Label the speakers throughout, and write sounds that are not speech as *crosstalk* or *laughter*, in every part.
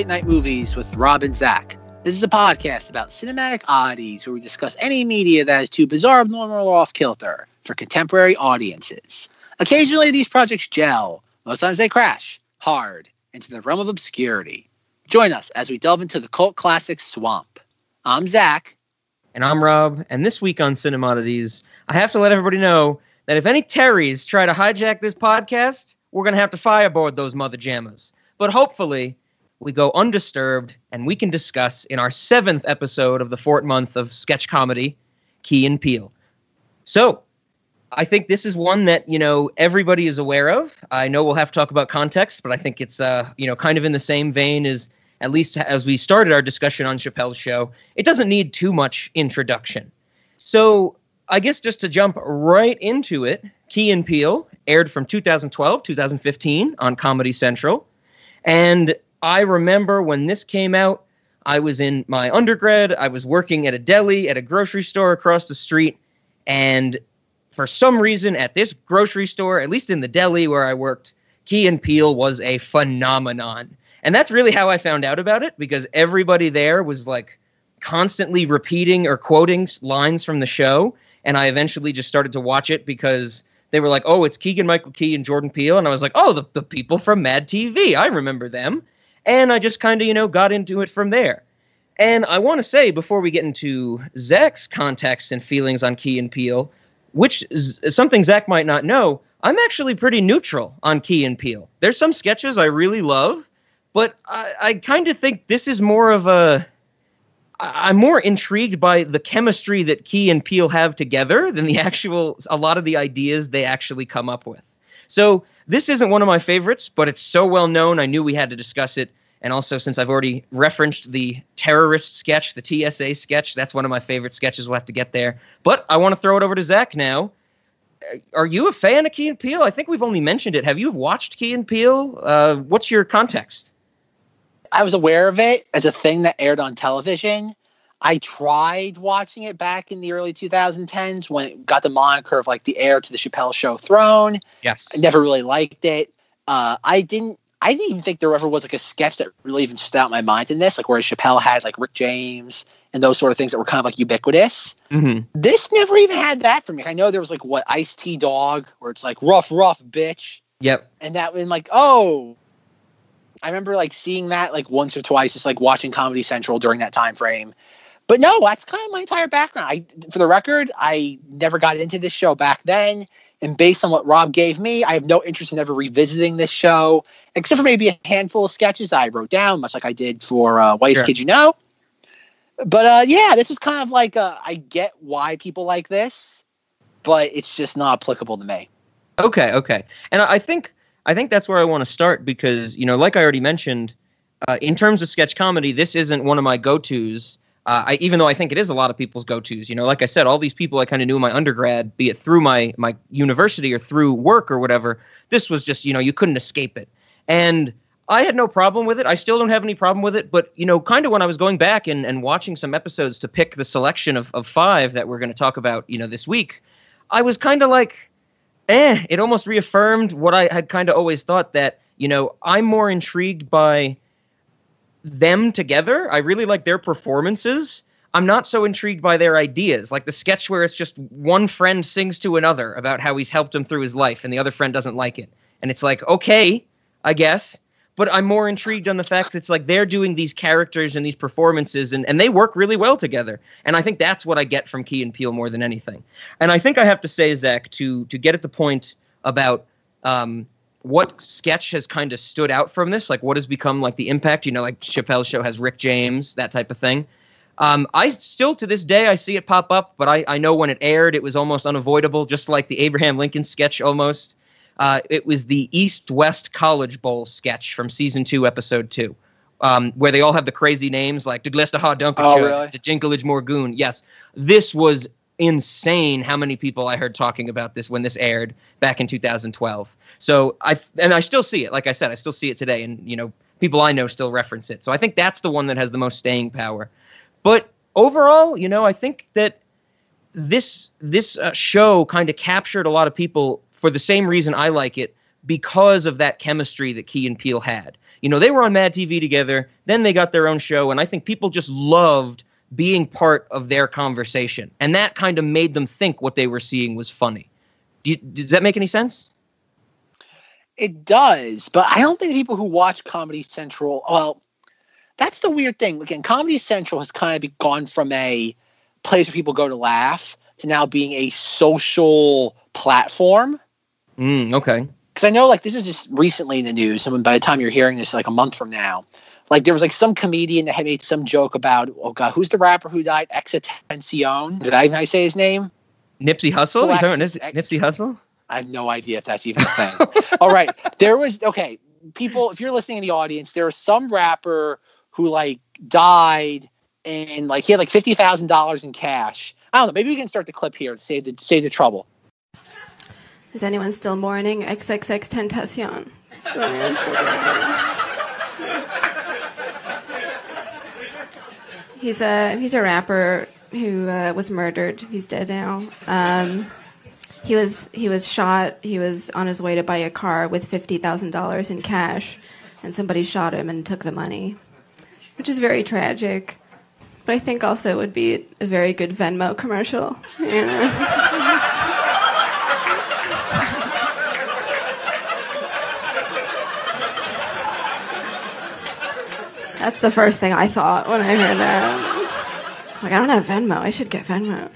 Speaker 1: Late night movies with Rob and Zach. This is a podcast about cinematic oddities where we discuss any media that is too bizarre, abnormal, or off kilter for contemporary audiences. Occasionally, these projects gel. Most times, they crash hard into the realm of obscurity. Join us as we delve into the cult classic swamp. I'm Zach.
Speaker 2: And I'm Rob. And this week on Cinemodities, I have to let everybody know that if any Terrys try to hijack this podcast, we're going to have to fireboard those mother jammers. But hopefully, we go undisturbed and we can discuss in our seventh episode of the fourth month of sketch comedy, Key and Peele. So, I think this is one that you know everybody is aware of. I know we'll have to talk about context, but I think it's uh you know kind of in the same vein as at least as we started our discussion on Chappelle's show. It doesn't need too much introduction. So I guess just to jump right into it, Key and Peele aired from 2012 2015 on Comedy Central. And I remember when this came out, I was in my undergrad. I was working at a deli at a grocery store across the street. And for some reason, at this grocery store, at least in the deli where I worked, Key and Peele was a phenomenon. And that's really how I found out about it because everybody there was like constantly repeating or quoting lines from the show. And I eventually just started to watch it because they were like, oh, it's Keegan Michael Key and Jordan Peele. And I was like, oh, the, the people from Mad TV. I remember them. And I just kind of, you know, got into it from there. And I want to say before we get into Zach's context and feelings on Key and Peele, which is something Zach might not know, I'm actually pretty neutral on Key and Peele. There's some sketches I really love, but I, I kind of think this is more of a I'm more intrigued by the chemistry that Key and Peele have together than the *laughs* actual a lot of the ideas they actually come up with. So this isn't one of my favorites, but it's so well known. I knew we had to discuss it. And also, since I've already referenced the terrorist sketch, the TSA sketch, that's one of my favorite sketches. We'll have to get there. But I want to throw it over to Zach now. Are you a fan of Key and Peele? I think we've only mentioned it. Have you watched Key and Peele? Uh, what's your context?
Speaker 1: I was aware of it as a thing that aired on television. I tried watching it back in the early 2010s when it got the moniker of like the heir to the Chappelle Show throne.
Speaker 2: Yes.
Speaker 1: I never really liked it. Uh, I didn't. I didn't even think there ever was like a sketch that really even stood out in my mind in this, like where Chappelle had like Rick James and those sort of things that were kind of like ubiquitous.
Speaker 2: Mm-hmm.
Speaker 1: This never even had that for me. I know there was like what Ice T Dog, where it's like rough, rough, bitch.
Speaker 2: Yep.
Speaker 1: And that was like, oh, I remember like seeing that like once or twice, just like watching Comedy Central during that time frame. But no, that's kind of my entire background. I, for the record, I never got into this show back then, and based on what Rob gave me, I have no interest in ever revisiting this show, except for maybe a handful of sketches I wrote down, much like I did for uh, Whitest sure. Kid You Know. But uh, yeah, this was kind of like uh, I get why people like this, but it's just not applicable to me.
Speaker 2: Okay, okay, and I think I think that's where I want to start because you know, like I already mentioned, uh, in terms of sketch comedy, this isn't one of my go-tos. Uh, I, even though I think it is a lot of people's go-tos. You know, like I said, all these people I kind of knew in my undergrad, be it through my my university or through work or whatever. This was just you know you couldn't escape it, and I had no problem with it. I still don't have any problem with it. But you know, kind of when I was going back and, and watching some episodes to pick the selection of, of five that we're going to talk about, you know, this week, I was kind of like, eh, it almost reaffirmed what I had kind of always thought that, you know, I'm more intrigued by them together. I really like their performances. I'm not so intrigued by their ideas, like the sketch where it's just one friend sings to another about how he's helped him through his life and the other friend doesn't like it. And it's like, okay, I guess. But I'm more intrigued on the fact it's like they're doing these characters and these performances and, and they work really well together. And I think that's what I get from Key and Peele more than anything. And I think I have to say, Zach, to to get at the point about um, what sketch has kind of stood out from this, like what has become like the impact, you know, like Chappelle's show has Rick James, that type of thing. Um, I still to this day I see it pop up, but I, I know when it aired it was almost unavoidable, just like the Abraham Lincoln sketch almost. Uh, it was the East West College Bowl sketch from season two, episode two, um, where they all have the crazy names like Duglesta Dunkerchuk,
Speaker 1: oh, really?
Speaker 2: Jinglage Morgoon. Yes, this was insane. How many people I heard talking about this when this aired back in 2012? So I and I still see it. Like I said, I still see it today, and you know, people I know still reference it. So I think that's the one that has the most staying power. But overall, you know, I think that this this uh, show kind of captured a lot of people for the same reason I like it, because of that chemistry that Key and Peele had. You know, they were on Mad TV together, then they got their own show, and I think people just loved being part of their conversation. And that kind of made them think what they were seeing was funny. Do you, does that make any sense?
Speaker 1: It does, but I don't think people who watch Comedy Central, well, that's the weird thing. Again, Comedy Central has kind of gone from a place where people go to laugh to now being a social platform.
Speaker 2: Mm, okay.
Speaker 1: Because I know, like, this is just recently in the news. I mean, by the time you're hearing this, like a month from now, like there was like some comedian that had made some joke about, oh god, who's the rapper who died? XXXTentacion. Did I, did I say his name?
Speaker 2: Nipsey Hussle. You talking Nipsey, Nipsey Hussle?
Speaker 1: I have no idea if that's even a thing. *laughs* All right, there was okay. People, if you're listening in the audience, there was some rapper who like died and like he had like fifty thousand dollars in cash. I don't know. Maybe we can start the clip here and save the save the trouble.
Speaker 3: Is anyone still mourning XXXTentacion? *laughs* he's a he's a rapper who uh, was murdered. He's dead now. Um, he was he was shot. He was on his way to buy a car with fifty thousand dollars in cash, and somebody shot him and took the money, which is very tragic. But I think also it would be a very good Venmo commercial. *laughs* That's the first thing I thought when I heard that. Like, I don't have Venmo. I should get Venmo.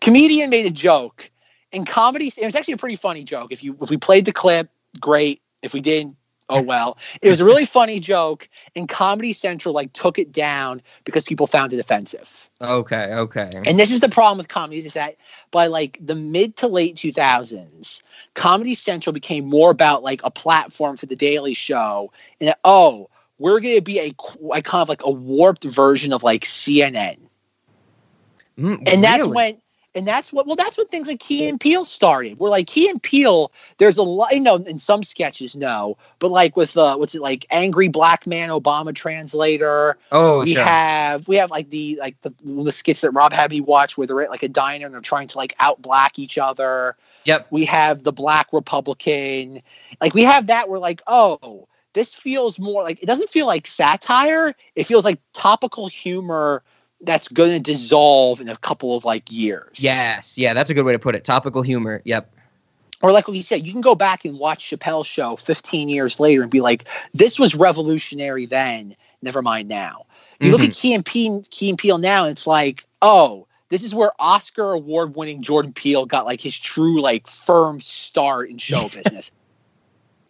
Speaker 1: Comedian made a joke in comedy. It was actually a pretty funny joke. If you if we played the clip, great. If we didn't, oh well. It was a really funny joke, and Comedy Central like took it down because people found it offensive.
Speaker 2: Okay, okay.
Speaker 1: And this is the problem with comedy is that by like the mid to late 2000s, Comedy Central became more about like a platform for the Daily Show, and that, oh we're going to be a, a, kind of like a warped version of like CNN. Mm, and that's really? when and that's what well that's what things like Key and Peele started. We're like Key and Peele. There's a lot, you know, in some sketches, no, but like with uh, what's it like, angry black man Obama translator.
Speaker 2: Oh,
Speaker 1: we
Speaker 2: sure.
Speaker 1: have we have like the like the, the skits that Rob had me watch where they're at like a diner and they're trying to like out black each other.
Speaker 2: Yep.
Speaker 1: We have the black Republican. Like we have that. We're like, oh, this feels more like it doesn't feel like satire. It feels like topical humor that's going to dissolve in a couple of like years.
Speaker 2: Yes, yeah, that's a good way to put it. Topical humor. Yep.
Speaker 1: Or like what you said, you can go back and watch Chappelle's show 15 years later and be like, "This was revolutionary then. Never mind now." You mm-hmm. look at Key and, P- Key and Peele now, and it's like, "Oh, this is where Oscar award winning Jordan Peele got like his true like firm start in show *laughs* business."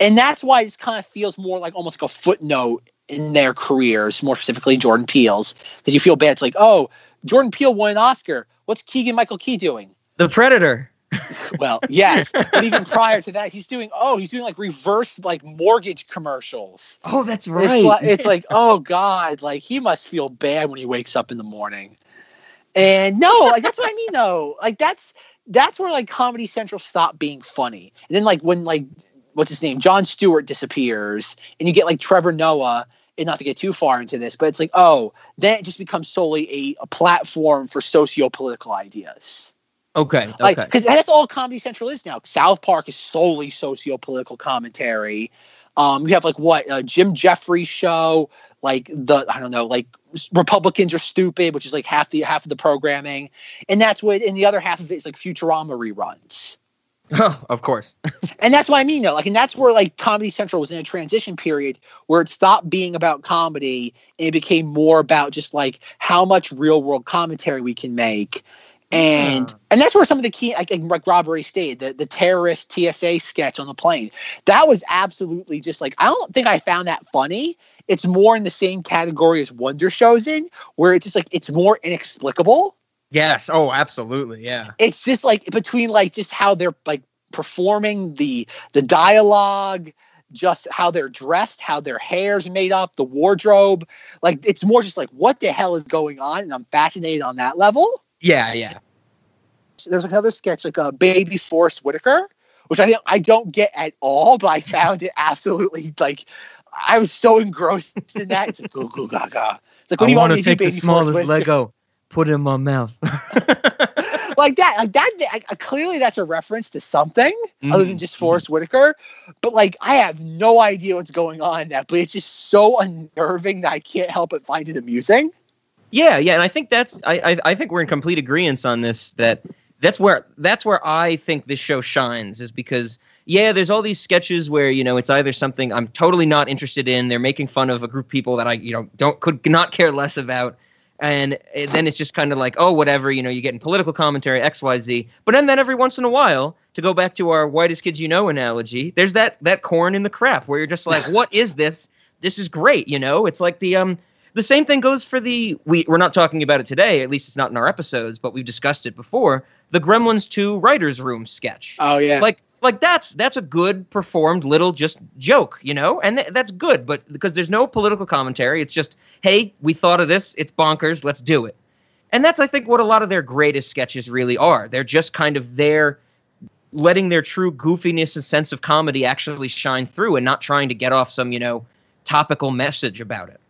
Speaker 1: And that's why it kind of feels more like almost like a footnote in their careers, more specifically Jordan Peele's, because you feel bad. It's like, oh, Jordan Peele won an Oscar. What's Keegan Michael Key doing?
Speaker 2: The Predator. *laughs*
Speaker 1: well, yes, but even *laughs* prior to that, he's doing oh, he's doing like reverse like mortgage commercials.
Speaker 2: Oh, that's right.
Speaker 1: It's like, it's like oh god, like he must feel bad when he wakes up in the morning. And no, like that's what I mean though. Like that's that's where like Comedy Central stopped being funny. And then like when like what's his name? Jon Stewart disappears, and you get like Trevor Noah. And not to get too far into this, but it's like, oh, then it just becomes solely a, a platform for socio-political ideas.
Speaker 2: Okay.
Speaker 1: Like, because that's all Comedy Central is now. South Park is solely socio-political commentary. Um, you have like what uh, Jim Jefferies show, like the I don't know, like Republicans are stupid, which is like half the half of the programming, and that's what. And the other half of it is like Futurama reruns.
Speaker 2: Oh, *laughs* of course. *laughs*
Speaker 1: and that's what I mean, though. Like, and that's where like Comedy Central was in a transition period where it stopped being about comedy and it became more about just like how much real world commentary we can make. And yeah. and that's where some of the key like, like Rob already stated, the, the terrorist TSA sketch on the plane. That was absolutely just like I don't think I found that funny. It's more in the same category as Wonder Showzen, where it's just like it's more inexplicable
Speaker 2: Yes. Oh, absolutely. Yeah.
Speaker 1: It's just like between like just how they're like performing the the dialogue, just how they're dressed, how their hair's made up, the wardrobe. Like it's more just like what the hell is going on, and I'm fascinated on that level.
Speaker 2: Yeah, yeah.
Speaker 1: So there's another sketch like a uh, baby Forest Whitaker, which I I don't get at all, but I found it absolutely like I was so engrossed in that. It's like goo goo gaga. It's like
Speaker 2: what I do you want to take the smallest Lego put in my mouth. *laughs*
Speaker 1: like that, like that. Clearly, that's a reference to something other than
Speaker 2: Mhm,
Speaker 1: just Forest Whitaker. But like, I have no idea what's going on in that. But it's just so unnerving that I can't help but find it amusing.
Speaker 2: Yeah, yeah, and I think that's I, I I think we're in complete agreement on this. That that's where that's where I think this show shines is because yeah, there's all these sketches where you know it's either something I'm totally not interested in. They're making fun of a group of people that I you know don't could not care less about, and then it's just kind of like oh whatever you know you're getting political commentary X Y Z. But then then every once in a while to go back to our whitest kids you know analogy, there's that that corn in the crap where you're just like *laughs* what is this? This is great, you know. It's like the um the same thing goes for the we we're not talking about it today at least it's not in our episodes but we've discussed it before the gremlins 2 writers room sketch
Speaker 1: Oh yeah,
Speaker 2: like like that's that's a good performed little just joke you know? And th- that's good but because there's no political commentary. It's just hey we thought of this. It's bonkers. Let's do it. And that's i think what a lot of their greatest sketches really are. They're just kind of there letting their true goofiness and sense of comedy actually shine through and not trying to get off some you know topical message about it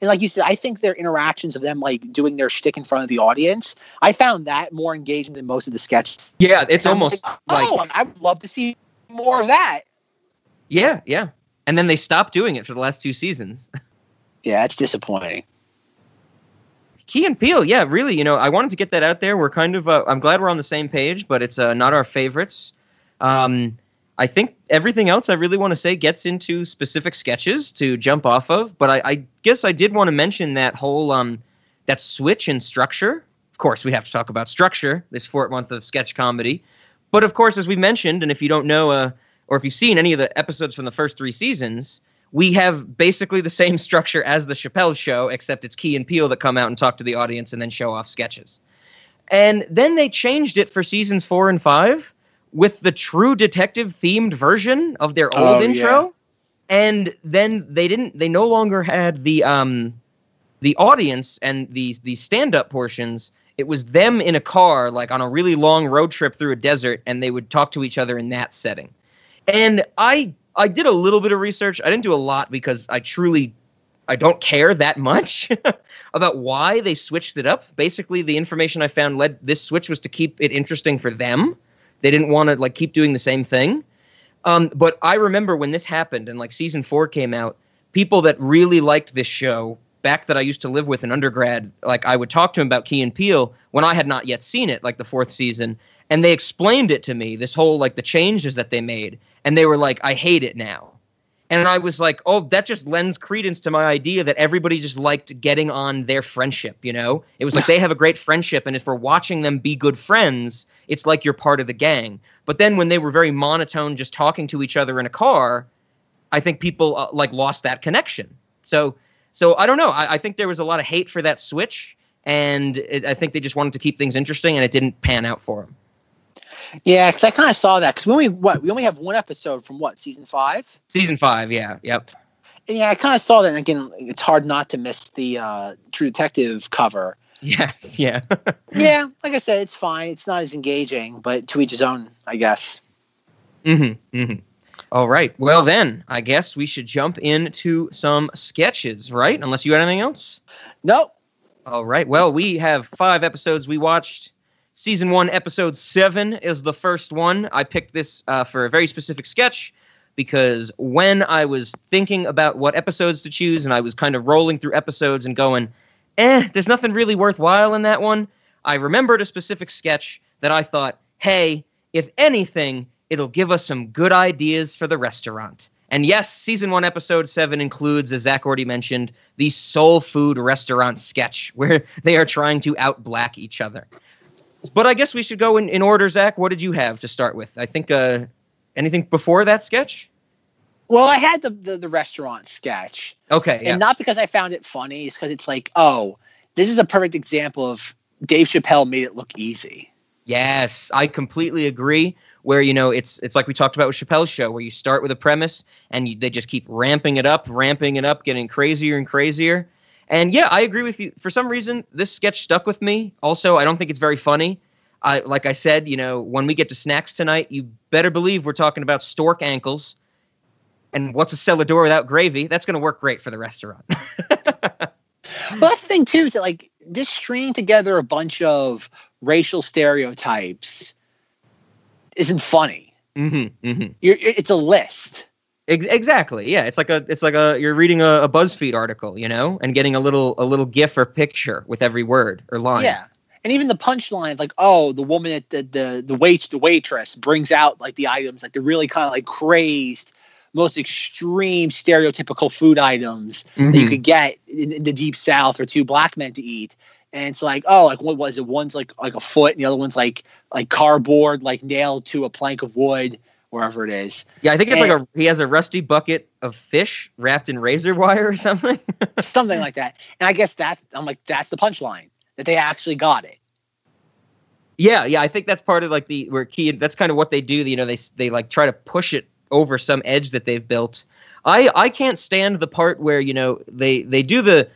Speaker 1: and like you said, I think their interactions of them like doing their shtick in front of the audience, I found that more engaging than most of the sketches.
Speaker 2: Yeah, it's almost
Speaker 1: like,
Speaker 2: like,
Speaker 1: oh, I would love to see more of that.
Speaker 2: yeah, yeah. And then they stopped doing it for the last two seasons. *laughs*
Speaker 1: Yeah, it's disappointing.
Speaker 2: Key and Peele, yeah, really. You know, I wanted to get that out there. We're kind of, uh, I'm glad we're on the same page, but it's uh, not our favorites. Um, I think everything else I really want to say gets into specific sketches to jump off of. But I, I guess I did want to mention that whole um, that switch in structure. Of course, we have to talk about structure this fourth month of sketch comedy. But of course, as we mentioned, and if you don't know, uh, or if you've seen any of the episodes from the first three seasons, we have basically the same *laughs* structure as the Chappelle show, except it's Key and Peele that come out and talk to the audience and then show off sketches. And then they changed it for seasons four and five with the true detective themed version of their old
Speaker 1: Oh,
Speaker 2: intro. And then they didn't they no longer had the um the audience and the the stand-up portions. It was them in a car, like on a really long road trip through a desert, and they would talk to each other in that setting. And I I did a little bit of research. I didn't do a lot because I truly I don't care that much *laughs* about why they switched it up. Basically, the information I found led this switch was to keep it interesting for them. They didn't want to like keep doing the same thing. Um, but I remember when this happened and like season four came out, people that really liked this show back that I used to live with in undergrad, like I would talk to him about Key and Peele when I had not yet seen it, like the fourth season, and they explained it to me, this whole like the changes that they made, and they were like, I hate it now. And I was like, oh, that just lends credence to my idea that everybody just liked getting on their friendship, you know? It was like *laughs* they have a great friendship, and if we're watching them be good friends, it's like you're part of the gang. But then when they were very monotone, just talking to each other in a car, I think people uh, like lost that connection. So, so I don't know. I, I think there was a lot of hate for that switch, and it, I think they just wanted to keep things interesting, and it didn't pan out for them.
Speaker 1: Yeah, because I kind of saw that because we only what we only have one episode from what season five.
Speaker 2: Season five, yeah, yep.
Speaker 1: And yeah, I kind of saw that. And again, it's hard not to miss the uh, True Detective cover.
Speaker 2: Yes, *laughs* yeah.
Speaker 1: yeah, like I said, it's fine. It's not as engaging, but to each his own, I guess.
Speaker 2: Mm-hmm. Mm-hmm. All right. Well, then I guess we should jump into some sketches, right? Unless you had anything else.
Speaker 1: Nope.
Speaker 2: All right. Well, we have five episodes we watched. Season one, episode seven is the first one. I picked this uh, for a very specific sketch because when I was thinking about what episodes to choose and I was kind of rolling through episodes and going, eh, there's nothing really worthwhile in that one, I remembered a specific sketch that I thought, hey, if anything, it'll give us some good ideas for the restaurant. And yes, season one, episode seven includes, as Zach already mentioned, the soul food restaurant sketch *laughs* where they are trying to out black each other. But I guess we should go in, in order, Zach. What did you have to start with? I think uh, anything before that sketch?
Speaker 1: Well, I had the the, the restaurant sketch,
Speaker 2: Okay. Yeah.
Speaker 1: and not because I found it funny. It's because it's like, oh, this is a perfect example of Dave Chappelle made it look easy.
Speaker 2: Yes, I completely agree. Where you know it's it's like we talked about with Chappelle's show, where you start with a premise and you, they just keep ramping it up, ramping it up, getting crazier and crazier. And yeah, I agree with you. For some reason, this sketch stuck with me. Also, I don't think it's very funny. I like I said, you know, when we get to snacks tonight, you better believe we're talking about stork ankles. And what's a cellar door without gravy? That's going to work great for the restaurant. *laughs*
Speaker 1: Well, that's the thing too is that like just stringing together a bunch of racial stereotypes isn't funny.
Speaker 2: Mm-hmm, mm-hmm.
Speaker 1: You're, it's a list.
Speaker 2: Ex- exactly. Yeah, it's like a it's like a you're reading a, a BuzzFeed article, you know, and getting a little a little GIF or picture with every word or line.
Speaker 1: Yeah. And even the punchline, like, oh, the woman at the the the wait the waitress brings out like the items, like the really kind of like crazed, most extreme stereotypical food items
Speaker 2: Mhm.
Speaker 1: that you could get in, in the deep south for two black men to eat. And it's like, oh, like what was it? One's like like a foot, and the other one's like like cardboard, like nailed to a plank of wood, wherever it is.
Speaker 2: Yeah, I think it's
Speaker 1: And-
Speaker 2: like a he has a rusty bucket of fish wrapped in razor wire or *laughs* something.
Speaker 1: something like that. And I guess that I'm like, that's the punchline that they actually got it.
Speaker 2: yeah, yeah, I think that's part of like the where key. That's kind of what they do. You know, they they like try to push it over some edge that they've built. I I can't stand the part where you know they they do the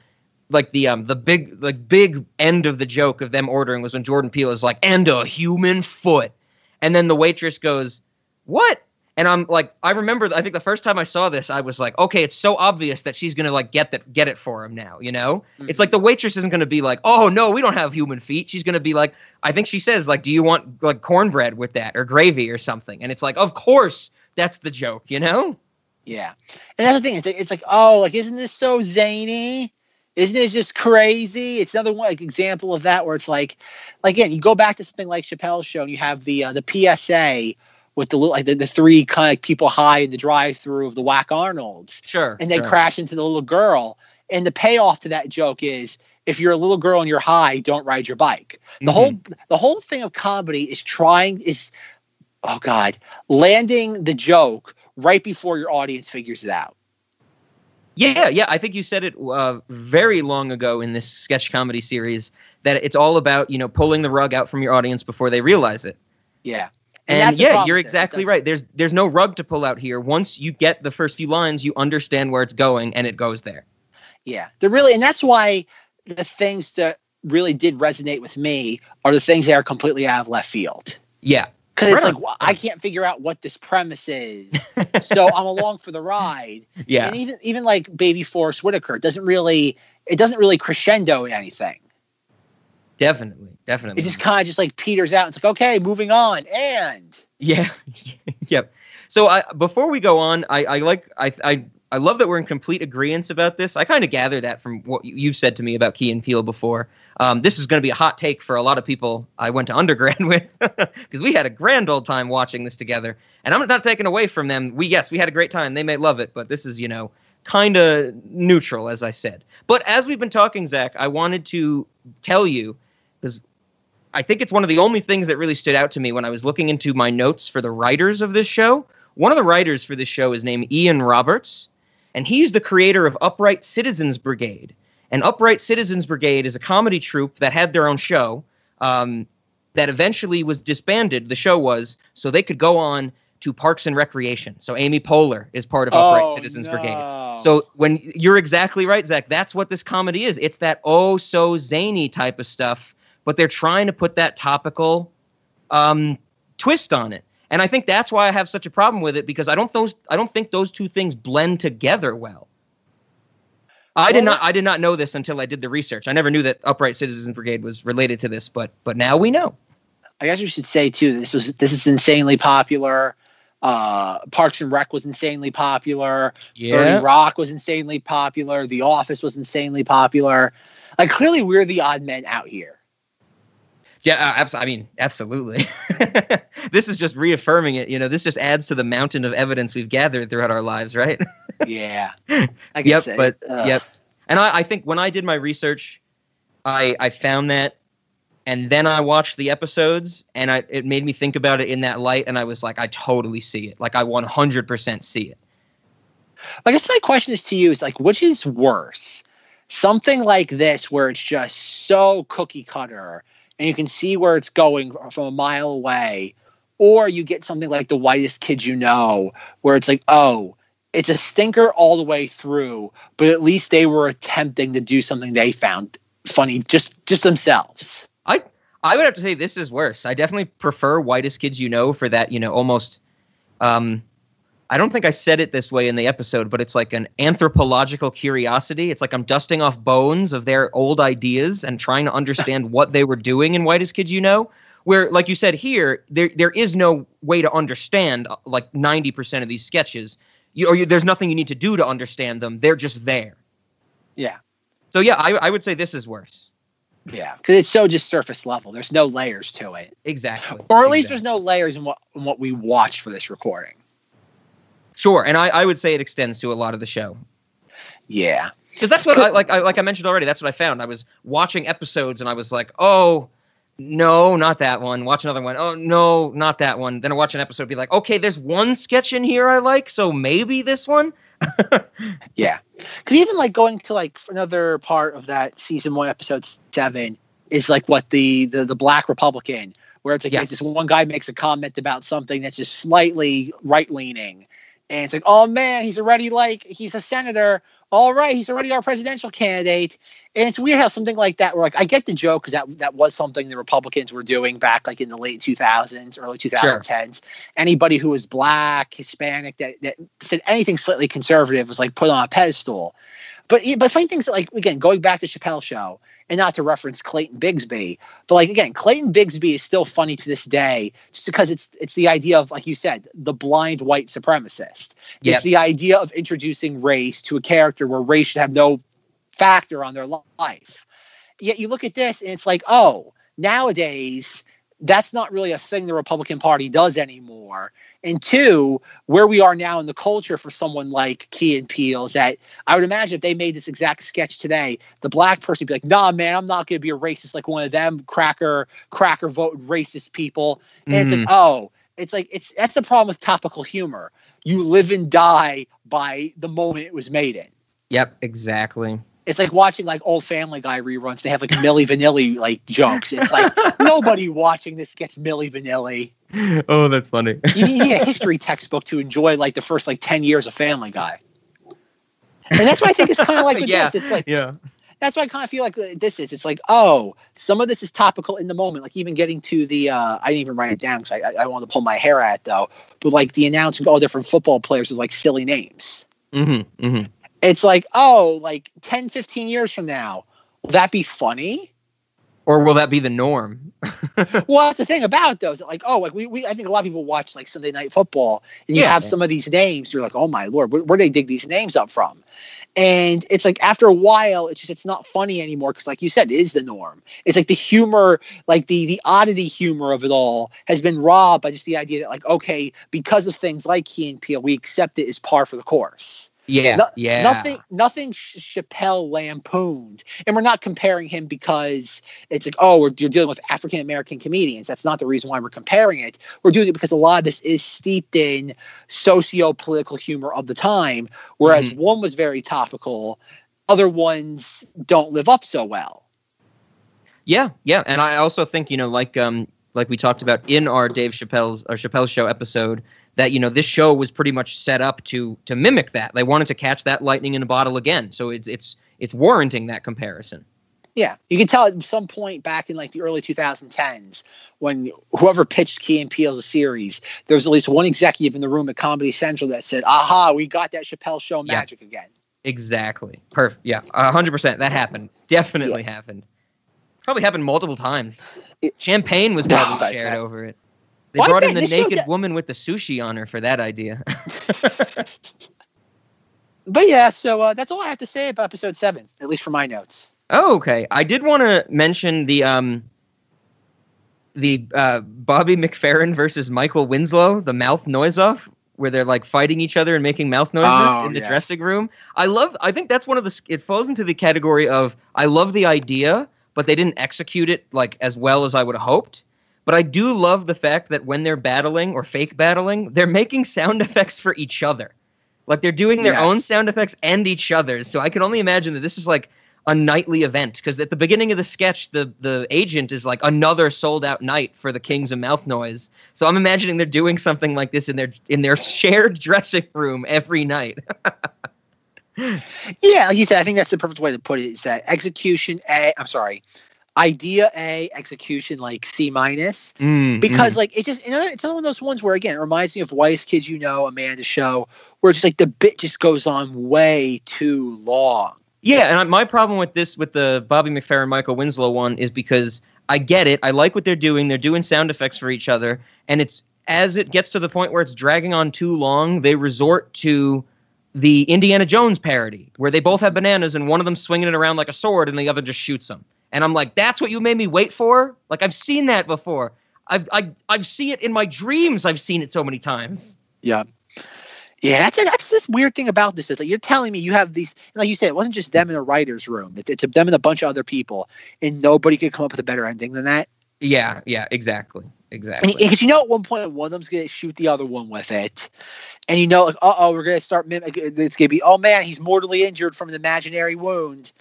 Speaker 2: like the um the big like big end of the joke of them ordering was when Jordan Peele is like and a human foot, and then the waitress goes what. And I'm like, I remember. I think the first time I saw this, I was like, okay, it's so obvious that she's gonna like get that, get it for him now. You know, it's like the waitress isn't gonna be like, oh no, we don't have human feet. She's gonna be like, I think she says like, "Do you want like cornbread with that or gravy or something?" And it's like, of course, that's the joke, you know?
Speaker 1: Yeah, and that's the thing. It's like, it's like, oh, like isn't this so zany? Isn't it just crazy? It's another one like example of that where it's like, like again, you go back to something like Chappelle's show, and you have the uh, the PSA with the little like the, the three kind of people high in the drive-through of the Whack Arnold's,
Speaker 2: Sure.
Speaker 1: and they
Speaker 2: sure.
Speaker 1: crash into the little girl. And the payoff to that joke is, if you're a little girl and you're high, don't ride your bike. The
Speaker 2: Mhm.
Speaker 1: whole the whole thing of comedy is trying is, oh god, landing the joke right before your audience figures it out.
Speaker 2: Yeah, yeah. I think you said it uh, very long ago in this sketch comedy series that it's all about you know pulling the rug out from your audience before they realize it.
Speaker 1: Yeah.
Speaker 2: And,
Speaker 1: the
Speaker 2: yeah, you're
Speaker 1: with it. It
Speaker 2: exactly right. There's there's no rug to pull out here. Once you get the first few lines, you understand where it's going, and it goes there.
Speaker 1: Yeah. They're really, and that's why the things that really did resonate with me are the things that are completely out of left field.
Speaker 2: Yeah,
Speaker 1: Because it's like, well, I can't figure out what this premise is. *laughs* so I'm along for the ride.
Speaker 2: yeah,
Speaker 1: And even even like Baby Forest Whitaker doesn't really it doesn't really crescendo in anything.
Speaker 2: Definitely, definitely.
Speaker 1: It just kind of just like peters out. It's like, okay, moving on. And
Speaker 2: Yeah. *laughs* yep. So I before we go on, I, I like I I I love that we're in complete agreement about this. I kind of gather that from what you- you've said to me about Key and Peele before. Um, this is going to be a hot take for a lot of people I went to *laughs* undergrad with *laughs* because we had a grand old time watching this together. And I'm not taking away from them. We yes, we had a great time. They may love it, but this is you know kind of neutral, as I said. But as we've been talking, Zach, I wanted to tell you because I think it's one of the only things that really stood out to me when I was looking into my notes for the writers of this show. One of the writers for this show is named Ian Roberts, and he's the creator of Upright Citizens Brigade. And Upright Citizens Brigade is a comedy troupe that had their own show um, that eventually was disbanded. The show was so they could go on to Parks and Recreation. So Amy Poehler is part of Upright
Speaker 1: Oh,
Speaker 2: Citizens Brigade. So when you're exactly right, Zach, that's what this comedy is. It's that oh so zany type of stuff, but they're trying to put that topical um, twist on it. And I think that's why I have such a problem with it because I don't those I don't think those two things blend together well. I did not I did not know this until I did the research. I never knew that Upright Citizens Brigade was related to this, but but now we know.
Speaker 1: I guess we should say too. This was this is insanely popular. Uh, Parks and Rec was insanely popular. Thirty Rock was insanely popular. The Office was insanely popular. Like clearly, we're the odd men out here.
Speaker 2: Yeah, uh, abs- I mean, absolutely. *laughs* this is just reaffirming it. You know, this just adds to the mountain of evidence we've gathered throughout our lives, right? *laughs*
Speaker 1: Yeah. I
Speaker 2: Yep,
Speaker 1: say,
Speaker 2: but-
Speaker 1: ugh.
Speaker 2: yep. And I, I think when I did my research, I I found that, and then I watched the episodes, and I it made me think about it in that light, and I was like, I totally see it. Like I 100% see it.
Speaker 1: I guess my question is to you is like, which is worse? Something like this where it's just so cookie cutter and you can see where it's going from a mile away, or you get something like the whitest kid you know, where it's like, oh, it's a stinker all the way through, but at least they were attempting to do something they found funny just just themselves.
Speaker 2: I I would have to say this is worse. I definitely prefer Whitest Kids You Know for that, you know, almost um I don't think I said it this way in the episode, but it's like an anthropological curiosity. It's like I'm dusting off bones of their old ideas and trying to understand *laughs* what they were doing in Whitest Kids You Know. Where, like you said here, there there is no way to understand uh, like 90% of these sketches. You, or you, there's nothing you need to do to understand them. They're just there.
Speaker 1: Yeah.
Speaker 2: So yeah, I, I would say this is worse.
Speaker 1: Yeah, because it's so just surface level. There's no layers to it,
Speaker 2: Exactly.
Speaker 1: or at least
Speaker 2: Exactly.
Speaker 1: there's no layers in what in what we watched for this recording.
Speaker 2: Sure, and I, I would say it extends to a lot of the show
Speaker 1: Yeah,
Speaker 2: because that's what I like. I, like I mentioned already, that's what I found. I was watching episodes and I was like, oh no, not that one. Watch another one. Oh no, not that one. Then I watch an episode, be like, okay, there's one sketch in here I like, so maybe this one. *laughs*
Speaker 1: yeah. Because even like going to like another part of that season one, episode seven, is like what the the, the Black Republican, where it's like
Speaker 2: Yes.
Speaker 1: this one guy makes a comment about something that's just slightly right leaning, and it's like, oh man, he's already like he's a senator. All right, he's already our presidential candidate. And it's weird how something like that, where like I get the joke because that that was something the Republicans were doing back like in the late 2000s, early 2010s. Anybody who was black, Hispanic, that, that said anything slightly conservative was like put on a pedestal. But but funny things like again going back to Chappelle show and not to reference Clayton Bigsby, but like again Clayton Bigsby is still funny to this day just because it's it's the idea of like you said the blind white supremacist.
Speaker 2: Yep.
Speaker 1: It's the idea of introducing race to a character where race should have no factor on their life. Yet you look at this and it's like, oh, nowadays that's not really a thing the Republican Party does anymore. And two, where we are now in the culture for someone like Key and Peele is that I would imagine if they made this exact sketch today, the black person would be like, nah, man, I'm not gonna be a racist like one of them cracker, cracker voting racist people. And it's like,
Speaker 2: Mhm.
Speaker 1: oh, it's like it's that's the problem with topical humor. You live and die by the moment it was made in.
Speaker 2: Yep, exactly.
Speaker 1: It's like watching like old Family Guy reruns. They have like Milli Vanilli like jokes. It's like *laughs* nobody watching this gets Milli Vanilli.
Speaker 2: oh, that's funny. *laughs*
Speaker 1: You need a history textbook to enjoy like the first like ten years of Family Guy. And that's what I think is kind of like *laughs* with
Speaker 2: Yeah.
Speaker 1: this. It's like
Speaker 2: yeah.
Speaker 1: that's what I kind of feel like this is. It's like, oh, some of this is topical in the moment. Like even getting to the, uh, I didn't even write it down because I, I, I wanted to pull my hair out though. But like the announcing all different football players with like silly names.
Speaker 2: Mm-hmm. Mm-hmm.
Speaker 1: It's like, oh, like 10, 15 years from now, will that be funny?
Speaker 2: Or will that be the norm? *laughs*
Speaker 1: well, that's the thing about it, though. Is that like, oh, like we, we, I think a lot of people watch like Sunday Night Football, and you
Speaker 2: Yeah.
Speaker 1: have some of these names. You're like, oh my lord, where, where they dig these names up from? And it's like after a while, it's just it's not funny anymore because, like you said, it is the norm. It's like the humor, like the the oddity humor of it all, has been robbed by just the idea that, like, okay, because of things like Key and Peele we accept it as par for the course.
Speaker 2: Yeah.
Speaker 1: No-
Speaker 2: yeah.
Speaker 1: Nothing, nothing Ch- Chappelle lampooned, and we're not comparing him because it's like, oh, we're, you're dealing with African American comedians. That's not the reason why we're comparing it. We're doing it because a lot of this is steeped in socio-political humor of the time, whereas one was very topical, other ones don't live up so well.
Speaker 2: Yeah, yeah, and I also think you know, like um, like we talked about in our Dave Chappelle's or Chappelle's show episode, that you know this show was pretty much set up to to mimic that. They wanted to catch that lightning in a bottle again, so it's it's it's warranting that comparison.
Speaker 1: Yeah, you can tell at some point back in like the early 2010s when whoever pitched Key and Peele as a series, there was at least one executive in the room at Comedy Central that said, "Aha, we got that Chappelle show
Speaker 2: Yeah.
Speaker 1: magic again."
Speaker 2: Exactly. Perfect. Yeah, a hundred percent. That happened. Definitely happened. Probably happened multiple times.
Speaker 1: It-
Speaker 2: Champagne was *laughs* probably
Speaker 1: I
Speaker 2: shared over it. They
Speaker 1: Well,
Speaker 2: brought in the naked
Speaker 1: get-
Speaker 2: woman with the sushi on her for that idea. *laughs*
Speaker 1: But yeah, so uh, that's all I have to say about episode seven, at least for my notes.
Speaker 2: Oh, okay. I did want to mention the um the uh Bobby McFerrin versus Michael Winslow, the mouth noise off, where they're like fighting each other and making mouth noises
Speaker 1: Oh,
Speaker 2: in the
Speaker 1: yes.
Speaker 2: dressing room. I love I think that's one of the it falls into the category of I love the idea, but they didn't execute it like as well as I would have hoped. But I do love the fact that when they're battling or fake battling, they're making sound *laughs* effects for each other. Like they're doing their
Speaker 1: Yes.
Speaker 2: own sound effects and each other's. So I can only imagine that this is like a nightly event because at the beginning of the sketch the the agent is like another sold out night for the kings of mouth noise so i'm imagining they're doing something like this in their in their *laughs* shared dressing room every night *laughs*
Speaker 1: Yeah, like you said, I think that's the perfect way to put it. Is that execution? A, I'm sorry, idea A, execution like C minus.
Speaker 2: Mm,
Speaker 1: Because
Speaker 2: mm.
Speaker 1: like it just it's another one of those ones where again it reminds me of Whitest Kids You Know, Amanda Show, where it's just like the bit just goes on way too long.
Speaker 2: Yeah, and I, my problem with this, with the Bobby McFerrin, Michael Winslow one, is because I get it. I like what they're doing. They're doing sound effects for each other, and it's as it gets to the point where it's dragging on too long, they resort to the Indiana Jones parody, where they both have bananas and one of them swinging it around like a sword, and the other just shoots them. And I'm like, that's what you made me wait for. Like I've seen that before. I've I, I've seen it in my dreams. I've seen it so many times.
Speaker 1: Yeah. Yeah, that's that's this weird thing about this. Is like you're telling me you have these, like you said, it wasn't just them in a writer's room. It, it's them and a bunch of other people, and nobody could come up with a better ending than that.
Speaker 2: Yeah, yeah, exactly, exactly.
Speaker 1: Because you know, at one point, one of them's gonna shoot the other one with it, and you know, like, uh oh, we're gonna start mimicking. It's gonna be, oh man, he's mortally injured from an imaginary wound,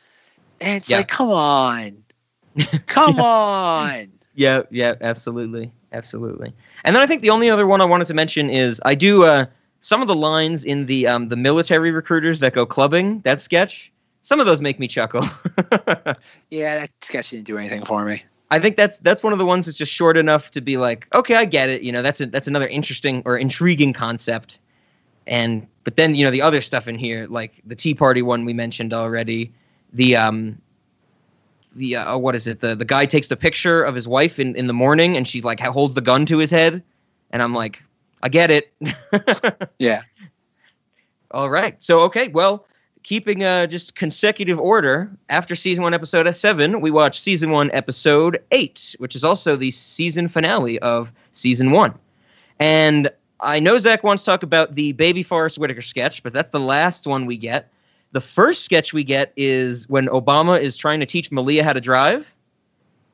Speaker 1: and it's
Speaker 2: Yeah.
Speaker 1: like, come on, *laughs* come on.
Speaker 2: Yeah, yeah, absolutely, absolutely. And then I think the only other one I wanted to mention is I do uh, some of the lines in the um, the military recruiters that go clubbing. That sketch, some of those make me chuckle. *laughs*
Speaker 1: Yeah, that sketch didn't do anything for me.
Speaker 2: I think that's that's one of the ones that's just short enough to be like, okay, I get it. You know, that's a, that's another interesting or intriguing concept. And but then you know the other stuff in here, like the Tea Party one we mentioned already, the um, the uh, what is it? The the guy takes the picture of his wife in in the morning, and she's like holds the gun to his head, and I'm like, I get it. *laughs*
Speaker 1: Yeah.
Speaker 2: All right. So okay, well, keeping uh just consecutive order, after season one, episode seven, we watch season one, episode eight, which is also the season finale of season one. And I know Zach wants to talk about the Baby Forest Whitaker sketch, but that's the last one we get. The first sketch we get is when Obama is trying to teach Malia how to drive.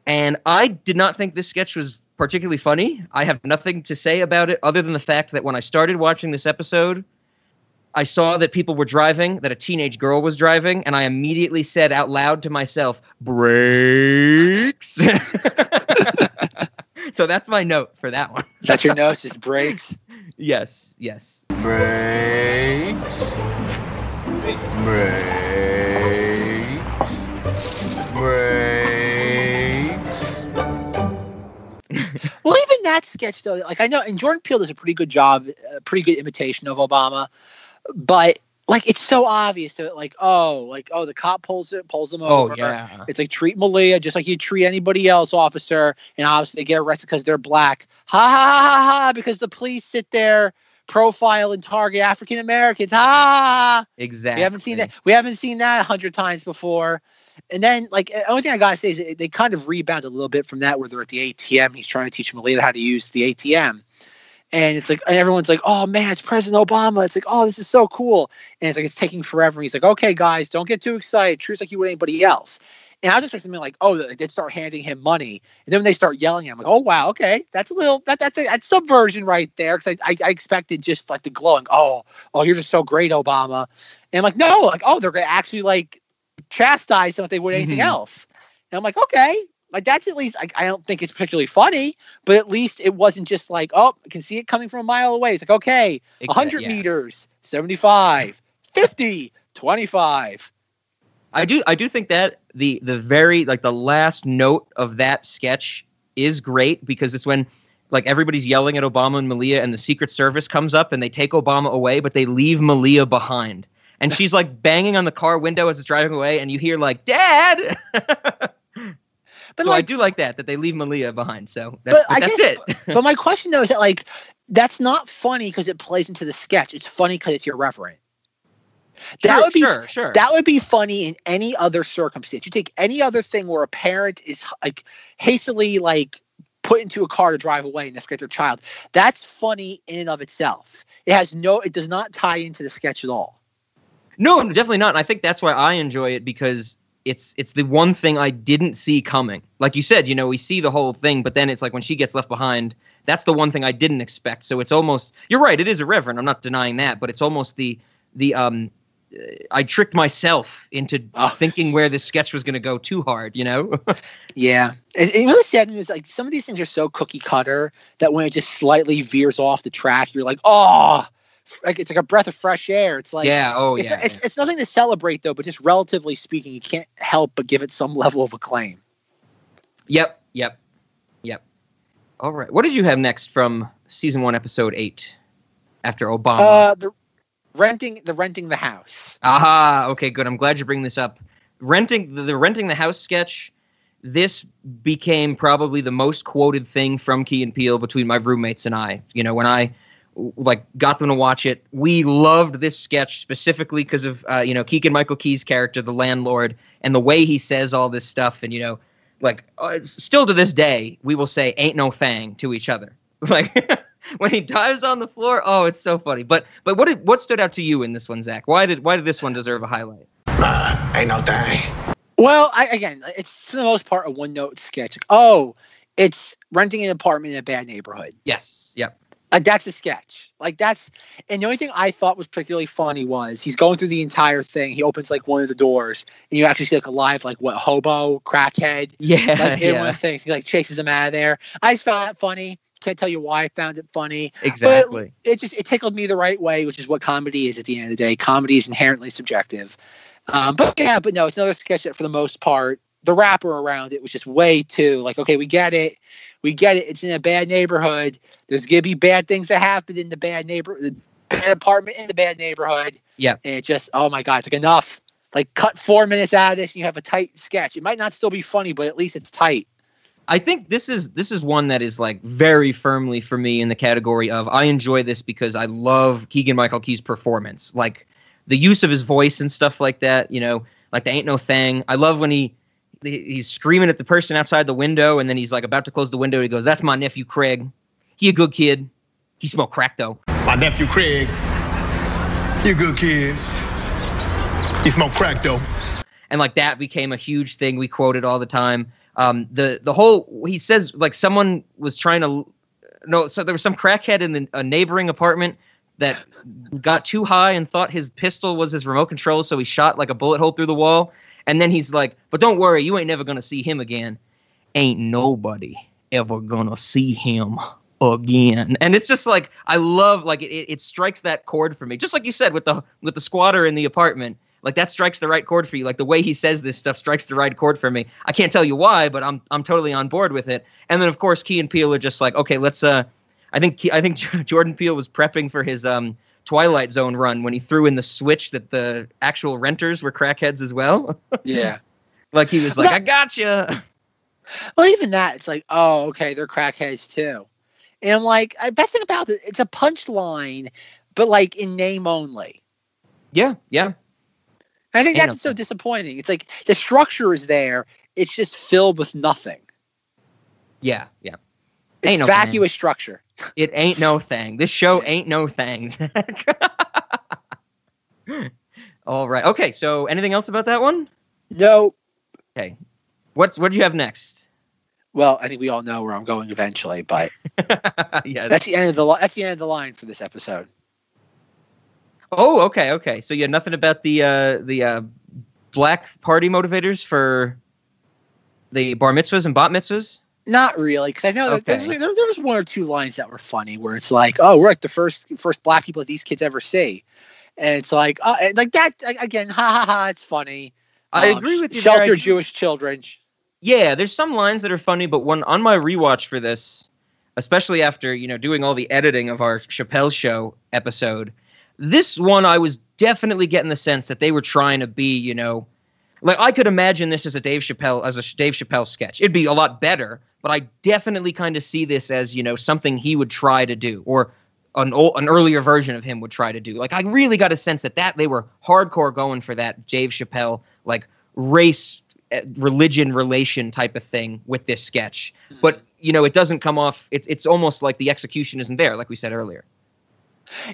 Speaker 2: And I did not think this sketch was particularly funny. I have nothing to say about it other than the fact that when I started watching this episode, I saw that people were driving, that a teenage girl was driving, and I immediately said out loud to myself, brakes. *laughs* so that's my note for that one.
Speaker 1: That's your nose just breaks. *laughs*
Speaker 2: Yes, yes.
Speaker 4: Brakes. Brakes. Brakes. *laughs*
Speaker 1: Well, even that sketch though, like I know, and Jordan Peele does a pretty good job, a pretty good imitation of Obama, but like it's so obvious to like, oh, like oh, the cop pulls it, pulls him
Speaker 2: Oh
Speaker 1: over.
Speaker 2: yeah.
Speaker 1: It's like treat Malia just like you treat anybody else, officer, and obviously they get arrested because they're black. Ha ha ha ha ha! Because the police sit there, profile and target African Americans. Ha! Ah!
Speaker 2: Exactly.
Speaker 1: We haven't seen that. We haven't seen that a hundred times before. And then, like, the only thing I gotta say is they kind of rebound a little bit from that, where they're at the ATM. He's trying to teach Malia how to use the ATM, and it's like, and everyone's like, "Oh man, it's President Obama!" It's like, "Oh, this is so cool!" And it's like it's taking forever. And he's like, "Okay, guys, don't get too excited. Treat us like you would anybody else." And I was expecting something like, "Oh, they did start handing him money," and then when they start yelling, I'm like, "Oh wow, okay, that's a little that that's a, that's subversion right there." Because I, I I expected just like the glowing, "Oh, oh, you're just so great, Obama," and I'm like, "No, like, oh, they're gonna actually like chastise him if they would anything
Speaker 2: Mhm.
Speaker 1: else," and I'm like, "Okay." Like that's at least like I don't think it's particularly funny, but at least it wasn't just like, oh, I can see it coming from a mile away. It's like, okay,
Speaker 2: Exa-
Speaker 1: 100
Speaker 2: yeah.
Speaker 1: meters, 75, 50, 25.
Speaker 2: I do I do think that the the very like the last note of that sketch is great because it's when like everybody's yelling at Obama and Malia and the Secret Service comes up and they take Obama away but they leave Malia behind. And she's like *laughs* banging on the car window as it's driving away and you hear like dad.
Speaker 1: But
Speaker 2: so I do like that that they leave Malia behind. So that's,
Speaker 1: But I
Speaker 2: that's
Speaker 1: guess-
Speaker 2: it. *laughs*
Speaker 1: but my *laughs* question though is that like that's not funny because it plays into the sketch. It's funny because it's irreverent. That
Speaker 2: sure,
Speaker 1: would be
Speaker 2: sure, sure.
Speaker 1: that would be funny in any other circumstance. You take any other thing where a parent is like hastily like put into a car to drive away and they forget their child. That's funny in and of itself. It has no. It does not tie into the sketch at all.
Speaker 2: No, definitely not. And I think that's why I enjoy it because it's it's the one thing I didn't see coming. Like you said, you know, we see the whole thing, but then it's like when she gets left behind, that's the one thing I didn't expect. So it's almost you're right, it is irreverent. I'm not denying that, but it's almost the the um I tricked myself into *laughs*
Speaker 1: Oh.
Speaker 2: thinking where this sketch was going to go too hard, you know? *laughs*
Speaker 1: Yeah, and, and really sad is like some of these things are so cookie cutter that when it just slightly veers off the track, you're like, oh, like it's like a breath of fresh air. It's like
Speaker 2: yeah, oh
Speaker 1: it's,
Speaker 2: yeah.
Speaker 1: it's, it's nothing to celebrate though, but just relatively speaking, you can't help but give it some *laughs* level of acclaim.
Speaker 2: Yep, yep, yep. All right. What did you have next from season one, episode eight? After Obama.
Speaker 1: Uh, the renting the renting the house.
Speaker 2: Aha. Okay, good. I'm glad you bring this up. Renting the, the renting the house sketch. This became probably the most quoted thing from Key and Peele between my roommates and I. You know, when I like got them to watch it, we loved this sketch specifically because of uh, you know Keegan Michael Key's character, the landlord, and the way he says all this stuff. And you know, like uh, still to this day, we will say "ain't no fang" to each other. *laughs* Like *laughs* when he dives on the floor, oh, it's so funny. But but what did what stood out to you in this one, Zach? Why did why did this one deserve a highlight?
Speaker 5: Nah, ain't no thing.
Speaker 1: Well, I, again, it's for the most part a one note sketch. Like, oh, it's renting an apartment in a bad neighborhood.
Speaker 2: Yes. Yep.
Speaker 1: Like that's a sketch. Like that's and the only thing I thought was particularly funny was he's going through the entire thing. He opens like one of the doors and you actually see like a live like what hobo, crackhead, *laughs*
Speaker 2: Yeah.
Speaker 1: like in one of the things. He like chases him out of there. I just found that funny. Can't tell you why I found it funny.
Speaker 2: Exactly.
Speaker 1: it just it tickled me the right way, which is what comedy is at the end of the day. Comedy is inherently subjective. Um, but yeah, but no, it's another sketch that for the most part, the wrapper around it was just way too like, okay, we get it, we get it. It's in a bad neighborhood. There's gonna be bad things that happen in the bad neighbor, the bad apartment in the bad neighborhood.
Speaker 2: Yeah.
Speaker 1: and it just oh my god, it's like enough. Like cut four minutes out of this, and you have a tight sketch. It might not still be funny, but at least it's tight.
Speaker 2: I think this is this is one that is like very firmly for me in the category of I enjoy this because I love Keegan Michael Key's performance, like the use of his voice and stuff like that. You know, like the ain't no thing. I love when he he- he's screaming at the person outside the window, and then he's like about to close the window. He goes, "That's my nephew Craig. He a good kid. He smoked crack though."
Speaker 5: My nephew Craig, you a good kid. He smoke crack though.
Speaker 2: and like that became a huge thing we quoted all the time um the the whole he says like someone was trying to no so there was some crackhead in the, a neighboring apartment that got too high and thought his pistol was his remote control so he shot like a bullet hole through the wall. And then he's like but don't worry you ain't never gonna see him again. Ain't nobody ever gonna see him again. And it's just like i love like it, it, strikes that chord for me. Just like you said with the with the squatter in the apartment like that strikes the right chord for you like the way he says this stuff strikes the right chord for me i can't tell you why but i'm i'm totally on board with it and then of course key and peele are just like okay let's uh i think i think *laughs* jordan peele was prepping for his um twilight zone run when he threw in the switch that the actual renters were crackheads as well *laughs*
Speaker 1: Yeah.
Speaker 2: like he was like i gotcha *laughs*
Speaker 1: Well, even that, it's like, oh, okay, they're crackheads too. And like, I best thing about it, it's a punchline, but like in name only.
Speaker 2: yeah yeah
Speaker 1: I think that's so disappointing. It's like the structure is there, it's just filled with nothing.
Speaker 2: yeah yeah
Speaker 1: It's
Speaker 2: Ain't no
Speaker 1: vacuous structure. *laughs*
Speaker 2: It ain't no *laughs* thing. This show ain't no things. *laughs* All right. Okay. So, anything else about that one?
Speaker 1: No. Okay.
Speaker 2: What's what do you have next?
Speaker 1: Well, I think we all know where I'm going eventually, but
Speaker 2: yeah.
Speaker 1: that's the end of the li- that's the end of the line for this episode.
Speaker 2: Oh, okay. Okay. So you had nothing about the uh, the uh, black party motivators for the bar mitzvahs and bat mitzvahs.
Speaker 1: Not really, because I know
Speaker 2: Okay.
Speaker 1: there's, there, there was one or two lines that were funny where it's like, "Oh, we're like the first first black people that these kids ever see," and it's like, uh, like that again, ha ha ha, it's funny.
Speaker 2: I
Speaker 1: Um,
Speaker 2: agree with you.
Speaker 1: Shelter
Speaker 2: do-
Speaker 1: Jewish children.
Speaker 2: Yeah, there's some lines that are funny, but when on my rewatch for this, especially after you know doing all the editing of our Chappelle show episode, this one I was definitely getting the sense that they were trying to be, you know, like I could imagine this as a Dave Chappelle as a Dave Chappelle sketch. It'd be a lot better, but I definitely kind of see this as you know something he would try to do or. An, an earlier version of him would try to do. Like I really got a sense that that they were hardcore going for that Dave Chappelle like race uh, religion relation type of thing with this sketch but you know it doesn't come off it, it's almost like the execution isn't there like we said earlier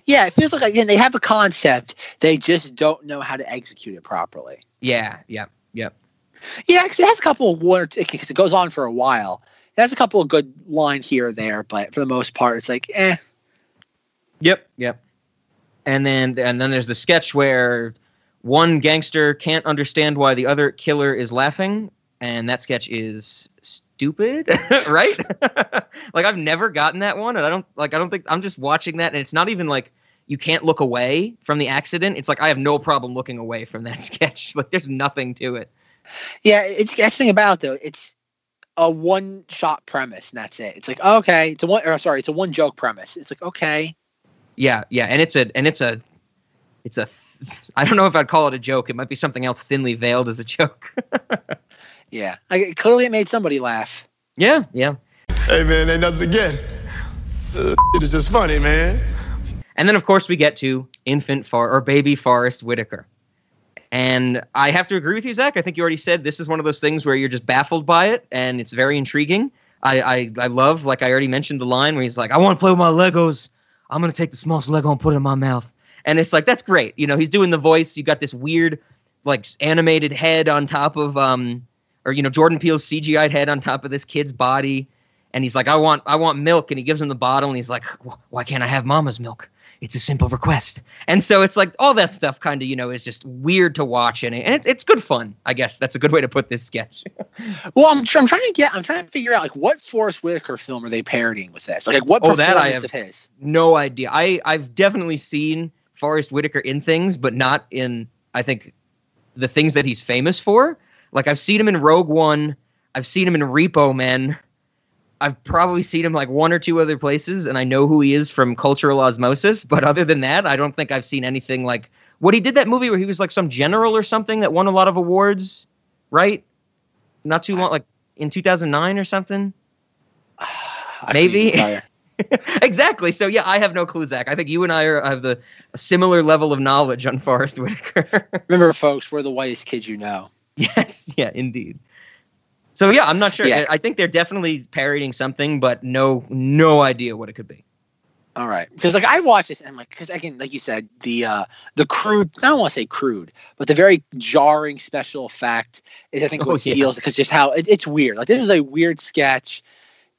Speaker 1: Yeah, it feels like again they have a concept, they just don't know how to execute it properly.
Speaker 2: yeah yeah yeah
Speaker 1: Yeah, 'cause it has a couple of one because it goes on for a while. It has a couple of good lines here or there, but for the most part, it's like, eh.
Speaker 2: yep yep and then and then there's the sketch where one gangster can't understand why the other killer is laughing and that sketch is stupid *laughs* right *laughs* like i've never gotten that one and i don't like i don't think i'm just watching that and it's not even like you can't look away from the accident it's like i have no problem looking away from that *laughs* sketch like there's nothing to it
Speaker 1: Yeah, it's that's the thing about it, though. It's a one shot premise and that's it. It's like okay, it's a one or sorry, it's a one joke premise. It's like okay,
Speaker 2: Yeah, yeah, and it's a and it's a it's a I don't know if I'd call it a joke. It might be something else thinly veiled as a joke.
Speaker 1: Yeah. Like, clearly, it made somebody laugh.
Speaker 2: yeah, yeah.
Speaker 5: Hey, man, ain't nothing again. Uh, it is just funny, man.
Speaker 2: And then, of course, we get to infant Far or baby Forest Whitaker. And I have to agree with you, Zach. I think you already said this is one of those things where you're just baffled by it, and it's very intriguing. I I, I love, like I already mentioned, the line where he's like, "I want to play with my Legos. I'm gonna take the smallest Lego and put it in my mouth." And it's like that's great. You know, he's doing the voice. You got this weird, like animated head on top of um, or you know, Jordan Peele's CGI'd head on top of this kid's body and he's like, "I want, I want milk," and he gives him the bottle, and he's like, "Why can't I have Mama's milk? It's a simple request." And so it's like all that stuff, kind of, you know, is just weird to watch, and, it, and it's it's good fun. I guess that's a good way to put this sketch. *laughs*
Speaker 1: Well, I'm, tr- I'm trying to get, I'm trying to figure out like what Forest Whitaker film are they parodying with this? Like, like what
Speaker 2: Oh, that I have-
Speaker 1: of his?
Speaker 2: no idea. I I've definitely seen Forest Whitaker in things, but not in I think the things that he's famous for. Like I've seen him in Rogue One. I've seen him in Repo Men. I've probably seen him like one or two other places, and I know who he is from Cultural Osmosis. But other than that, I don't think I've seen anything like what he did that movie where he was like some general or something that won a lot of awards, right? Not too long, like in 2009 or something. *sighs* Maybe.
Speaker 1: even tell you. *laughs* *laughs*
Speaker 2: exactly. So yeah, I have no clue, Zach. I think you and I are have the a similar level of knowledge on Forest Whitaker. *laughs*
Speaker 1: Remember, folks, we're the whitest kids you know. *laughs*
Speaker 2: yes, yeah, indeed. So yeah, I'm not sure.
Speaker 1: Yeah.
Speaker 2: I think they're definitely parodying something, but no, no idea what it could be.
Speaker 1: All right, because like I watched this and I'm like, because again, like you said, the uh the crude, I don't want to say crude, but the very jarring special effect is I think *laughs*
Speaker 2: Oh,
Speaker 1: what
Speaker 2: yeah.
Speaker 1: seals because just how it, it's weird. Like this is a weird sketch,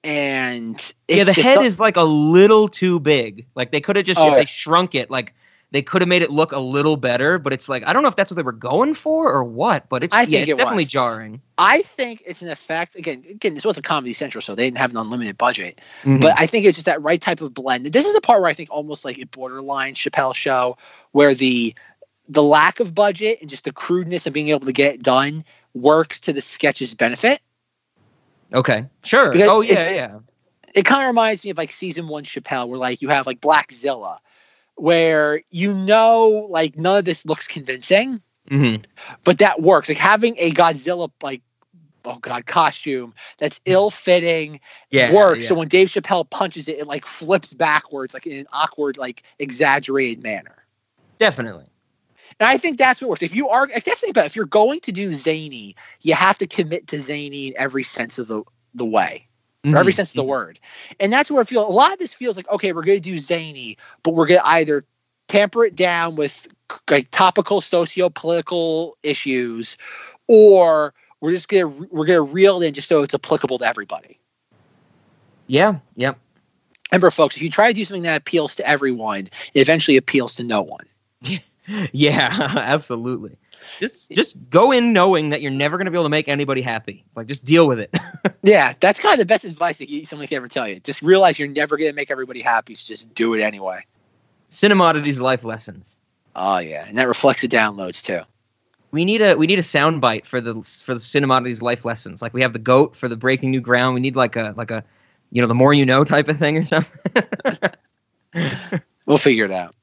Speaker 1: and it's
Speaker 2: yeah, the head is like a little too big. Like they could have just
Speaker 1: Oh, yeah.
Speaker 2: they shrunk it, like they could have made it look a little better. But it's like I don't know if that's what they were going for or what. But it's
Speaker 1: I
Speaker 2: yeah, it's
Speaker 1: it
Speaker 2: definitely
Speaker 1: was.
Speaker 2: jarring.
Speaker 1: I think it's an effect. Again, again, this was a Comedy Central, so they didn't have an unlimited budget.
Speaker 2: Mhm.
Speaker 1: But I think it's just that right type of blend. This is the part where I think almost like a borderline Chappelle show, where the the lack of budget and just the crudeness of being able to get it done works to the sketch's benefit.
Speaker 2: okay, sure.
Speaker 1: Because
Speaker 2: oh
Speaker 1: it-
Speaker 2: yeah, yeah.
Speaker 1: It kind of reminds me of like season one Chappelle, where like you have like Blackzilla, where you know like none of this looks convincing,
Speaker 2: hmm
Speaker 1: but that works. Like having a Godzilla like oh god costume that's ill fitting
Speaker 2: Yeah,
Speaker 1: works.
Speaker 2: yeah.
Speaker 1: So when Dave Chappelle punches it, it like flips backwards, like in an awkward, like exaggerated manner.
Speaker 2: definitely.
Speaker 1: And I think that's what works. If you are, I guess think about it, if you're going to do zany, you have to commit to zany in every sense of the the way, or every
Speaker 2: mm-hmm.
Speaker 1: sense of the mm-hmm. word. And that's where I feel a lot of this feels like okay, we're going to do zany, but we're going to either tamper it down with like topical socio-political issues, or we're just gonna we're gonna reel it in just so it's applicable to everybody.
Speaker 2: Yeah, yep.
Speaker 1: Remember, folks, if you try to do something that appeals to everyone, it eventually appeals to no one. *laughs*
Speaker 2: Yeah, *laughs* absolutely. Just just go in knowing that you're never going to be able to make anybody happy. Like just deal with it. *laughs*
Speaker 1: Yeah, that's kind of the best advice that you- somebody can ever tell you. Just realize you're never going to make everybody happy, so just do it anyway.
Speaker 2: Cinemodities life lessons.
Speaker 1: Oh yeah, and that reflects the downloads too.
Speaker 2: We need a we need a soundbite for the for the Cinemodities life lessons. Like we have the goat for the breaking new ground. We need like a like a you know the more you know type of thing or something. *laughs*
Speaker 1: We'll figure it out.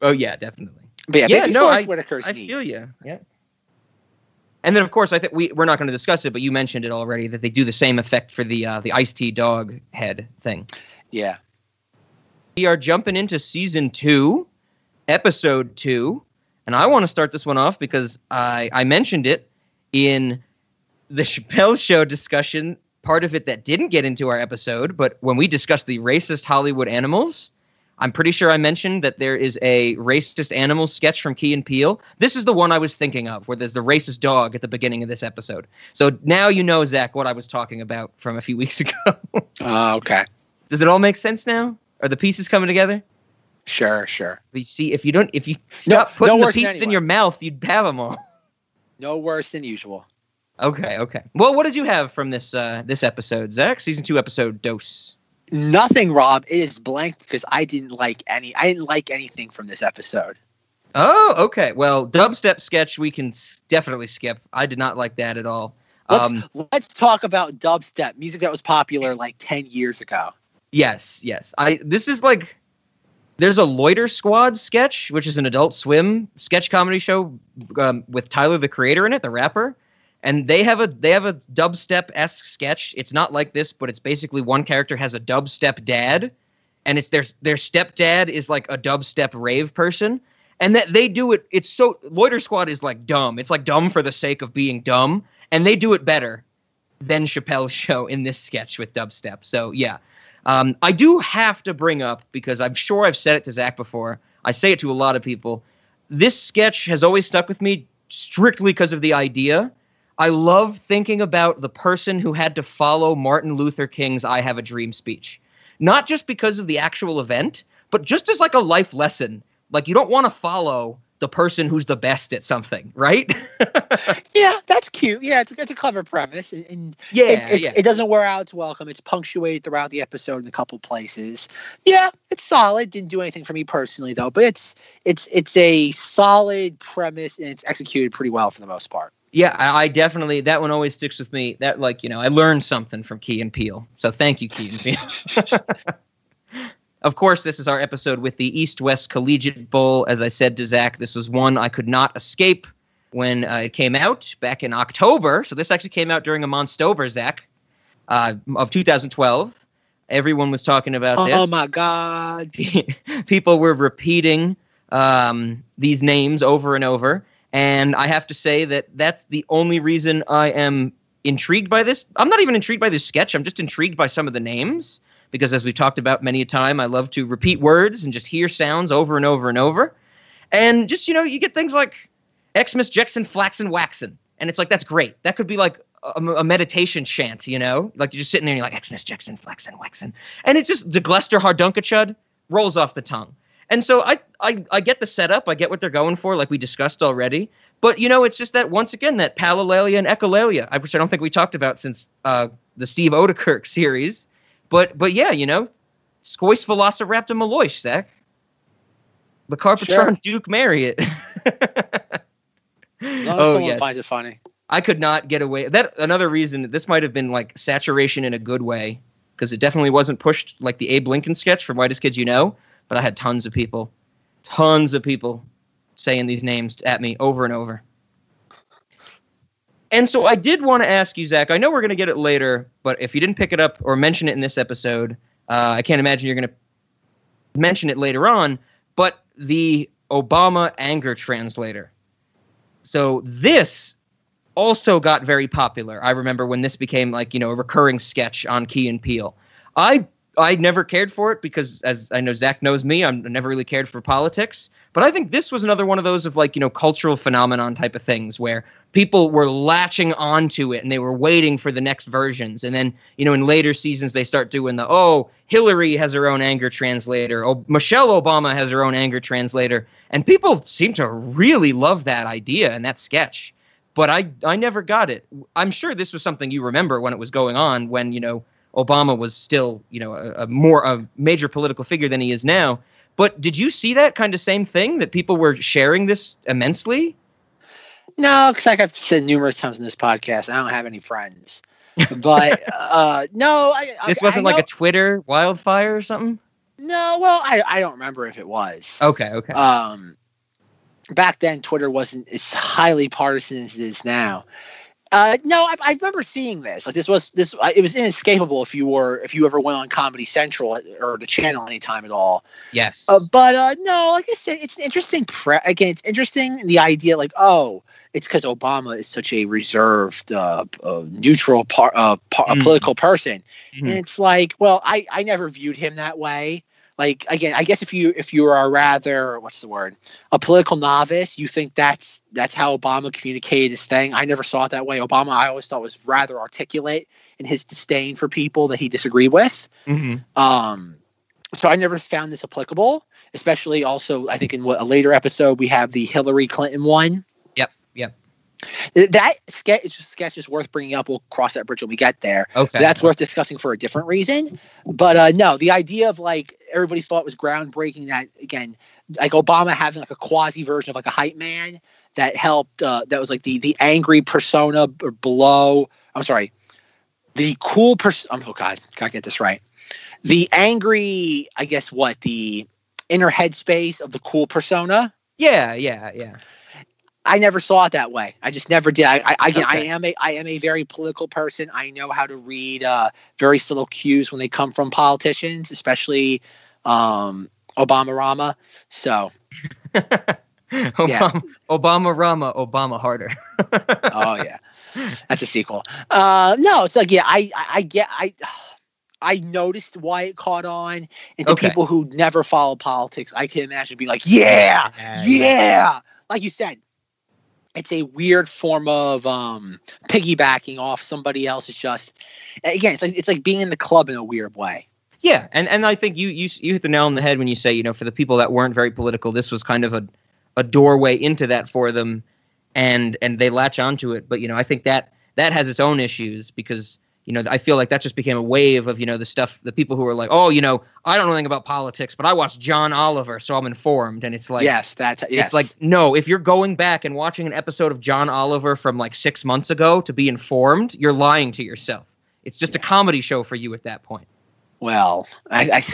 Speaker 2: oh yeah, definitely.
Speaker 1: But yeah,
Speaker 2: Yeah, no, I-
Speaker 1: Whitaker's
Speaker 2: I feel you. Yeah. And then of course I think we we're not going to discuss it, but you mentioned it already that they do the same effect for the uh, the iced tea dog head thing.
Speaker 1: Yeah,
Speaker 2: We are jumping into season two, episode two, and I want to start this one off because I I mentioned it in the *laughs* Chappelle Show discussion. Part of it that didn't get into our episode, but when we discussed the racist Hollywood animals, I'm pretty sure I mentioned that there is a racist animal sketch from Key and Peele. This is the one I was thinking of, where there's the racist dog at the beginning of this episode. So now you know, Zach, what I was talking about from a few *laughs* weeks ago.
Speaker 1: Oh, okay.
Speaker 2: Does it all make sense now? Are the pieces coming together?
Speaker 1: Sure, sure.
Speaker 2: You see, if you don't, if you stop
Speaker 1: no
Speaker 2: putting the pieces in your mouth, you'd have them all.
Speaker 1: No worse than usual.
Speaker 2: Okay, okay. Well, what did you have from this uh this episode, Zach? Season two, episode dose.
Speaker 1: Nothing, Rob. It is blank because I didn't like any. I didn't like anything from this episode.
Speaker 2: Oh, okay. Well, dubstep sketch we can definitely skip. I did not like that at all.
Speaker 1: Let's,
Speaker 2: Um,
Speaker 1: let's talk about dubstep, music that was popular like 10 years ago.
Speaker 2: Yes, yes. I this is like there's a Loiter Squad sketch, which is an Adult Swim sketch comedy show um, with Tyler the Creator in it, the rapper, and they have a they have a dubstep esque sketch. It's not like this, but it's basically one character has a dubstep dad, and it's their their stepdad is like a dubstep rave person, and that they do it. It's so Loiter Squad is like dumb. It's like dumb for the sake of being dumb, and they do it better than Chappelle's show in this sketch with dubstep. So yeah. Um, I do have to bring up because I'm sure I've said it to Zach before. I say it to a lot of people. This sketch has always stuck with me strictly because of the idea. I love thinking about the person who had to follow Martin Luther King's I Have a Dream speech. Not just because of the actual event, but just as like a life lesson. Like you don't want to follow the person who's the best at something, right? *laughs*
Speaker 1: Yeah, that's cute. Yeah, it's, a- it's a clever premise. And, and
Speaker 2: yeah,
Speaker 1: it, it's,
Speaker 2: yeah.
Speaker 1: it doesn't wear out its welcome. It's punctuated throughout the episode in a couple places. Yeah, it's solid. Didn't do anything for me personally though, but it's it's it's a solid premise and it's executed pretty well for the most part.
Speaker 2: Yeah, I, I definitely that one always sticks with me. That like you know I learned something from Key and Peele, so thank you, Key and Peele. *laughs* of course, this is our episode with the East West Collegiate Bowl. As I said to Zach, this was one I could not escape when uh, it came out back in October. So this actually came out during a Monstober, Zach, uh, of 2012. Everyone was talking about this
Speaker 1: Oh my god. *laughs*
Speaker 2: people were repeating um, these names over and over. And I have to say that that's the only reason I am intrigued by this. I'm not even intrigued by this sketch. I'm just intrigued by some of the names because, as we've talked about many a time, I love to repeat words and just hear sounds over and over and over. And just, you know, you get things like Xmas, Jackson, Flaxen, Waxen. And it's like, that's great. That could be like a, a meditation chant, you know? Like you're just sitting there and you're like, Xmas, Jackson, Flaxen, Waxen. And it's just the Glester Hardunkachud rolls off the tongue. And so I, I I get the setup, I get what they're going for, like we discussed already. But you know, it's just that once again that palilalia and echolalia, I- which I don't think we talked about since uh, the Steve Oedekerk *laughs* series. But but yeah, you know, Scoish Velociraptor Maloish, Zach. The Carpatron
Speaker 1: Sure.
Speaker 2: Duke Marriott.
Speaker 1: As long as
Speaker 2: oh yes.
Speaker 1: finds it funny.
Speaker 2: I could not get away. That another reason this might have been like saturation in a good way because it definitely wasn't pushed like the Abe Lincoln sketch from Whitest Kids You Know. But I had tons of people, tons of people saying these names at me over and over. And so I did want to ask you, Zach. I know we're going to get it later, but if you didn't pick it up or mention it in this episode, uh, I can't imagine you're going to mention it later on. But the Obama anger translator. So this also got very popular. I remember when this became like you know a recurring sketch on Key and Peele. I I never cared for it because, as I know Zach knows me, I'm never really cared for politics. But I think this was another one of those of like you know cultural phenomenon type of things where people were latching onto it and they were waiting for the next versions. And then you know in later seasons they start doing the oh Hillary has her own anger translator, oh Michelle Obama has her own anger translator, and people seem to really love that idea and that sketch but I I never got it. I'm sure this was something you remember when it was going on when you know Obama was still you know a, a more a major political figure than he is now. But did you see that kind of same thing that people were sharing this immensely?
Speaker 1: No, because like I've said numerous times in this podcast, I don't have any friends. But *laughs* uh, no, I,
Speaker 2: This
Speaker 1: I-
Speaker 2: wasn't
Speaker 1: I
Speaker 2: like
Speaker 1: know-
Speaker 2: a Twitter wildfire or something.
Speaker 1: no. Well, I I don't remember if it was.
Speaker 2: Okay, okay.
Speaker 1: Um, back then, Twitter wasn't as highly partisan as it is now. Uh, no, I, I remember seeing this. Like this was this. It was inescapable if you were if you ever went on Comedy Central or the channel anytime at all.
Speaker 2: yes.
Speaker 1: Uh, but uh, no, like I said, it's an interesting. Pre- again, it's interesting the idea, like, oh, it's because Obama is such a reserved, uh, uh, neutral, par- uh, par-
Speaker 2: Mhm.
Speaker 1: political person,
Speaker 2: Mhm.
Speaker 1: and it's like, well, I I never viewed him that way. Like again, I guess if you if you are a rather what's the word a political novice, you think that's that's how Obama communicated his thing. I never saw it that way. Obama, I always thought was rather articulate in his disdain for people that he disagreed with.
Speaker 2: Mhm.
Speaker 1: Um, so I never found this applicable, especially also I think in what, a later episode we have the Hillary Clinton one.
Speaker 2: Yep, yep.
Speaker 1: That sketch sketch is worth bringing up. We'll cross that bridge when we get there.
Speaker 2: Okay.
Speaker 1: That's worth discussing for a different reason. But uh, no, the idea of like everybody thought was groundbreaking. That again, like Obama having like a quasi version of like a hype man. that helped. Uh, that was like the the angry persona b- below. I'm sorry, the cool person. Oh God, gotta get this right. The angry, I guess, what the inner headspace of the cool persona.
Speaker 2: Yeah, yeah, yeah.
Speaker 1: I never saw it that way. I just never did. I, I, I, again, I am a, I am a very political person. I know how to read uh, very subtle cues when they come from politicians, especially um, *laughs* Obama Rama. So,
Speaker 2: Obama, Obama Rama, Obama harder. *laughs*
Speaker 1: oh yeah, that's a sequel. Uh, no, it's like yeah, I, I, I get, I, I noticed why it caught on, and to
Speaker 2: Okay.
Speaker 1: people who never follow politics, I can imagine being like, yeah, yeah, like you said. It's a weird form of um, piggybacking off somebody else. It's just again, it's like it's like being in the club in a weird way.
Speaker 2: Yeah, and and I think you you you hit the nail on the head when you say you know for the people that weren't very political, this was kind of a a doorway into that for them, and and they latch onto it. But you know, I think that that has its own issues because you know I feel like that just became a wave of you know the stuff the people who are like oh you know I don't know anything about politics, but I watched John Oliver, so I'm informed, and it's like
Speaker 1: yes, that yes.
Speaker 2: It's like no, if you're going back and watching an episode of John Oliver from like six months ago to be informed, you're lying to yourself. It's just a comedy show for you at that point.
Speaker 1: Well, I, I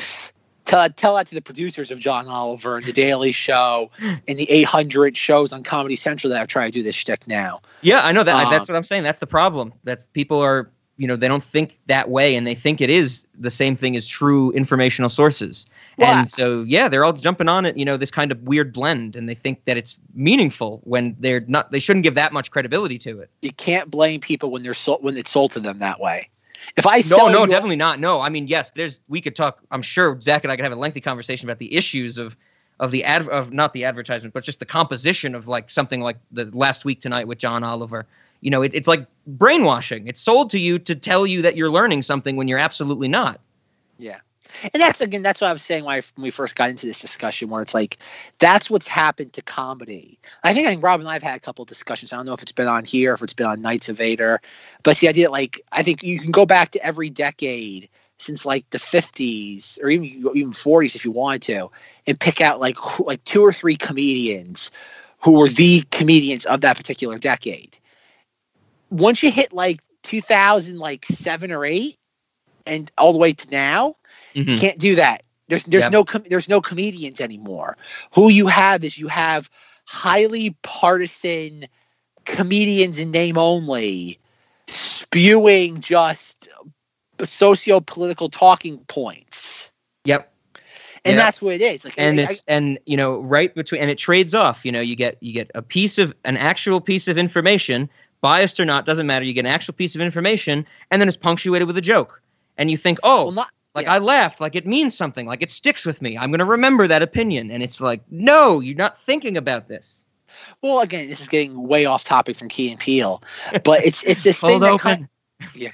Speaker 1: tell tell that to the producers of John Oliver and The Daily Show and the 800 shows on Comedy Central that are trying to do this shtick now.
Speaker 2: Yeah, I know that.
Speaker 1: Um,
Speaker 2: that's what I'm saying. That's the problem. That's people are, you know, they don't think that way, and they think it is the same thing as true informational sources.
Speaker 1: Well,
Speaker 2: and so, yeah, they're all jumping on it. You know, this kind of weird blend, and they think that it's meaningful when they're not. They shouldn't give that much credibility to it.
Speaker 1: You can't blame people when they're sold when it's sold to them that way. If I
Speaker 2: No,
Speaker 1: sell
Speaker 2: no, definitely not. No, I mean, yes, there's. We could talk. I'm sure Zach and I could have a lengthy conversation about the issues of of the ad of not the advertisement, but just the composition of like something like the last week tonight with John Oliver. You know, it, it's like brainwashing. It's sold to you to tell you that you're learning something when you're absolutely not.
Speaker 1: Yeah. And that's again, that's what I was saying when, we first got into this discussion, where it's like, that's what's happened to comedy. I think, I think Rob and I have had a couple discussions. I don't know if it's been on here, if it's been on Knights of Vader, but it's the idea, like, I think you can go back to every decade since like the 50s or even even 40s if you wanted to, and pick out like like two or three comedians who were the comedians of that particular decade. Once you hit like 2000, like seven or eight, and all the way to now,
Speaker 2: Mhm.
Speaker 1: you can't do that. There's there's
Speaker 2: Yep.
Speaker 1: no com- there's no comedians anymore. Who you have is you have highly partisan comedians in name only spewing just socio-political talking points.
Speaker 2: Yep.
Speaker 1: And that's what it is. Like
Speaker 2: and
Speaker 1: I-
Speaker 2: it's and you know right between and it trades off you know you get you get a piece of an actual piece of information biased or not doesn't matter. You get an actual piece of information and then it's punctuated with a joke. And you think oh
Speaker 1: well, not
Speaker 2: like
Speaker 1: yeah.
Speaker 2: i laughed like it means something like it sticks with me. I'm going to remember that opinion. And it's like no you're not thinking about this.
Speaker 1: Well again, this is getting way off topic from Key and Peele, but it's it's this *laughs* thing that kind- yeah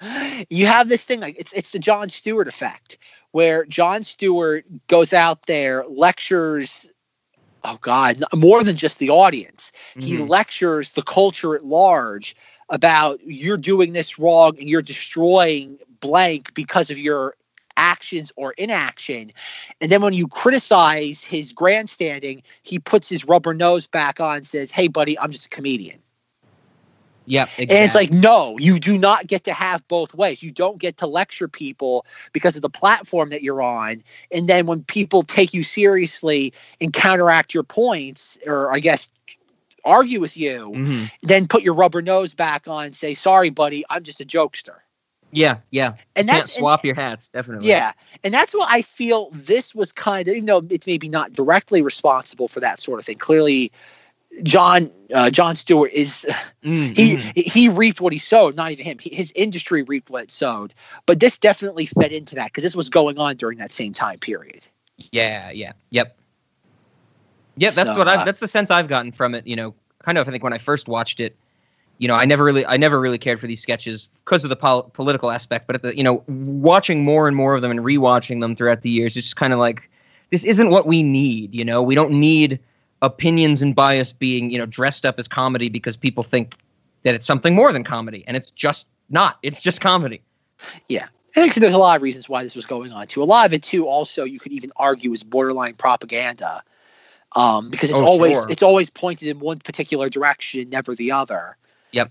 Speaker 1: *laughs* you have this thing like it's it's the jon stewart effect where jon stewart goes out there lectures oh god more than just the audience. He
Speaker 2: Mhm.
Speaker 1: lectures the culture at large about you're doing this wrong and you're destroying blank because of your actions or inaction. And then when you criticize his grandstanding he puts his rubber nose back on and says hey buddy i'm just a comedian
Speaker 2: yep
Speaker 1: and it's like, no, you do not get to have both ways. You don't get to lecture people because of the platform that you're on. And then when people take you seriously and counteract your points, or I guess argue with you,
Speaker 2: Mhm.
Speaker 1: then put your rubber nose back on and say, sorry, buddy, I'm just a jokester.
Speaker 2: yeah yeah
Speaker 1: And
Speaker 2: can't
Speaker 1: that's and-
Speaker 2: swap your hats definitely
Speaker 1: yeah. And that's what I feel this was kind of, even though it's maybe not directly responsible for that sort of thing. Clearly, Jon uh, Jon Stewart is
Speaker 2: Mm,
Speaker 1: he he reaped what he sowed not even him he, his industry reaped what it sowed but this definitely fed into that because this was going on during that same time period
Speaker 2: Yeah, yeah, yep, yeah. That's
Speaker 1: So,
Speaker 2: what I.
Speaker 1: uh,
Speaker 2: That's the sense I've gotten from it. You know, kind of. I think when I first watched it, you know, I never really, I never really cared for these sketches because of the pol- political aspect. But at the, you know, watching more and more of them and rewatching them throughout the years, it's just kind of like, this isn't what we need. You know, we don't need opinions and bias being, you know, dressed up as comedy because people think that it's something more than comedy, and it's just not. It's just comedy.
Speaker 1: Yeah I think there's a lot of reasons why this was going on too. A lot of it too, also, you could even argue is borderline propaganda. um, because it's
Speaker 2: Oh,
Speaker 1: always
Speaker 2: sure.
Speaker 1: it's always pointed in one particular direction, never the other.
Speaker 2: Yep.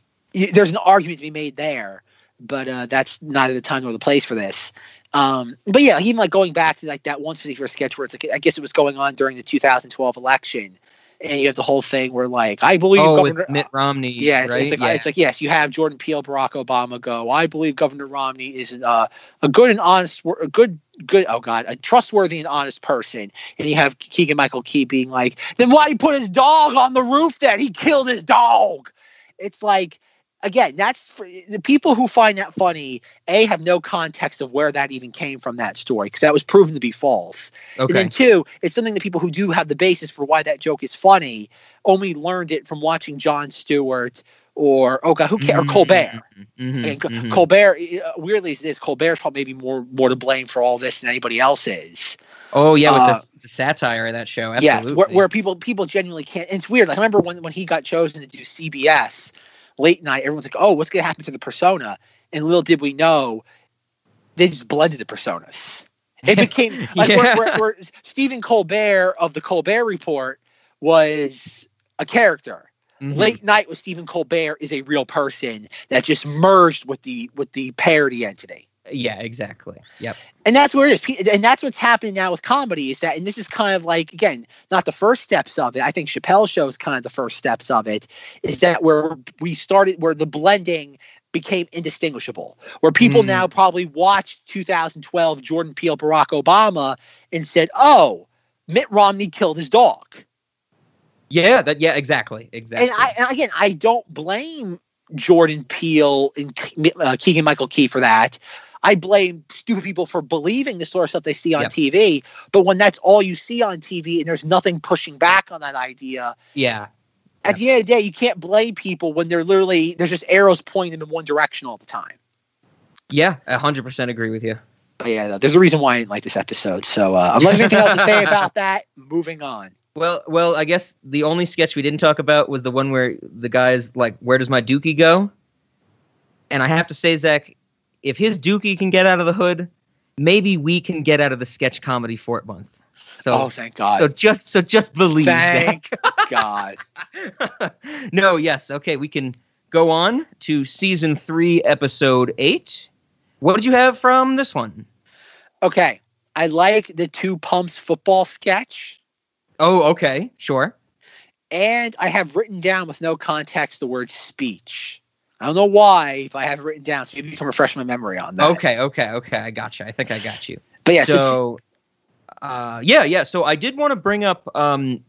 Speaker 1: There's an argument to be made there, but uh, that's neither the time nor the place for this. Um, but yeah, even like going back to like that one particular sketch where it's like I guess it was going on during the 2012 election, and you have the whole thing where like I believe
Speaker 2: Oh,
Speaker 1: Governor,
Speaker 2: with Mitt Romney.
Speaker 1: yeah, it's,
Speaker 2: right?
Speaker 1: it's like
Speaker 2: yeah.
Speaker 1: it's like yes, you have Jordan Peele, Barack Obama go. I believe Governor Romney is uh, a good and honest, a good, good. Oh God, a trustworthy and honest person. And you have Keegan Michael Key being like, then why he put his dog on the roof? Then he killed his dog. It's like. Again, that's for the people who find that funny. A have no context of where that even came from that story because that was proven to be false. And
Speaker 2: okay.
Speaker 1: then two, it's something that people who do have the basis for why that joke is funny only learned it from watching Jon Stewart or oh god, who ca- or Colbert.
Speaker 2: Mhm,
Speaker 1: And Co-
Speaker 2: mhm.
Speaker 1: Colbert, uh, weirdly as it is, Colbert's probably maybe more more to blame for all this than anybody else is.
Speaker 2: Oh yeah, with
Speaker 1: uh,
Speaker 2: the, the satire of that show.
Speaker 1: Yes, where, where people people genuinely can't. And it's weird. Like I remember when when he got chosen to do CBS late night, everyone's like, "Oh, what's going to happen to the persona?" And little did we know, they just blended the personas. It became *laughs* like
Speaker 2: Yeah.
Speaker 1: where, where, where Stephen Colbert of the Colbert Report was a character.
Speaker 2: Mhm.
Speaker 1: Late night with Stephen Colbert is a real person that just merged with the with the parody entity
Speaker 2: Yeah, exactly. Yep.
Speaker 1: and that's where it is and that's what's happening now with comedy is that and this is kind of like again not the first steps of it i think chappelle's show is kind of the first steps of it is that where we started where the blending became indistinguishable where people
Speaker 2: Mm.
Speaker 1: now probably watched 2012 jordan peele barack obama and said oh mitt romney killed his dog
Speaker 2: Yeah. That. Yeah. Exactly. Exactly.
Speaker 1: and I and again, I don't blame Jordan Peele and uh, Keegan Michael Key for that. I blame stupid people for believing the sort of stuff they see on
Speaker 2: Yep.
Speaker 1: TV. But when that's all you see on TV and there's nothing pushing back on that idea,
Speaker 2: yeah.
Speaker 1: at the end of the day, you can't blame people when they're literally there's just arrows pointing them in one direction all the time.
Speaker 2: Yeah. A hundred percent agree with you.
Speaker 1: But yeah, there's a reason why I didn't like this episode. So uh, unless anything else to say *laughs* about that, moving on.
Speaker 2: Well, well, I guess the only sketch we didn't talk about was the one where the guy's like, "Where does my dookie go?" And I have to say, Zach, if his dookie can get out of the hood, maybe we can get out of the sketch comedy Fort month. So,
Speaker 1: oh, thank God.
Speaker 2: so just, so just believe.
Speaker 1: thank God. *laughs*
Speaker 2: No, yes, okay, we can go on to season three, episode eight. What did you have from this one?
Speaker 1: Okay. I like the two pumps football sketch.
Speaker 2: Oh, okay, sure.
Speaker 1: And I have written down with no context the word speech. I don't know why, but I have it written down, so maybe you can refresh my memory on that.
Speaker 2: Okay, okay, okay. I got you. I think I got you.
Speaker 1: But yeah, so,
Speaker 2: uh, yeah, yeah. So I did want to bring up um,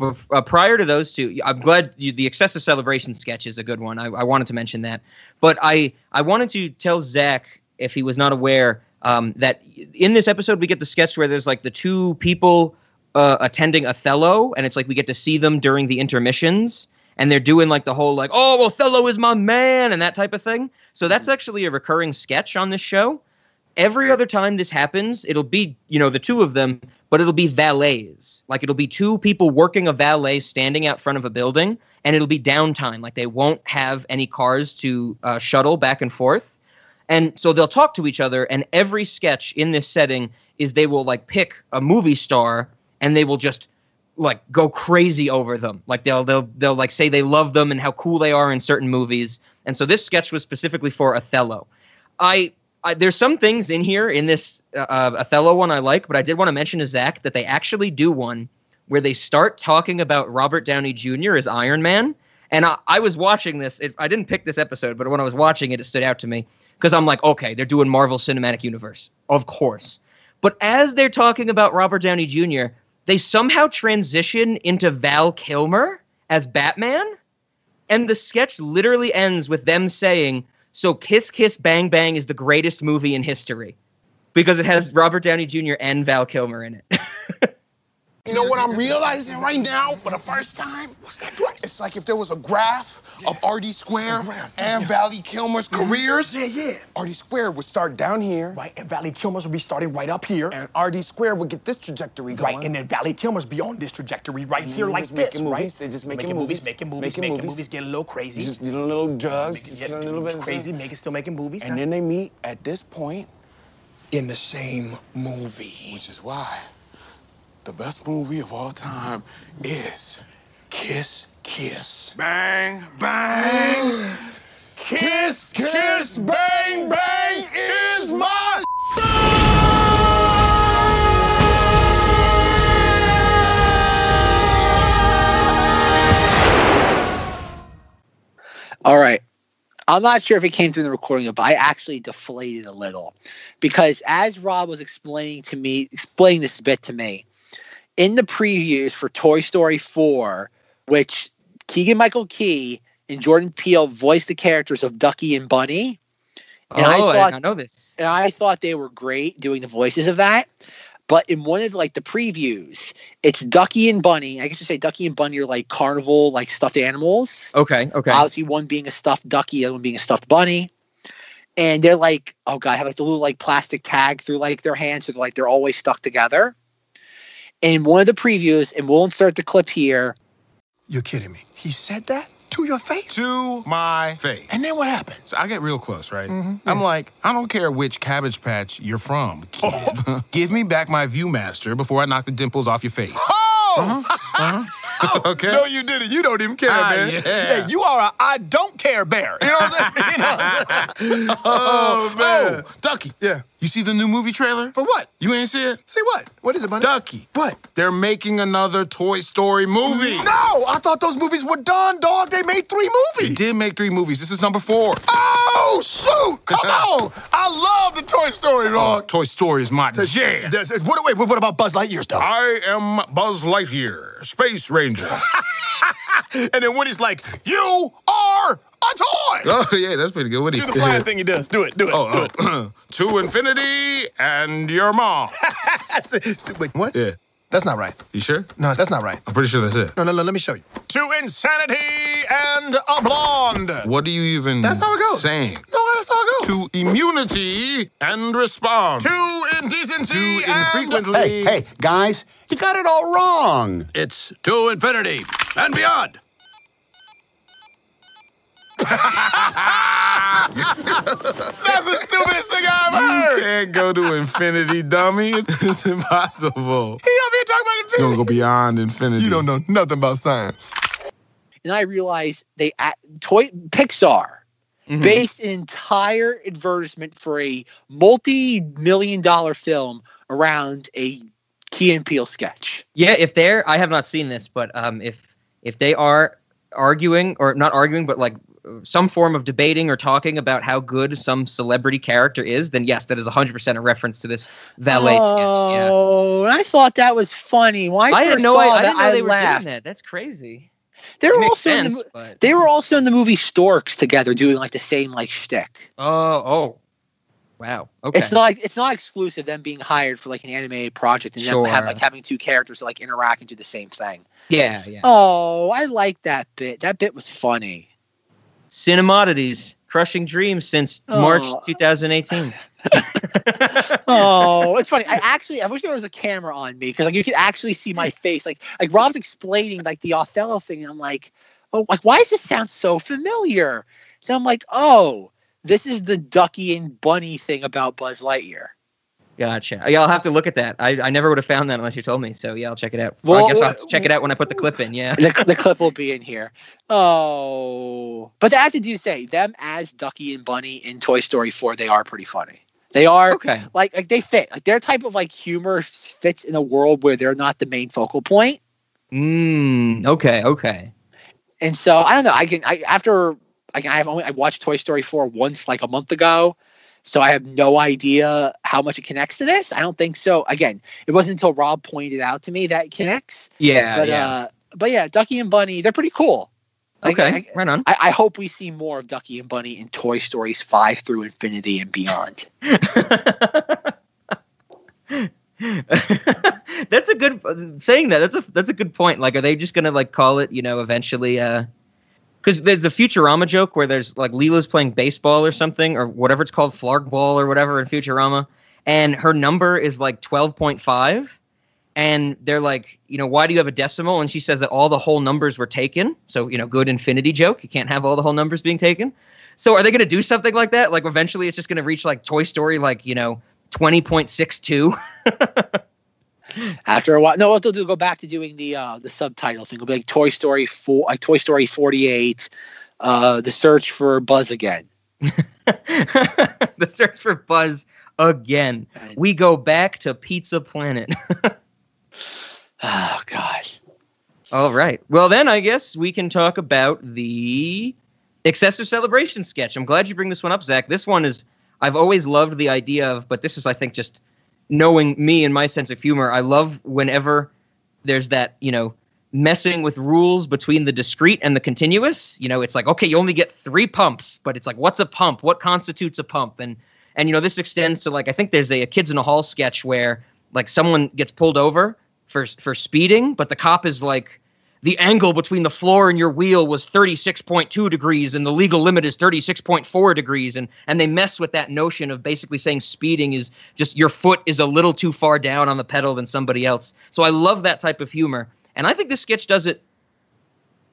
Speaker 2: uh, prior to those two. I'm glad you, the excessive celebration sketch is a good one. I, I wanted to mention that, but I I wanted to tell Zach if he was not aware um, that in this episode we get the sketch where there's like the two people uh, attending Othello, and it's like we get to see them during the intermissions. And they're doing like the whole like, oh, Othello is my man, and that type of thing. So that's actually a recurring sketch on this show every other time this happens, it'll be, you know, the two of them, but it'll be valets. Like it'll be two people working a valet standing out front of a building, and it'll be downtime. Like they won't have any cars to uh, shuttle back and forth. And so they'll talk to each other, and every sketch in this setting is they will like pick a movie star and they will just like go crazy over them. Like they'll they'll they'll like say they love them and how cool they are in certain movies. And so this sketch was specifically for Othello. I I, there's some things in here in this uh, Othello one I like, but I did want to mention to Zach that they actually do one where they start talking about Robert Downey Jr. as Iron Man. And I, I was watching this. It, I didn't pick this episode, but when I was watching it, it stood out to me because I'm like, okay, they're doing Marvel Cinematic Universe, of course. But as they're talking about Robert Downey Jr., they somehow transition into Val Kilmer as Batman. And the sketch literally ends with them saying, So Kiss Kiss Bang Bang is the greatest movie in history because it has Robert Downey Jr. and Val Kilmer in it. *laughs*
Speaker 6: You know what I'm *laughs* realizing right now for the first time? What's that? It's like if there was a graph of RD Square and Valley Kilmer's mm-hmm. careers.
Speaker 7: Yeah, yeah.
Speaker 6: RD Square would start down here,
Speaker 7: Right, and Valley Kilmers would be starting right up here.
Speaker 6: and RD Square would get this trajectory going.
Speaker 7: Right, and then Valley Kilmers be on this trajectory right
Speaker 6: And
Speaker 7: here like this,
Speaker 6: making
Speaker 7: right?
Speaker 6: movies, they're just making
Speaker 7: movies,
Speaker 6: movies,
Speaker 7: making movies,
Speaker 6: making
Speaker 7: making
Speaker 6: movies.
Speaker 7: movies, getting a little crazy.
Speaker 6: just you a little drugs,
Speaker 7: Making-
Speaker 6: just
Speaker 7: yeah,
Speaker 6: getting a little bit
Speaker 7: crazy, making still making movies.
Speaker 6: And
Speaker 7: huh?
Speaker 6: then they meet at this point,
Speaker 7: in the same movie.
Speaker 6: which is why the best movie of all time is Kiss Kiss.
Speaker 4: Bang, bang.
Speaker 6: Kiss Kiss Bang Bang is my
Speaker 1: All right. I'm not sure if it came through in the recording, but I actually deflated a little because as Rob was explaining to me, explaining this bit to me, in the previews for Toy Story 4, which Keegan Michael Key and Jordan Peele voiced the characters of Ducky and Bunny.
Speaker 2: Oh,
Speaker 1: And
Speaker 2: I,
Speaker 1: oh,
Speaker 2: I
Speaker 1: thought-
Speaker 2: not know this.
Speaker 1: and I thought they were great doing the voices of that. But in one of like the previews, it's Ducky and Bunny. I guess you say Ducky and Bunny are like carnival, like stuffed animals.
Speaker 2: Okay, okay.
Speaker 1: Obviously, one being a stuffed ducky, the other one being a stuffed bunny. And they're like, oh god, have like the little like plastic tag through like their hands, so they're like they're always stuck together. In one of the previews, and we'll insert the clip here.
Speaker 6: You're kidding me. He said that to your face?
Speaker 8: to my face.
Speaker 6: And then what happened?
Speaker 8: So I get real close, right?
Speaker 6: Mm-hmm.
Speaker 8: I'm like, I don't care which cabbage patch you're from, kid. *laughs* Give me back my Viewmaster before I knock the dimples off your face.
Speaker 6: Oh! *laughs* *laughs*
Speaker 8: okay.
Speaker 6: No, you didn't. You don't even care,
Speaker 8: Ah,
Speaker 6: man.
Speaker 8: yeah.
Speaker 6: Hey, you are a I don't care bear. You know what I'm saying? *laughs* You know what I'm saying? *laughs* oh, man.
Speaker 8: Oh, Ducky.
Speaker 6: Yeah.
Speaker 8: You see the new movie trailer?
Speaker 6: For what?
Speaker 8: You ain't see it?
Speaker 6: Say what? What is it, buddy?
Speaker 8: Ducky.
Speaker 6: What?
Speaker 8: They're making another Toy Story movie.
Speaker 6: No, I thought those movies were done, dog. They made three
Speaker 8: They
Speaker 6: movies.
Speaker 8: did make three movies. This is number four.
Speaker 6: Oh, Oh, shoot. Come on. I love the Toy Story,
Speaker 8: Oh,
Speaker 6: dog.
Speaker 8: Toy Story is my jam.
Speaker 6: That's- what, wait, what about Buzz Lightyear, dog?
Speaker 8: I am Buzz Lightyear, Space Ranger. *laughs*
Speaker 6: and then when he's like, you are a toy.
Speaker 8: oh, yeah, that's pretty good. What do
Speaker 6: Do the flying *laughs* thing he does. Do it, do it, oh, do
Speaker 8: Oh,
Speaker 6: it.
Speaker 8: oh. *clears throat* to infinity and your mom. *laughs*
Speaker 6: Wait, what?
Speaker 8: Yeah.
Speaker 6: That's not right.
Speaker 8: You sure?
Speaker 6: No, that's not right.
Speaker 8: I'm pretty sure that's it.
Speaker 6: No, no, no, let me show you. To insanity and a blonde.
Speaker 8: What are you even
Speaker 6: That's how it goes.
Speaker 8: saying?
Speaker 6: No, that's how it goes.
Speaker 8: To immunity and respond.
Speaker 6: To indecency
Speaker 8: To
Speaker 6: and...
Speaker 8: infrequently.
Speaker 9: Hey, hey, guys, you got it all wrong.
Speaker 10: It's to infinity and beyond.
Speaker 6: That's the stupidest thing I ever heard.
Speaker 8: You can't go to infinity, dummy. It's, *laughs* it's impossible.
Speaker 6: He over here talking about infinity.
Speaker 8: You're
Speaker 6: infinity.
Speaker 8: gonna go beyond infinity.
Speaker 6: You don't know nothing about science.
Speaker 1: And I realized they at toy Pixar
Speaker 2: Mhm.
Speaker 1: based an entire advertisement for a multi-million dollar film around a Key and Peele sketch.
Speaker 2: Yeah, if they're, I have not seen this, but um, if if they are arguing or not arguing, but like some form of debating or talking about how good some celebrity character is, then yes, that is 100% a reference to this valet sketch. Yeah.
Speaker 1: Oh, and I thought that was funny. Why I,
Speaker 2: I had
Speaker 1: first
Speaker 2: no
Speaker 1: saw
Speaker 2: idea. I
Speaker 1: that,
Speaker 2: didn't know
Speaker 1: I
Speaker 2: they were
Speaker 1: laughed.
Speaker 2: doing that. That's crazy.
Speaker 1: They were also in the,
Speaker 2: but
Speaker 1: they were also in the movie Storks together, doing like the same like shtick.
Speaker 2: oh oh, wow. Okay.
Speaker 1: It's not like it's not exclusive them being hired for like an animated project and
Speaker 2: Sure.
Speaker 1: them have like having two characters that like interact and do the same thing.
Speaker 2: yeah, yeah.
Speaker 1: Oh, I like that bit. That bit was funny.
Speaker 2: Cinemodities, crushing dreams since oh. March
Speaker 1: Oh.
Speaker 2: 2018. *laughs*
Speaker 1: Oh, it's funny. I actually I wish there was a camera on me because like you could actually see my face. Like like Rob's explaining like the Othello thing, and I'm like, oh, like why does this sound so familiar? Then I'm like, oh, this is the Ducky and Bunny thing about Buzz Lightyear.
Speaker 2: Gotcha. Yeah, I'll have to look at that. I, I never would have found that unless you told me. So yeah, I'll check it out.
Speaker 1: Well,
Speaker 2: I guess I'll have to check it out when I put the clip in. Yeah.
Speaker 1: The, the clip will be in here. Oh, but I have to do say them as Ducky and Bunny in Toy Story 4, they are pretty funny. They are
Speaker 2: Okay.
Speaker 1: like like they fit. Like their type of like humor fits in a world where they're not the main focal point.
Speaker 2: Mm, okay. Okay.
Speaker 1: and so I don't know. I can I after I can I have only I watched Toy Story four once like a month ago, so I have no idea how much it connects to this. I don't think so. Again, it wasn't until Rob pointed out to me that it connects.
Speaker 2: Yeah.
Speaker 1: but
Speaker 2: yeah.
Speaker 1: uh, but yeah, Ducky and Bunny they're pretty cool. Like,
Speaker 2: okay.
Speaker 1: I,
Speaker 2: right on.
Speaker 1: I, I hope we see more of Ducky and Bunny in Toy Stories five through infinity and beyond. *laughs*
Speaker 2: that's a good saying that. That's a that's a good point. Like, are they just gonna like call it? You know, eventually. uh because there's a Futurama joke where there's like Leela's playing baseball or something or whatever it's called, flarg ball or whatever in Futurama, and her number is like twelve point five, and they're like, you know, why do you have a decimal? And she says that all the whole numbers were taken. So you know, good infinity joke. You can't have all the whole numbers being taken. So are they going to do something like that? Like eventually, it's just going to reach like Toy Story, like you know, twenty point six two. *laughs*
Speaker 1: After a while, no, what they'll do, go back to doing the uh, the subtitle thing. It'll be like Toy Story four, like Toy Story forty eight, uh, the search for Buzz again. *laughs*
Speaker 2: the search for Buzz again. We go back to Pizza Planet. *laughs*
Speaker 1: oh God.
Speaker 2: All right. Well, then I guess we can talk about the excessive celebration sketch. I'm glad you bring this one up, Zach. This one is I've always loved the idea of, but this is I think just knowing me and my sense of humor. I love whenever there's that you know messing with rules between the discrete and the continuous. You know, it's like okay, you only get three pumps, but it's like what's a pump? What constitutes a pump? And and you know this extends to like I think there's a, a kids in a hall sketch where like someone gets pulled over for for speeding, but the cop is like the angle between the floor and your wheel was 36.2 degrees and the legal limit is 36.4 degrees and and they mess with that notion of basically saying speeding is just your foot is a little too far down on the pedal than somebody else. So I love that type of humor. And I think this sketch does it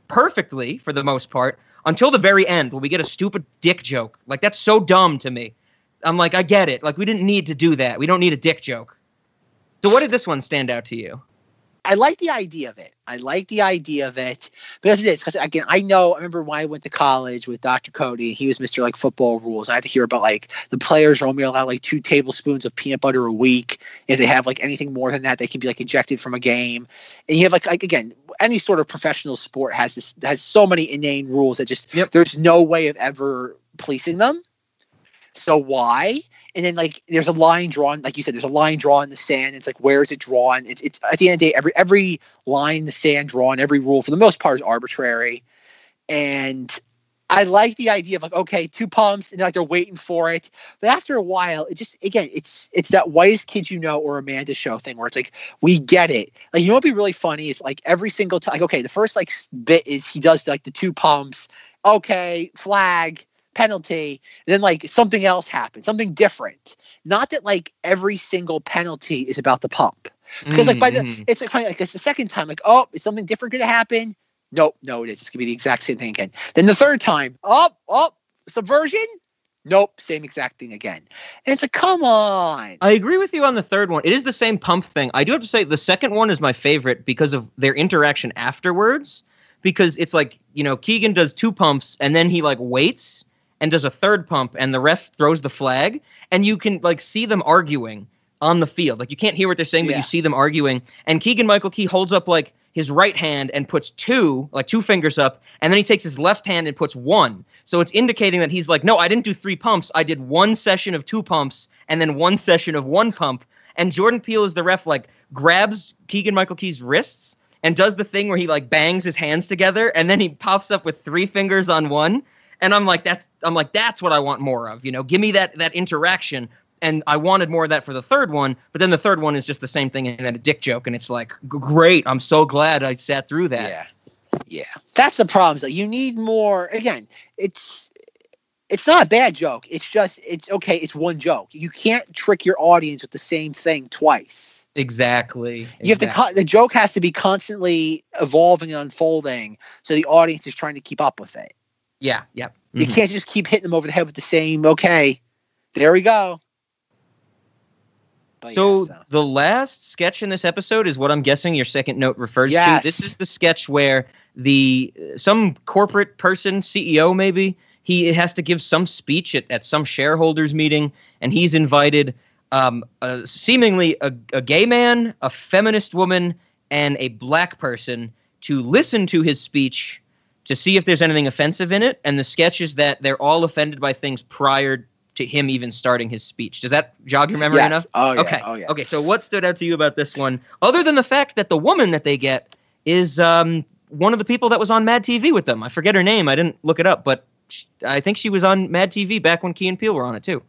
Speaker 2: perfectly for the most part until the very end when we get a stupid dick joke. Like that's so dumb to me. I'm like I get it. Like we didn't need to do that. We don't need a dick joke. So what did this one stand out to you?
Speaker 1: I like the idea of it. I like the idea of it because it is. Because again, I know. I remember when I went to college with Dr. Cody. He was Mr. Like football rules. I had to hear about like the players are only allowed like two tablespoons of peanut butter a week. If they have like anything more than that, they can be like ejected from a game. And you have like like again, any sort of professional sport has this has so many inane rules that just
Speaker 2: yep.
Speaker 1: there's no way of ever policing them. So why? and then like there's a line drawn, like you said, there's a line drawn in the sand. It's like where is it drawn? It's it's at the end of the day, every every line in the sand drawn, every rule for the most part is arbitrary. And I like the idea of like, okay, two pumps, and like they're waiting for it. But after a while, it just again, it's it's that whitest kid you know or Amanda show thing where it's like, we get it. Like, you know what'd be really funny is like every single time, like, okay, the first like bit is he does like the two pumps, okay, flag, penalty, then like something else happens, something different. Not that like every single penalty is about the pump. Because like by the
Speaker 2: Mm-hmm.
Speaker 1: it's like funny, like it's the second time, like, oh, is something different gonna happen? Nope, no, it is. It's gonna be the exact same thing again. Then the third time, oh, oh, subversion? Nope, same exact thing again. And it's like, come on.
Speaker 2: I agree with you on the third one. It is the same pump thing. I do have to say the second one is my favorite because of their interaction afterwards. Because it's like, you know, Keegan does two pumps and then he like waits and does a third pump and the ref throws the flag and you can like see them arguing on the field. Like you can't hear what they're saying, but
Speaker 1: Yeah.
Speaker 2: you see them arguing. And Keegan Michael Key holds up like his right hand and puts two, like two fingers up, and then he takes his left hand and puts one. So it's indicating that he's like, no, I didn't do three pumps. I did one session of two pumps and then one session of one pump. And Jordan Peele is the ref, like grabs Keegan Michael Key's wrists and does the thing where he like bangs his hands together and then he pops up with three fingers on one. And I'm like, that's I'm like, that's what I want more of. You know, give me that that interaction. And I wanted more of that for the third one, but then the third one is just the same thing and then a dick joke, and it's like, great! I'm so glad I sat through that.
Speaker 1: Yeah. Yeah. That's the problem. So you need more again, it's it's not a bad joke. It's just it's okay, it's one joke. You can't trick your audience with the same thing twice.
Speaker 2: Exactly.
Speaker 1: You have to the joke has to be constantly evolving and unfolding so the audience is trying to keep up with it.
Speaker 2: Yeah. Yeah.
Speaker 1: You
Speaker 2: Mhm.
Speaker 1: can't just keep hitting them over the head with the same, okay, there we go. But
Speaker 2: So,
Speaker 1: yeah,
Speaker 2: the last sketch in this episode is what I'm guessing your second note refers
Speaker 1: Yes.
Speaker 2: to. This is the sketch where the some corporate person, CEO maybe, he has to give some speech at, at some shareholders meeting, and he's invited um, a, seemingly a, a gay man, a feminist woman, and a black person to listen to his speech to see if there's anything offensive in it. And the sketch is that they're all offended by things prior to him even starting his speech. Does that jog your memory
Speaker 1: Yes.
Speaker 2: enough?
Speaker 1: Oh, yeah.
Speaker 2: Okay.
Speaker 1: Oh, yeah.
Speaker 2: Okay. So what stood out to you about this one, other than the fact that the woman that they get is um, one of the people that was on Mad TV with them? I forget her name. I didn't look it up, but sh- I think she was on Mad TV back when Key and Peele were on it too.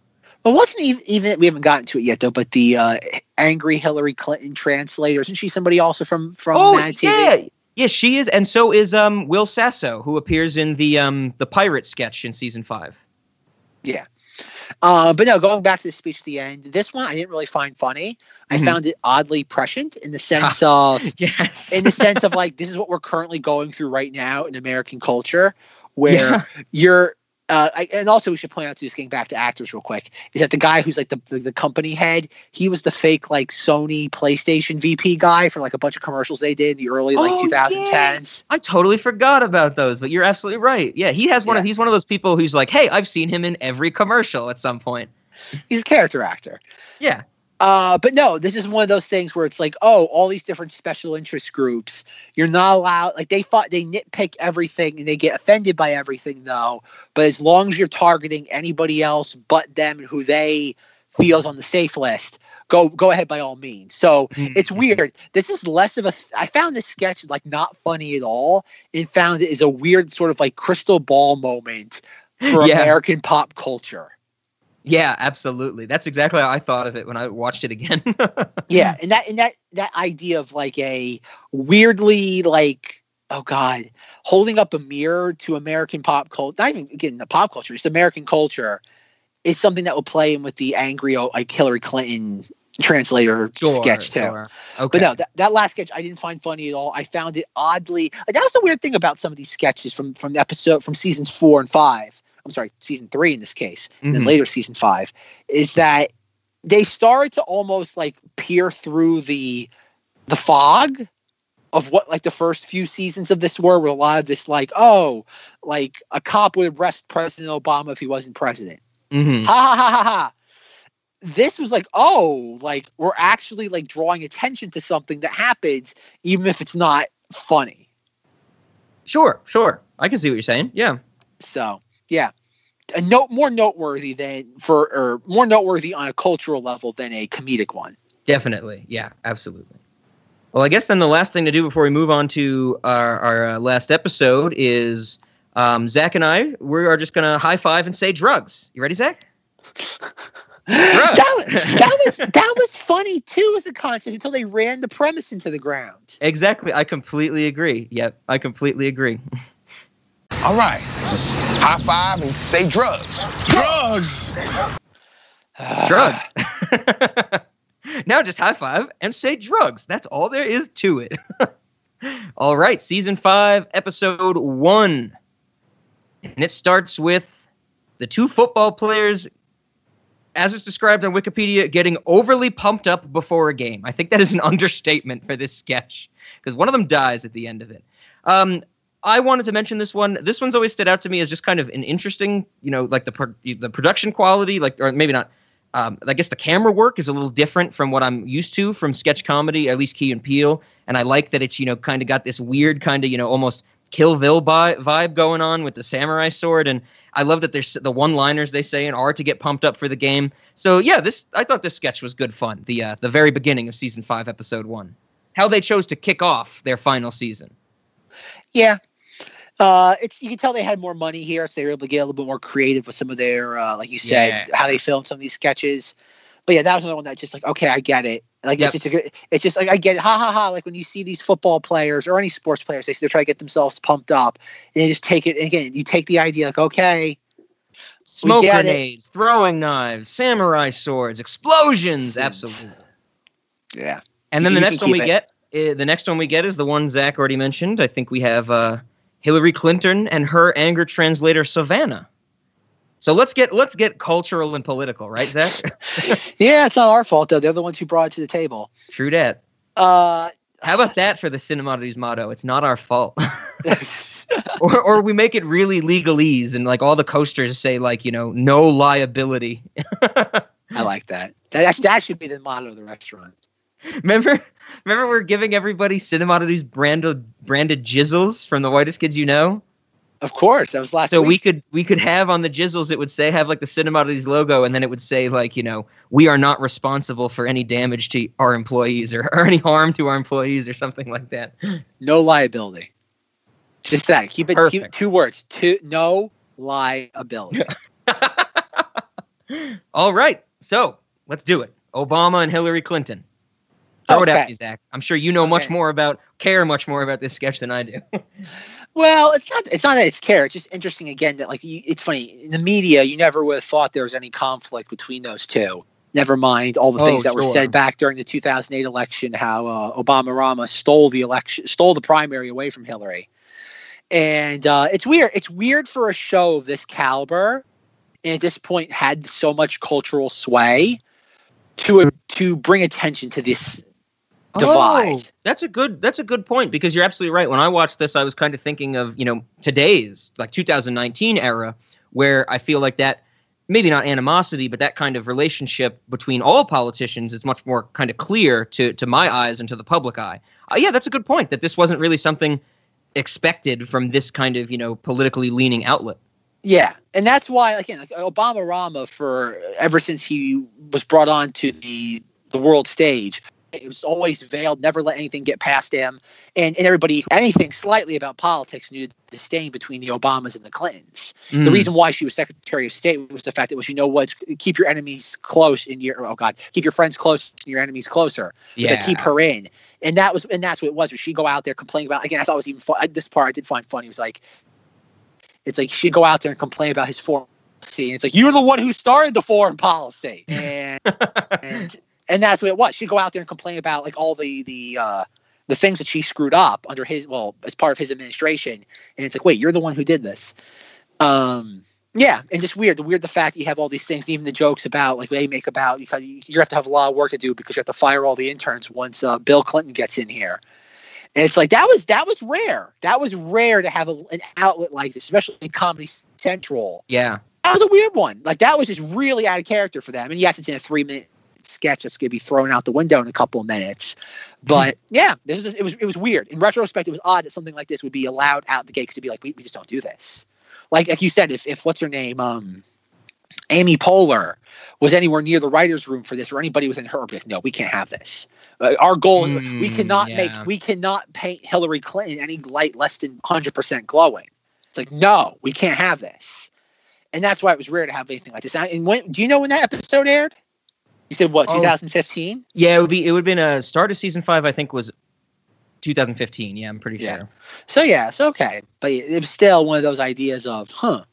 Speaker 1: Well, wasn't even, even we haven't gotten to it yet though. But the uh, angry Hillary Clinton translator isn't she somebody also from from
Speaker 2: oh
Speaker 1: Mad TV?
Speaker 2: yeah, yeah, she is, and so is um, Will Sasso, who appears in the um, the pirate sketch in season five.
Speaker 1: Yeah. Uh, but no, going back to the speech at the end, this one I didn't really find funny. I
Speaker 2: Mhm.
Speaker 1: found it oddly prescient in the *laughs* sense of *laughs*
Speaker 2: Yes.
Speaker 1: in the sense of like this is what we're currently going through right now in American culture, where *laughs*
Speaker 2: Yeah.
Speaker 1: you're uh, I, and also we should point out, too, just getting back to actors real quick, is that the guy who's like the, the the company head, he was the fake like Sony PlayStation VP guy for like a bunch of commercials they did in the early like
Speaker 2: Oh,
Speaker 1: 2010s.
Speaker 2: I totally forgot about those, but you're absolutely right. Yeah, he has one of he's one of those people who's like, "Hey, I've seen him in every commercial at some point."
Speaker 1: He's a character actor.
Speaker 2: Yeah.
Speaker 1: Uh, but no, this is one of those things where it's like, oh, all these different special interest groups. You're not allowed. Like they fought, they nitpick everything and they get offended by everything, though. But as long as you're targeting anybody else but them and who they feels on the safe list, go go ahead by all means. So it's weird. This is less of a. I found this sketch like not funny at all, and found it is a weird sort of like crystal ball moment for *laughs*
Speaker 2: Yeah.
Speaker 1: American pop culture.
Speaker 2: Yeah, absolutely. That's exactly how I thought of it when I watched it again. *laughs*
Speaker 1: yeah and that and that that idea of like a weirdly like oh god holding up a mirror to american pop culture not even again the pop culture it's american culture is something that will play in with the angry oh, like hillary clinton translator
Speaker 2: Sure,
Speaker 1: sketch too
Speaker 2: sure. Okay.
Speaker 1: but no that, that last sketch i didn't find funny at all i found it oddly like, that was the weird thing about some of these sketches from from episode from seasons four and five i'm sorry season three in this case and then
Speaker 2: Mhm.
Speaker 1: later season five is that they started to almost like peer through the the fog of what like the first few seasons of this were with a lot of this like oh like a cop would arrest president obama if he wasn't president
Speaker 2: Mhm.
Speaker 1: ha ha ha ha ha this was like oh like we're actually like drawing attention to something that happens even if it's not funny
Speaker 2: Sure, sure. I can see what you're saying. Yeah.
Speaker 1: so yeah a note more noteworthy than for or more noteworthy on a cultural level than a comedic one
Speaker 2: Definitely. Yeah, absolutely. Well, I guess then the last thing to do before we move on to our, our uh, last episode is um, Zach and I, we are just to high five and say drugs. You ready, Zach? *laughs*
Speaker 1: that, that was that was funny too as a concept until they ran the premise into the ground.
Speaker 2: Exactly. I completely agree. Yep. I completely agree. *laughs*
Speaker 6: All right, just high five and say drugs. Drugs.
Speaker 2: drugs. *laughs* now just high five and say drugs. That's all there is to it. *laughs* all right, season five, episode one. And it starts with the two football players, as it's described on Wikipedia, getting overly pumped up before a game. I think that is an *laughs* understatement for this sketch because one of them dies at the end of it. Um, I wanted to mention this one. This one's always stood out to me as just kind of an interesting, you know, like the pro- the production quality, like or maybe not. Um, I guess the camera work is a little different from what I'm used to from sketch comedy, at least Key and Peele, and I like that it's you know kind of got this weird kind of you know almost Kill Bill bi- vibe going on with the samurai sword, and I love that there's the one-liners they say in are to get pumped up for the game. So yeah, this I thought this sketch was good fun. The uh, the very beginning of season five, episode one, how they chose to kick off their final season.
Speaker 1: Yeah. Uh, it's you can tell they had more money here, so they were able to get a little bit more creative with some of their, uh, like you said,
Speaker 2: Yeah.
Speaker 1: how they filmed some of these sketches. But yeah, that was another one that just like, okay, I get it. Like
Speaker 2: Yep.
Speaker 1: it's just a good, it's just like I get it. Ha ha ha! Like when you see these football players or any sports players, they they're trying to get themselves pumped up, and they just take it. And again, you take the idea like, okay,
Speaker 2: Smoke
Speaker 1: get it.
Speaker 2: grenades, throwing knives, samurai swords, explosions. Absolutely.
Speaker 1: yeah.
Speaker 2: And then
Speaker 1: You
Speaker 2: the next one we
Speaker 1: keep
Speaker 2: get, uh, the next one we get is the one Zach already mentioned. I think we have uh, Hillary Clinton and her anger translator Savannah. So let's get let's get cultural and political, right, Zach? *laughs* *laughs*
Speaker 1: Yeah, it's not our fault though. They're the ones who brought it to the table.
Speaker 2: True that.
Speaker 1: Uh,
Speaker 2: How about that for the Cinemodities motto? It's not our fault. *laughs* or or we make it really legalese and like all the coasters say like you know no liability.
Speaker 1: I like that. That that should be the motto of the restaurant. *laughs*
Speaker 2: remember remember we're giving everybody Cinemodities branded branded jizzles from the whitest kids you know.
Speaker 1: Of course, that was last.
Speaker 2: So we could we could have on the jizzles it would say have like the Cinemodities logo and then it would say like you know we are not responsible for any damage to our employees or, or any harm to our employees or something like that.
Speaker 1: no liability. Just that. Keep it. Keep two words. Two. No liability. *laughs*
Speaker 2: All right, so let's do it. Obama and Hillary Clinton. Throw it
Speaker 1: Okay.
Speaker 2: at me, Zach. I'm sure you know much more about care much more about this sketch than I do. *laughs*
Speaker 1: well, it's not. It's not that it's care. It's just interesting again that like you, it's funny in the media. You never would have thought there was any conflict between those two. Never mind all the
Speaker 2: Oh,
Speaker 1: things that were said back during the 2008 election. How uh, Obama Rama stole the election, stole the primary away from Hillary. and uh, it's weird. It's weird for a show of this caliber, and at this point had so much cultural sway to to bring attention to this divide.
Speaker 2: Oh, that's a good that's a good point because you're absolutely right. When I watched this, I was kind of thinking of, you know, today's like 2019 era where I feel like that maybe not animosity, but that kind of relationship between all politicians is much more kind of clear to to my eyes and to the public eye. Uh, yeah, that's a good point that this wasn't really something expected from this kind of, you know, politically leaning outlet.
Speaker 1: Yeah, and that's why again, like Obama Rama for ever since he was brought on to the the world stage, it was always veiled, never let anything get past him, and, and everybody anything slightly about politics knew the disdain between the Obamas and the Clintons. The
Speaker 2: Mm.
Speaker 1: reason why she was Secretary of State was the fact that was you know what, keep your enemies close in your oh god, keep your friends close and your enemies closer. Was like, keep her in, and that was and that's what it was. Was she go out there complaining about again? I thought it was even fun. This part I did find funny. It was like it's like she'd go out there and complain about his foreign policy. And it's like you're the one who started the foreign policy, *laughs* and and and that's what it was. She'd go out there and complain about like all the the uh, the things that she screwed up under his well as part of his administration. And it's like, wait, you're the one who did this. Um, yeah, and just weird. The weird the fact that you have all these things, even the jokes about like they make about because you, you have to have a lot of work to do because you have to fire all the interns once uh, Bill Clinton gets in here. And it's like that was that was rare. That was rare to have a, an outlet like this, especially in Comedy Central.
Speaker 2: Yeah.
Speaker 1: That was a weird one. Like that was just really out of character for them. And yes, it's in a three minute sketch that's gonna be thrown out the window in a couple of minutes. But yeah, this was it was it was weird. In retrospect, it was odd that something like this would be allowed out the gate because it'd be like, we, we just don't do this. Like like you said, if if what's her name, um Amy Poehler was anywhere near the writers' room for this, or anybody within her, be like, no, we can't have this. Uh, our goal, is we
Speaker 2: Mm,
Speaker 1: cannot
Speaker 2: yeah.
Speaker 1: make, we cannot paint Hillary Clinton any light less than 100% glowing. It's like, no, we can't have this. And that's why it was rare to have anything like this. And when, do you know when that episode aired? You said what,
Speaker 2: Oh.
Speaker 1: 2015?
Speaker 2: Yeah, it would be it would have been a start of season 5 I think was 2015. Yeah, I'm pretty sure. Yeah.
Speaker 1: So yeah, it's okay. But it was still one of those ideas of, huh,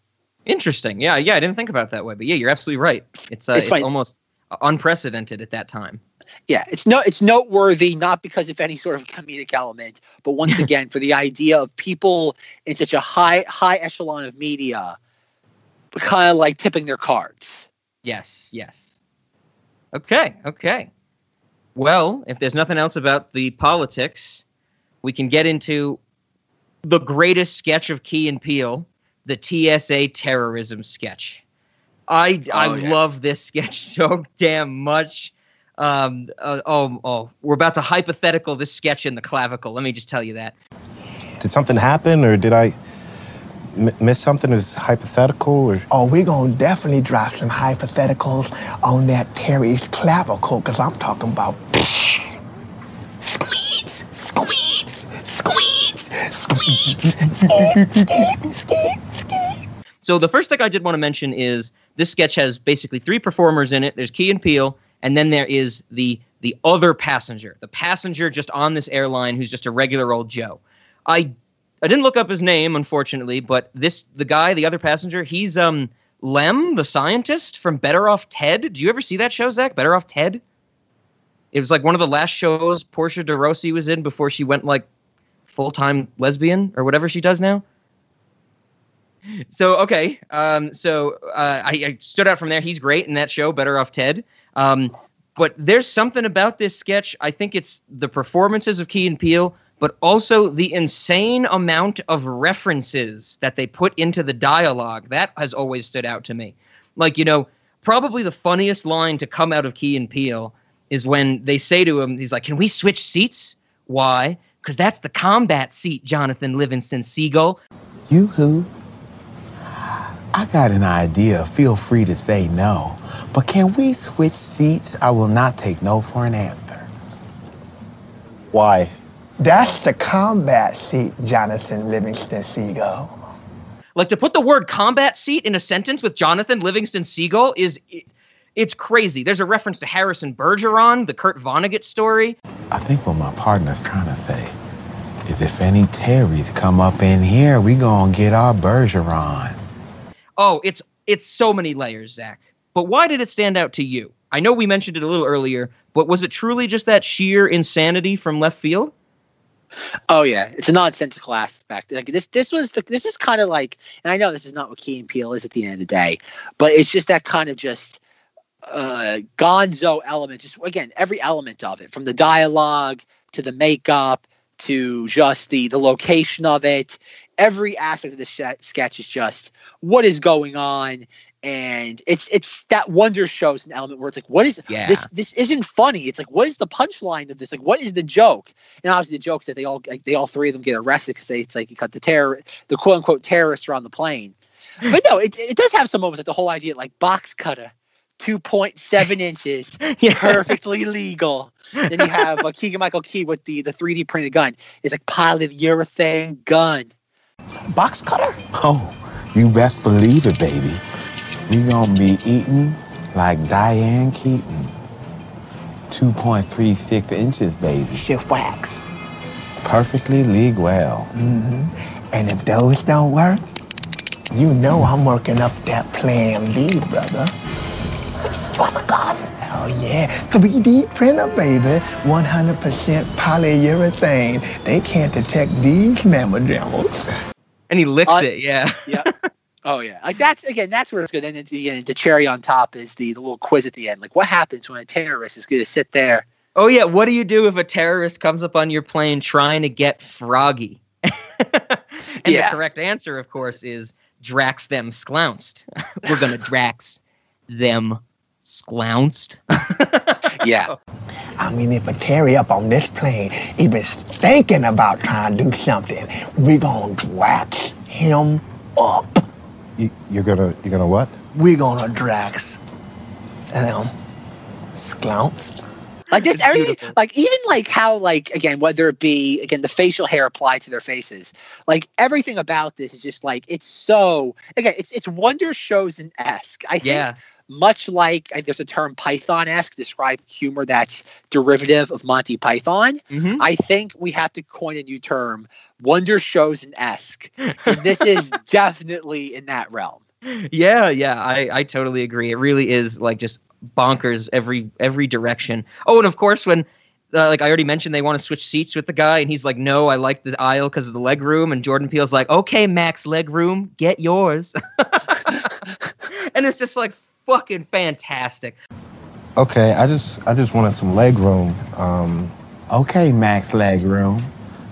Speaker 2: Interesting. Yeah, yeah, I didn't think about it that way, but yeah, you're absolutely right. It's uh,
Speaker 1: It's
Speaker 2: it's, almost unprecedented at that time.
Speaker 1: yeah, it's no, it's noteworthy not because of any sort of comedic element, but once *laughs* again for the idea of people in such a high high echelon of media, kind of like tipping their cards.
Speaker 2: Yes, yes. Okay, okay. Well, if there's nothing else about the politics, we can get into the greatest sketch of Key and Peele, the TSA terrorism sketch. I I
Speaker 1: Oh, yes.
Speaker 2: love this sketch *laughs* so damn much. Um, uh, oh, oh, we're about to hypothetical this sketch in the clavicle. Let me just tell you that.
Speaker 11: Did something happen, or did I m- miss something? Is hypothetical, or
Speaker 7: Oh, we're gonna definitely drop some hypotheticals on that Terry's clavicle, because I'm talking about squeeze, squeeze, squeeze, squeeze, squeeze, squeeze, squeeze.
Speaker 2: So the first thing I did want to mention is this sketch has basically three performers in it. There's Key and Peele, and then there is the the other passenger, the passenger just on this airline who's just a regular old Joe. I I didn't look up his name, unfortunately, but this the guy, the other passenger, he's um Lem, the scientist from Better Off Ted. Did you ever see that show, Zach? Better Off Ted. It was like one of the last shows Portia de Rossi was in before she went like full time lesbian or whatever she does now. So okay, um, so uh, I, I stood out from there. He's great in that show, Better Off Ted. Um, but there's something about this sketch. I think it's the performances of Key and Peele, but also the insane amount of references that they put into the dialogue. That has always stood out to me. Like you know, probably the funniest line to come out of Key and Peele is when they say to him, "He's like, can we switch seats? Why? Because that's the combat seat, Jonathan Livingston Seagull."
Speaker 12: You who? I got an idea. Feel free to say no. But can we switch seats? I will not take no for an answer.
Speaker 11: why?
Speaker 7: That's the combat seat, Jonathan Livingston Seagull.
Speaker 2: Like to put the word combat seat in a sentence with Jonathan Livingston Seagull is it, it's crazy. There's a reference to Harrison Bergeron, the Kurt Vonnegut story.
Speaker 12: I think what my partner's trying to say is if any Terrys come up in here, we gonna get our Bergeron.
Speaker 2: Oh, it's it's so many layers, Zach. But why did it stand out to you? I know we mentioned it a little earlier, but was it truly just that sheer insanity from left field?
Speaker 1: Oh yeah, it's a nonsensical aspect. Like this, this was the, this is kind of like, and I know this is not what Key and Peele is at the end of the day, but it's just that kind of just uh gonzo element. Just again, every element of it, from the dialogue to the makeup to just the the location of it, every aspect of the sh- sketch is just what is going on. And it's it's that Wonder Showzen element where it's like, what is
Speaker 2: Yeah.
Speaker 1: this? This isn't funny. It's like, what is the punchline of this? Like, what is the joke? And obviously, the joke is that they all like they all three of them get arrested because they it's like you cut the terror the quote unquote terrorists are on the plane. But no, it, it does have some moments like the whole idea like box cutter, two point seven *laughs* inches, perfectly legal. Then you have uh, Keegan Michael Key with the the three D printed gun. It's like pile of urethane gun.
Speaker 12: Box cutter? Oh, you best believe it, baby. We gonna be eating like Diane Keaton. 2.36 inches, baby.
Speaker 7: Shift wax.
Speaker 12: Perfectly legal.
Speaker 7: hmm And if those don't work, you know I'm working up that plan B, brother. What's a gun? Oh yeah, 3D printer, baby. 100% polyurethane. They can't detect these mammal jammers.
Speaker 2: And he licks
Speaker 1: Uh,
Speaker 2: it. Yeah.
Speaker 1: Yeah. *laughs* Oh yeah, like that's again. That's where it's good. And at the end, the cherry on top is the, the little quiz at the end. Like, what happens when a terrorist is going to sit there?
Speaker 2: Oh yeah. What do you do if a terrorist comes up on your plane trying to get froggy? *laughs* and
Speaker 1: Yeah.
Speaker 2: the correct answer, of course, is Drax them sklounced. *laughs* We're gonna Drax them sklounced. *laughs*
Speaker 1: Yeah.
Speaker 7: I mean, if a Terry up on this plane even thinking about trying to do something, we're gonna wax him up.
Speaker 11: You, you're gonna you're gonna what?
Speaker 7: We're gonna Drax them um, sklounced.
Speaker 1: Like this, everything, like even like how like again, whether it be again the facial hair applied to their faces, like everything about this is just like it's so again, it's it's Wonder Showzen esque. I think
Speaker 2: yeah.
Speaker 1: Much like there's a term Python esque describe humor that's derivative of Monty Python.
Speaker 2: hmm
Speaker 1: I think we have to coin a new term, Wonder Showzen esque. And this is *laughs* definitely in that realm.
Speaker 2: Yeah, yeah, I, I totally agree. It really is like just bonkers every every direction. Oh, and of course when uh, like I already mentioned, they want to switch seats with the guy, and he's like, "No, I like the aisle because of the leg room." And Jordan Peele's like, "Okay, Max, leg room, get yours." *laughs* *laughs* and it's just like fucking fantastic.
Speaker 11: Okay, I just I just wanted some leg room. Um,
Speaker 12: Okay, Max leg room,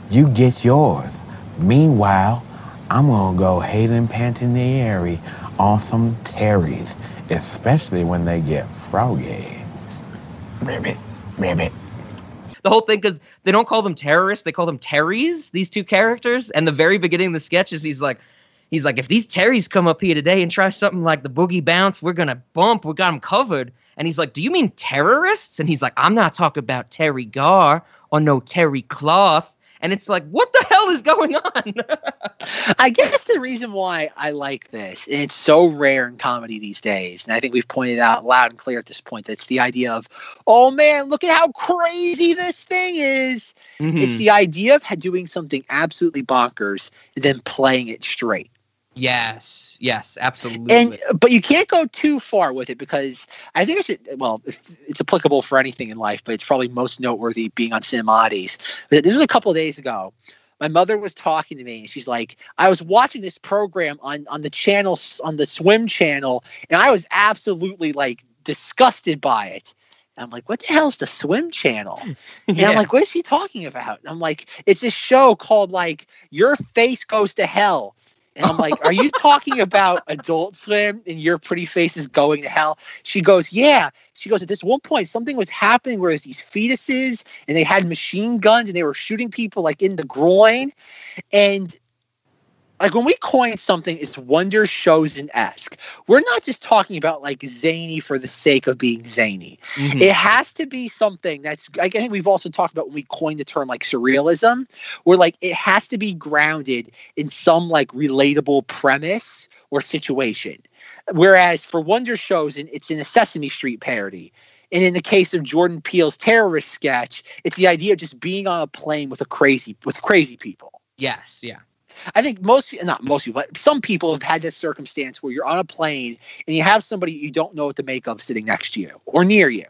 Speaker 12: you get yours. Meanwhile, I'm gonna go Hayden Panettiere on some Terry's, especially when they get froggy.
Speaker 7: Ribbit, ribbit.
Speaker 2: The whole thing because they don't call them terrorists, they call them Terrys. These two characters, and the very beginning of the sketch is he's like. He's like, if these Terrys come up here today and try something like the boogie bounce, we're gonna bump. We got them covered. And he's like, do you mean terrorists? And he's like, I'm not talking about Terry Garr or no Terry Cloth. And it's like, what the hell is going on? *laughs*
Speaker 1: I guess the reason why I like this, and it's so rare in comedy these days, and I think we've pointed out loud and clear at this point, that's the idea of, oh man, look at how crazy this thing is. It's
Speaker 2: Mhm.
Speaker 1: the idea of doing something absolutely bonkers and then playing it straight.
Speaker 2: Yes, yes, absolutely.
Speaker 1: And but you can't go too far with it because I think it's well, it's applicable for anything in life, but it's probably most noteworthy being on Cinemodities. But this was a couple of days ago. My mother was talking to me, and she's like, "I was watching this program on on the channel on the Swim channel, and I was absolutely like disgusted by it." I'm like, "What the hell's the Swim channel?" *laughs* And
Speaker 2: Yeah.
Speaker 1: I'm like, "What is she talking about?" And I'm like, "It's a show called like Your Face Goes to Hell." And I'm like, "Are you *laughs* talking about Adult Swim and Your Pretty Face is Going to Hell?" She goes, "Yeah." She goes, "At this one point, something was happening where there's these fetuses and they had machine guns and they were shooting people like in the groin, and." Like when we coin something, it's Wonder Showzen esque. We're not just talking about like zany for the sake of being zany.
Speaker 2: Mhm.
Speaker 1: It has to be something that's I think we've also talked about when we coined the term like surrealism, where like it has to be grounded in some like relatable premise or situation. Whereas for Wonder Showzen, it's in a Sesame Street parody. And in the case of Jordan Peele's terrorist sketch, it's the idea of just being on a plane with a crazy with crazy people.
Speaker 2: yes, yeah.
Speaker 1: I think most, not most people, but some people have had this circumstance where you're on a plane and you have somebody you don't know what to make of sitting next to you or near you.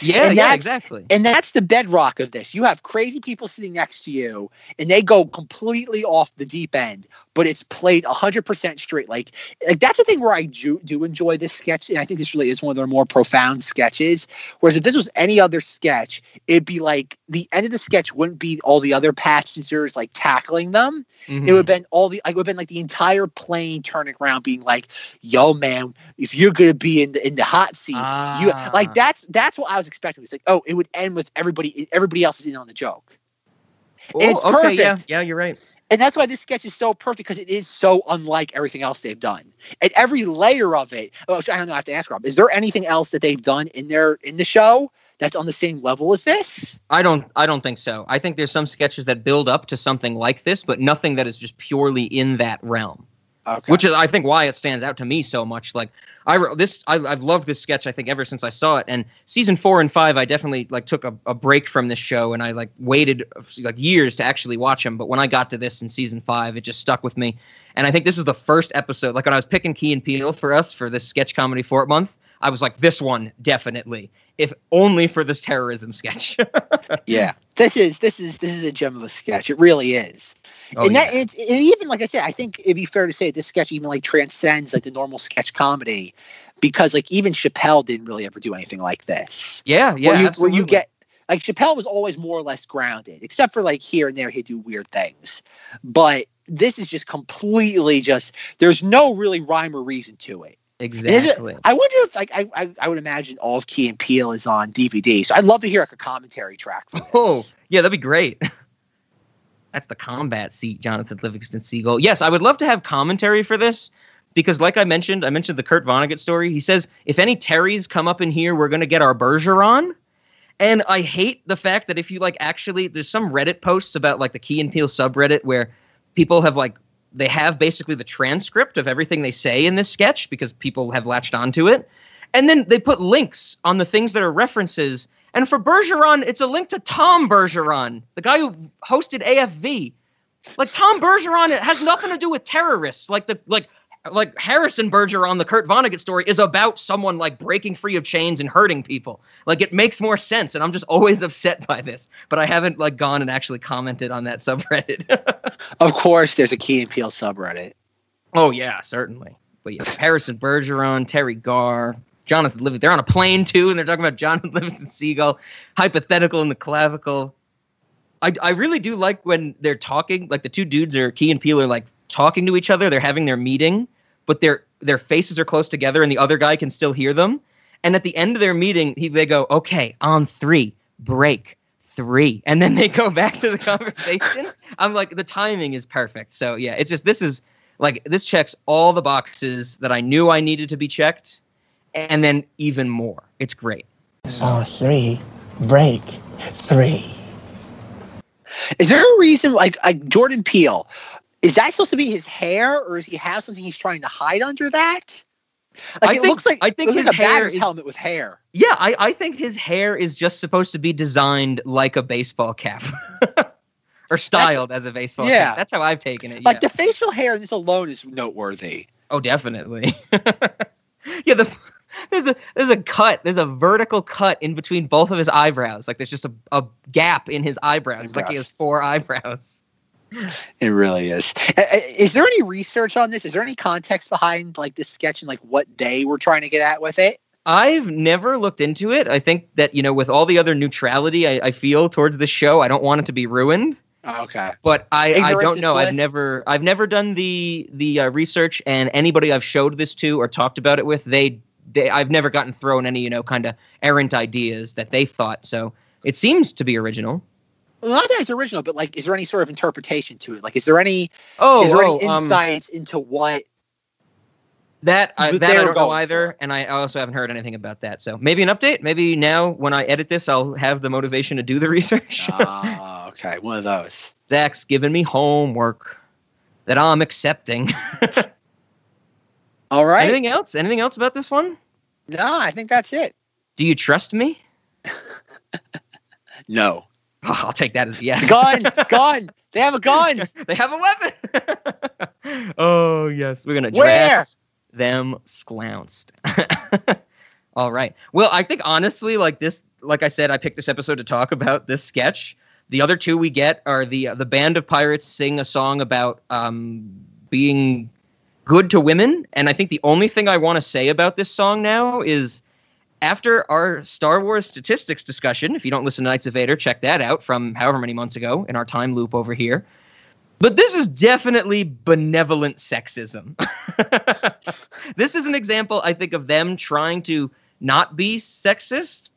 Speaker 2: Yeah, yeah, exactly.
Speaker 1: And that's the bedrock of this. You have crazy people sitting next to you, and they go completely off the deep end, but it's played 100% straight. Like, like that's the thing where I do, do enjoy this sketch, and I think this really is one of their more profound sketches. Whereas if this was any other sketch, it'd be like the end of the sketch wouldn't be all the other passengers like tackling them.
Speaker 2: Mm-hmm.
Speaker 1: It would have been all the. It would have been like the entire plane turning around, being like, "Yo, man, if you're gonna be in the in the hot seat, you
Speaker 2: Ah.
Speaker 1: like that's that's what I was expecting. It's like, oh, it would end with everybody. Everybody else is in on the joke,
Speaker 2: Oh,
Speaker 1: it's
Speaker 2: okay,
Speaker 1: perfect.
Speaker 2: yeah, yeah, you're right.
Speaker 1: and that's why this sketch is so perfect because it is so unlike everything else they've done. And every layer of it. Oh, I don't know. I have to ask Rob. Is there anything else that they've done in their in the show that's on the same level as this?
Speaker 2: I don't I don't think so. I think there's some sketches that build up to something like this, but nothing that is just purely in that realm.
Speaker 1: Okay.
Speaker 2: Which is I think why it stands out to me so much. Like I this I, I've loved this sketch I think ever since I saw it. And season four and five I definitely like took a, a break from this show and I like waited like years to actually watch them. But when I got to this in season five, it just stuck with me. And I think this was the first episode. Like when I was picking Key and Peele for us for this sketch comedy Fort month, I was like, this one definitely, if only for this terrorism sketch. *laughs*
Speaker 1: yeah. This is this is this is a gem of a sketch. It really is.
Speaker 2: Oh,
Speaker 1: and that it's and even like i said i think it'd be fair to say this sketch even like transcends like the normal sketch comedy because like even chappelle didn't really ever do anything like this.
Speaker 2: Yeah, yeah,
Speaker 1: where you, where you get like chappelle was always more or less grounded except for like here and there he'd do weird things. But this is just completely just there's no really rhyme or reason to it Is it-
Speaker 2: exactly.
Speaker 1: I wonder if like I, I I would imagine all of Key and Peele is on DVD. So I'd love to hear like a commentary track for this.
Speaker 2: Oh, yeah, that'd be great. *laughs* That's the combat seat, Jonathan Livingston Seagull. Yes, I would love to have commentary for this because, like I mentioned, I mentioned the Kurt Vonnegut story. He says if any Terrys come up in here, we're gonna get our Bergeron. And I hate the fact that if you like actually, there's some Reddit posts about like the Key and Peele subreddit where people have like they have basically the transcript of everything they say in this sketch because people have latched onto it. And then they put links on the things that are references. And for Bergeron, it's a link to Tom Bergeron, the guy who hosted AFV. Like Tom Bergeron, it has nothing to do with terrorists. Like the like like Harrison Bergeron, the Kurt Vonnegut story, is about someone like breaking free of chains and hurting people. Like it makes more sense, and I'm just always *laughs* upset by this. But I haven't like gone and actually commented on that *laughs* subreddit. *laughs*
Speaker 1: Of course, there's a Key and Peele subreddit.
Speaker 2: Oh yeah, certainly. But yeah, Harrison Bergeron, Terry Garr, Jonathan Livingston. They're on a plane too, and they're talking about Jonathan Livingston Seagull, hypothetical in the clavicle. I, I really do like when they're talking, like the two dudes are Key and Peele are like talking to each other. They're having their meeting, but their their faces are close together, and the other guy can still hear them. And at the end of their meeting, he, they go, "Okay, on three, break." Three, and then they go back to the *laughs* conversation. I'm like, the timing is perfect. So yeah, it's just this is like this checks all the boxes that I knew I needed to be checked, and then even more. It's great.
Speaker 7: On three, break three.
Speaker 1: Is there a reason like like Jordan Peele? Is that supposed to be his hair, or does he have something he's trying to hide under that? Like
Speaker 2: I
Speaker 1: it
Speaker 2: think-
Speaker 1: looks like
Speaker 2: I think his
Speaker 1: like a batter's
Speaker 2: is-
Speaker 1: helmet with hair.
Speaker 2: Yeah, I, I think his hair is just supposed to be designed like a baseball cap. *laughs* or styled as a baseball
Speaker 1: yeah.
Speaker 2: cap. That's how I've taken it.
Speaker 1: Like
Speaker 2: yeah.
Speaker 1: the facial hair this alone is noteworthy.
Speaker 2: oh, definitely. *laughs* yeah, the there's a there's a cut, there's a vertical cut in between both of his eyebrows. Like there's just a, a gap in his eyebrows. It's like he has four *laughs* eyebrows.
Speaker 1: It really is. Is there any research on this? Is there any context behind like this sketch and like what day we're trying to get at with it?
Speaker 2: I've never looked into it. I think that, you know, with all the other neutrality I, I feel towards this show, I don't want it to be ruined.
Speaker 1: Okay.
Speaker 2: But I, I don't
Speaker 1: is
Speaker 2: know. I've never I've never done the the uh, research, and anybody I've showed this to or talked about it with, they they I've never gotten thrown any you know kind of errant ideas that they thought. So it seems to be original.
Speaker 1: Well, not that it's original, but like, is there any sort of interpretation to it? Like, is there any
Speaker 2: Oh,
Speaker 1: is there
Speaker 2: oh,
Speaker 1: any
Speaker 2: um,
Speaker 1: insights into what?
Speaker 2: That uh,
Speaker 1: That
Speaker 2: that I don't know either, and I also haven't heard anything about that. So maybe an update. Maybe now when I edit this, I'll have the motivation to do the *laughs* research.
Speaker 1: Ah, okay, one of those.
Speaker 2: Zach's giving me homework that I'm accepting. *laughs*
Speaker 1: All right.
Speaker 2: Anything else? Anything else about this one?
Speaker 1: No, I think that's it.
Speaker 2: Do you trust me? *laughs*
Speaker 1: No. *laughs*
Speaker 2: I'll take that as yes.
Speaker 1: Gun, *laughs* gun. They have a gun. *laughs*
Speaker 2: they have a weapon. oh yes, we're gonna
Speaker 1: Where?
Speaker 2: dress them sclounced. All right. Well, I think honestly, like this, like I said, I picked this episode to talk about this sketch. The other two we get are the the band of pirates sing a song about um, being good to women, and I think the only thing I want to say about this song now is after our Star Wars statistics discussion. If you don't listen to Knights of Vader, check that out from however many months ago in our time loop over here. But this is definitely benevolent sexism. *laughs* this is an example, I think, of them trying to not be sexist,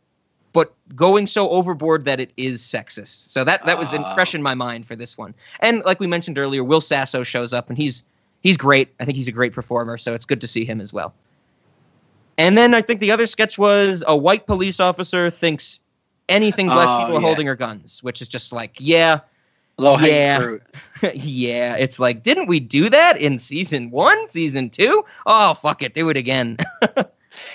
Speaker 2: but going so overboard that it is sexist. So that that was in,
Speaker 1: Ah.
Speaker 2: fresh in my mind for this one. And like we mentioned earlier, Will Sasso shows up and he's he's great. I think he's a great performer, so it's good to see him as well. And then I think the other sketch was a white police officer thinks anything black
Speaker 1: Oh,
Speaker 2: people are
Speaker 1: yeah.
Speaker 2: holding are guns, which is just like, yeah,
Speaker 1: Low
Speaker 2: yeah,
Speaker 1: fruit. *laughs*
Speaker 2: yeah. It's like, didn't we do that in season one, season two? Oh, fuck it, do it again. *laughs*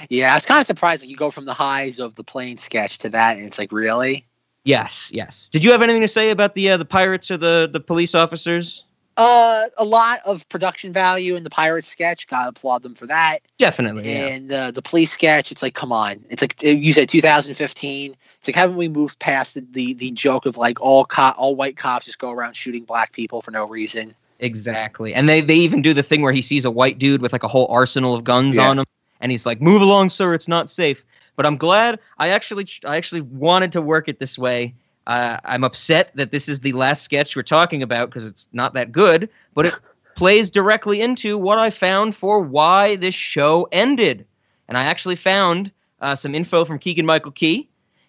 Speaker 1: Yeah, it's kind of surprising. You go from the highs of the plane sketch to that, and it's like, really?
Speaker 2: yes, yes. Did you have anything to say about the uh, the pirates or the the police officers?
Speaker 1: Uh, a lot of production value in the pirate sketch. Gotta applaud them for that.
Speaker 2: Definitely. Yeah.
Speaker 1: And uh, the police sketch, it's like, come on. It's like you said, 2015. It's like, haven't we moved past the the, the joke of like all co- all white cops just go around shooting black people for no reason?
Speaker 2: Exactly. And they they even do the thing where he sees a white dude with like a whole arsenal of guns
Speaker 1: Yeah.
Speaker 2: on him and he's like, "Move along, sir, it's not safe." But I'm glad I actually I actually wanted to work it this way. Uh, I'm upset that this is the last sketch we're talking about because it's not that good, but it plays directly into what I found for why this show ended. And I actually found uh, some info from Keegan Michael Key.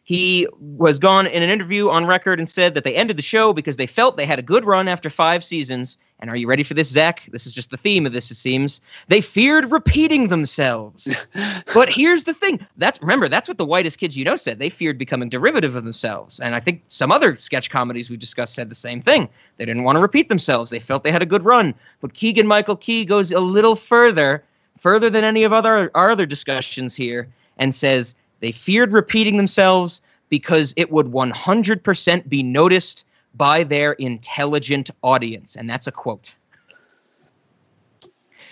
Speaker 2: He was gone in an interview on record and said that they ended the show because they felt they had a good run after five seasons. And are you ready for this, Zach? This is just the theme of this, it seems. They feared repeating themselves. *laughs* but here's the thing. That's remember, that's what the whitest kids you know said. They feared becoming derivative of themselves. And I think some other sketch comedies we've discussed said the same thing. They didn't want to repeat themselves. They felt they had a good run. But Keegan Michael Key goes a little further, further than any of other our other discussions here, and says they feared repeating themselves because it would 100% be noticed by their intelligent audience. And that's a quote.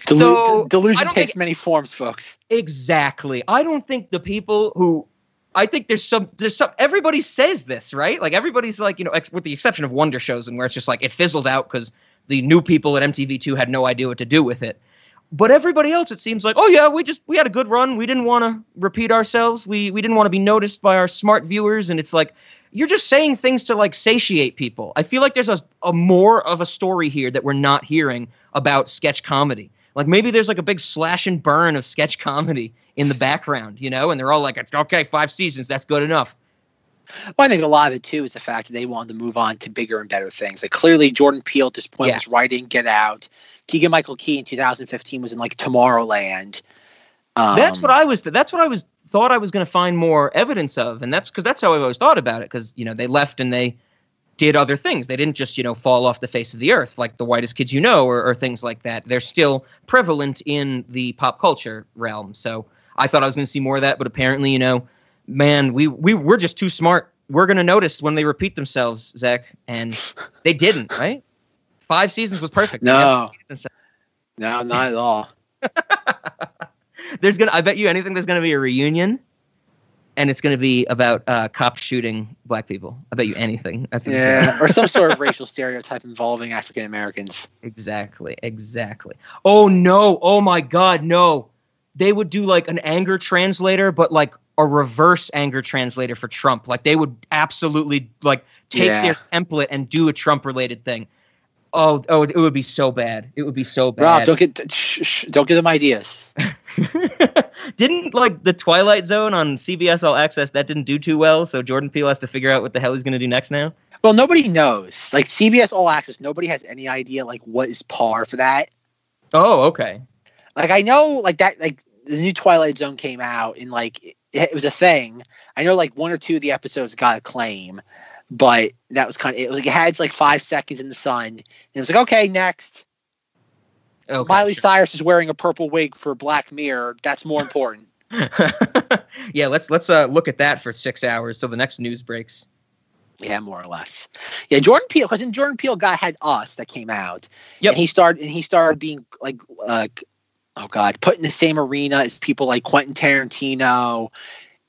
Speaker 1: Delu-
Speaker 2: So,
Speaker 1: delusion takes
Speaker 2: think-
Speaker 1: many forms, folks.
Speaker 2: Exactly. I don't think the people who I think there's some there's some everybody says this, right? Like everybody's like, you know, ex- with the exception of Wonder Showzen where it's just like it fizzled out cuz the new people at MTV2 had no idea what to do with it. But everybody else it seems like, "Oh yeah, we just we had a good run. We didn't want to repeat ourselves. We we didn't want to be noticed by our smart viewers." And it's like you're just saying things to like satiate people. I feel like there's a, a more of a story here that we're not hearing about sketch comedy. Like maybe there's like a big slash and burn of sketch comedy in the background, you know, and they're all like, okay, five seasons, that's good enough.
Speaker 1: Well, I think a lot of it too is the fact that they wanted to move on to bigger and better things. Like clearly, Jordan Peele at this point
Speaker 2: Yes.
Speaker 1: was writing Get Out. Keegan Michael Key in 2015 was in like Tomorrowland. Um,
Speaker 2: that's what I was. That's what I was thought I was going to find more evidence of, and that's because that's how I've always thought about it. Because you know they left and they did other things. They didn't just you know fall off the face of the earth like the whitest kids you know or, or things like that. They're still prevalent in the pop culture realm. So I thought I was going to see more of that, but apparently you know, man, we we we're just too smart. We're going to notice when they repeat themselves, Zach, and *laughs* they didn't. Right? Five seasons was perfect.
Speaker 1: No. No, not at all. *laughs*
Speaker 2: there's gonna I bet you anything there's gonna be a reunion and it's gonna be about uh cops shooting black people. I bet you anything. That's gonna
Speaker 1: Yeah, or some sort of *laughs* racial stereotype involving African Americans.
Speaker 2: exactly, exactly. Oh no, oh my god, no. They would do like an anger translator, but like a reverse anger translator for Trump. Like they would absolutely like take
Speaker 1: Yeah.
Speaker 2: their template and do a Trump related thing. Oh, oh, it would be so bad. It would be so bad.
Speaker 1: Rob, don't get shh, shh, don't give them ideas. *laughs*
Speaker 2: didn't like the Twilight Zone on CBS All Access that didn't do too well, so Jordan Peele has to figure out what the hell he's gonna do next now.
Speaker 1: Well, nobody knows. Like CBS All Access, nobody has any idea like what is par for that.
Speaker 2: Oh, okay.
Speaker 1: Like I know, like that, like the new Twilight Zone came out and like it, was a thing. I know like one or two of the episodes got acclaim, but that was kind of it. Was like it had like five seconds in the sun, and it was like okay, next.
Speaker 2: Okay.
Speaker 1: Miley Cyrus is wearing a purple wig for Black Mirror. That's more important. *laughs*
Speaker 2: yeah, let's let's uh, look at that for six hours till the next news breaks.
Speaker 1: Yeah, more or less. Yeah, Jordan Peele, because Jordan Peele guy had Us that came out.
Speaker 2: Yep.
Speaker 1: And he started and he started being like uh, oh god, put in the same arena as people like Quentin Tarantino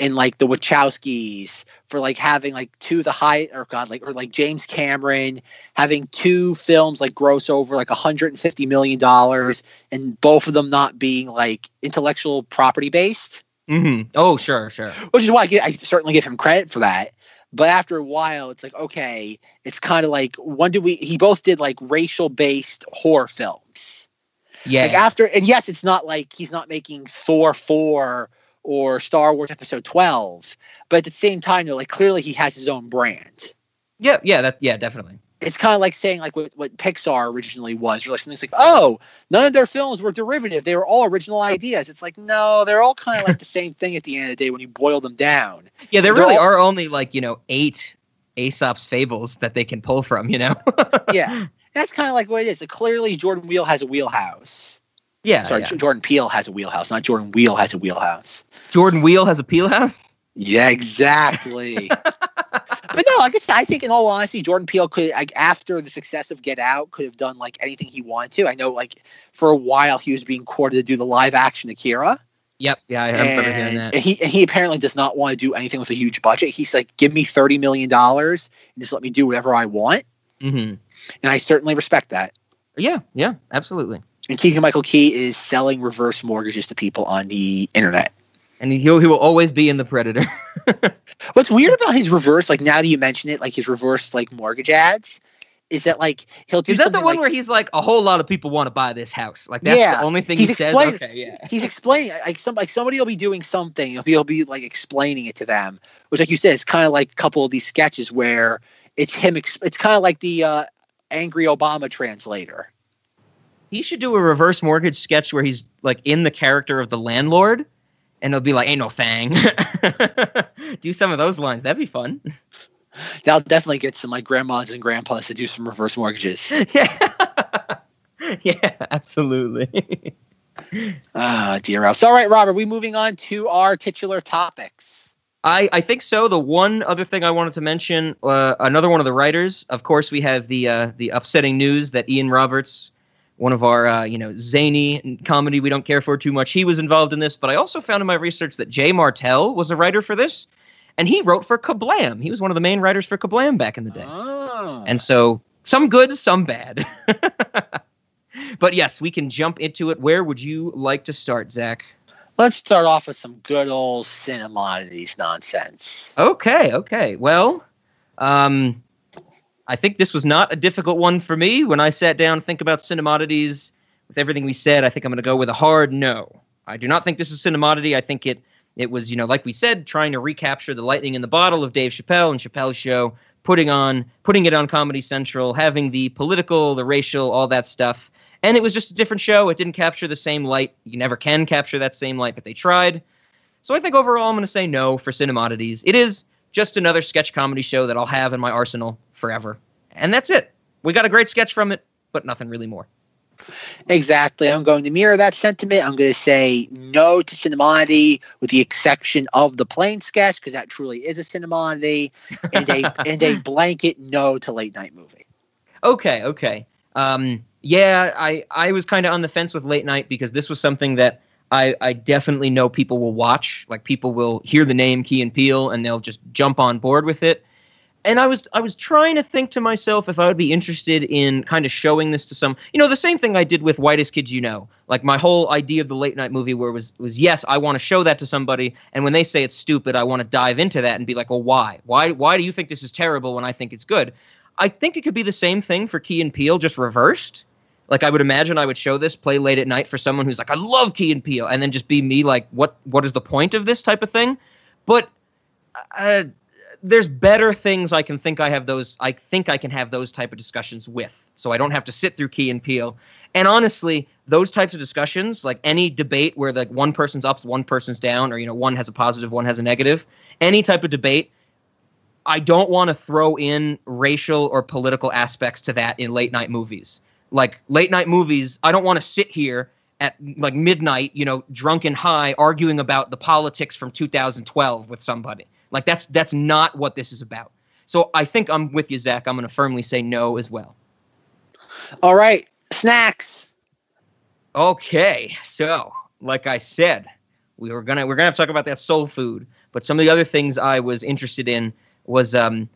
Speaker 1: and like the Wachowskis for like having like two of the high or god like or like James Cameron having two films like gross over like 150 million dollars and both of them not being like intellectual property based.
Speaker 2: Mm-hmm. Oh, sure, sure.
Speaker 1: Which is why I, get, I certainly give him credit for that. But after a while, it's like okay, it's kind of like when did we? He both did like racial based horror films.
Speaker 2: Yeah.
Speaker 1: Like after, and yes, it's not like he's not making Thor four or Star Wars Episode twelve, but at the same time, though, like clearly he has his own brand.
Speaker 2: Yeah, yeah, that yeah, definitely.
Speaker 1: It's kind of like saying like what, what Pixar originally was. Or like something's like, oh, none of their films were derivative; they were all original ideas. It's like no, they're all kind of like the *laughs* same thing at the end of the day when you boil them down.
Speaker 2: Yeah, there
Speaker 1: They're
Speaker 2: really
Speaker 1: all-
Speaker 2: are only like you know eight Aesop's fables that they can pull from. You know.
Speaker 1: yeah, *laughs* that's kind of like what it is. Like, clearly, Jordan Wheel has a wheelhouse.
Speaker 2: Yeah,
Speaker 1: Sorry,
Speaker 2: yeah.
Speaker 1: J- Jordan Peele has a wheelhouse, not Jordan Wheel has a wheelhouse.
Speaker 2: Jordan Wheel has a peel house.
Speaker 1: Yeah, exactly. *laughs* but no, like I said, I think in all honesty, Jordan Peele could, like, after the success of Get Out, could have done like anything he wanted to. I know, like, for a while he was being courted to do the live action Akira.
Speaker 2: Yep. Yeah, I remember hearing that.
Speaker 1: and he and he apparently does not want to do anything with a huge budget. He's like, give me thirty million dollars and just let me do whatever I want.
Speaker 2: Mm-hmm.
Speaker 1: And I certainly respect that.
Speaker 2: Yeah, yeah, absolutely.
Speaker 1: And Keegan Michael Key is selling reverse mortgages to people on the internet.
Speaker 2: And he he will always be in the Predator. *laughs*
Speaker 1: What's weird about his reverse, like now that you mention it, like his reverse like mortgage ads, is that like he'll do
Speaker 2: Is that the one
Speaker 1: like,
Speaker 2: where he's like a whole lot of people want to buy this house? Like that's
Speaker 1: Yeah,
Speaker 2: the only thing
Speaker 1: he's
Speaker 2: he says. Okay, yeah. *laughs*
Speaker 1: he's explaining like some like somebody will be doing something, he'll be, he'll be like explaining it to them, which like you said, it's kind of like a couple of these sketches where it's him. It's kind of like the uh, angry Obama translator.
Speaker 2: He should do a reverse mortgage sketch where he's like in the character of the landlord, and it'll be like, "Ain't no thang." *laughs* do some of those lines. That'd be fun.
Speaker 1: That'll definitely get some like grandmas and grandpas to do some reverse mortgages. *laughs*
Speaker 2: yeah, *laughs* yeah, absolutely.
Speaker 1: Ah, dear else. All right, Robert. We moving on to our titular topics.
Speaker 2: I, I think so. The one other thing I wanted to mention, uh, another one of the writers. Of course, we have the uh, the upsetting news that Ian Roberts, one of our uh, you know zany comedy we don't care for too much, he was involved in this. But I also found in my research that Jay Martel was a writer for this, and he wrote for Kablam. He was one of the main writers for Kablam back in the day.
Speaker 1: Oh.
Speaker 2: And so some good, some bad. *laughs* but yes, we can jump into it. Where would you like to start, Zach?
Speaker 1: Let's start off with some good old cinemodities nonsense.
Speaker 2: Okay, okay. Well, um, I think this was not a difficult one for me. When I sat down to think about cinemodities, with everything we said, I think I'm going to go with a hard no. I do not think this is cinemodity. I think it it was, you know, like we said, trying to recapture the lightning in the bottle of Dave Chappelle and Chappelle's show, putting on putting it on Comedy Central, having the political, the racial, all that stuff. And it was just a different show. It didn't capture the same light. You never can capture that same light, but they tried. So I think overall, I'm going to say no for Cinemodities. It is just another sketch comedy show that I'll have in my arsenal forever. And that's it. We got a great sketch from it, but nothing really more.
Speaker 1: Exactly. I'm going to mirror that sentiment. I'm going to say no to cinemodity, with the exception of the plane sketch, because that truly is a cinemodity, and a *laughs* and a blanket no to late night movie.
Speaker 2: Okay, okay. Um, yeah, I, I was kind of on the fence with late night because this was something that I, I definitely know people will watch. Like people will hear the name Key and Peele and they'll just jump on board with it. And I was I was trying to think to myself if I would be interested in kind of showing this to some you know the same thing I did with Whitest Kids You Know like my whole idea of the late night movie where was was yes I want to show that to somebody and when they say it's stupid I want to dive into that and be like well why why why do you think this is terrible when I think it's good I think it could be the same thing for Key and Peele just reversed like I would imagine I would show this play late at night for someone who's like I love Key and Peele and then just be me like what what is the point of this type of thing but uh, there's better things I can think I have those I think I can have those type of discussions with. So I don't have to sit through Key and Peele. And honestly, those types of discussions, like any debate where like one person's up, one person's down, or you know, one has a positive, one has a negative, any type of debate, I don't want to throw in racial or political aspects to that in late night movies. Like late night movies, I don't want to sit here at like midnight, you know, drunk and high arguing about the politics from 2012 with somebody. Like that's that's not what this is about. So I think I'm with you, Zach. I'm going to firmly say no as well.
Speaker 1: All right, snacks.
Speaker 2: Okay, so like I said, we were gonna we're gonna have to talk about that soul food. But some of the other things I was interested in was um,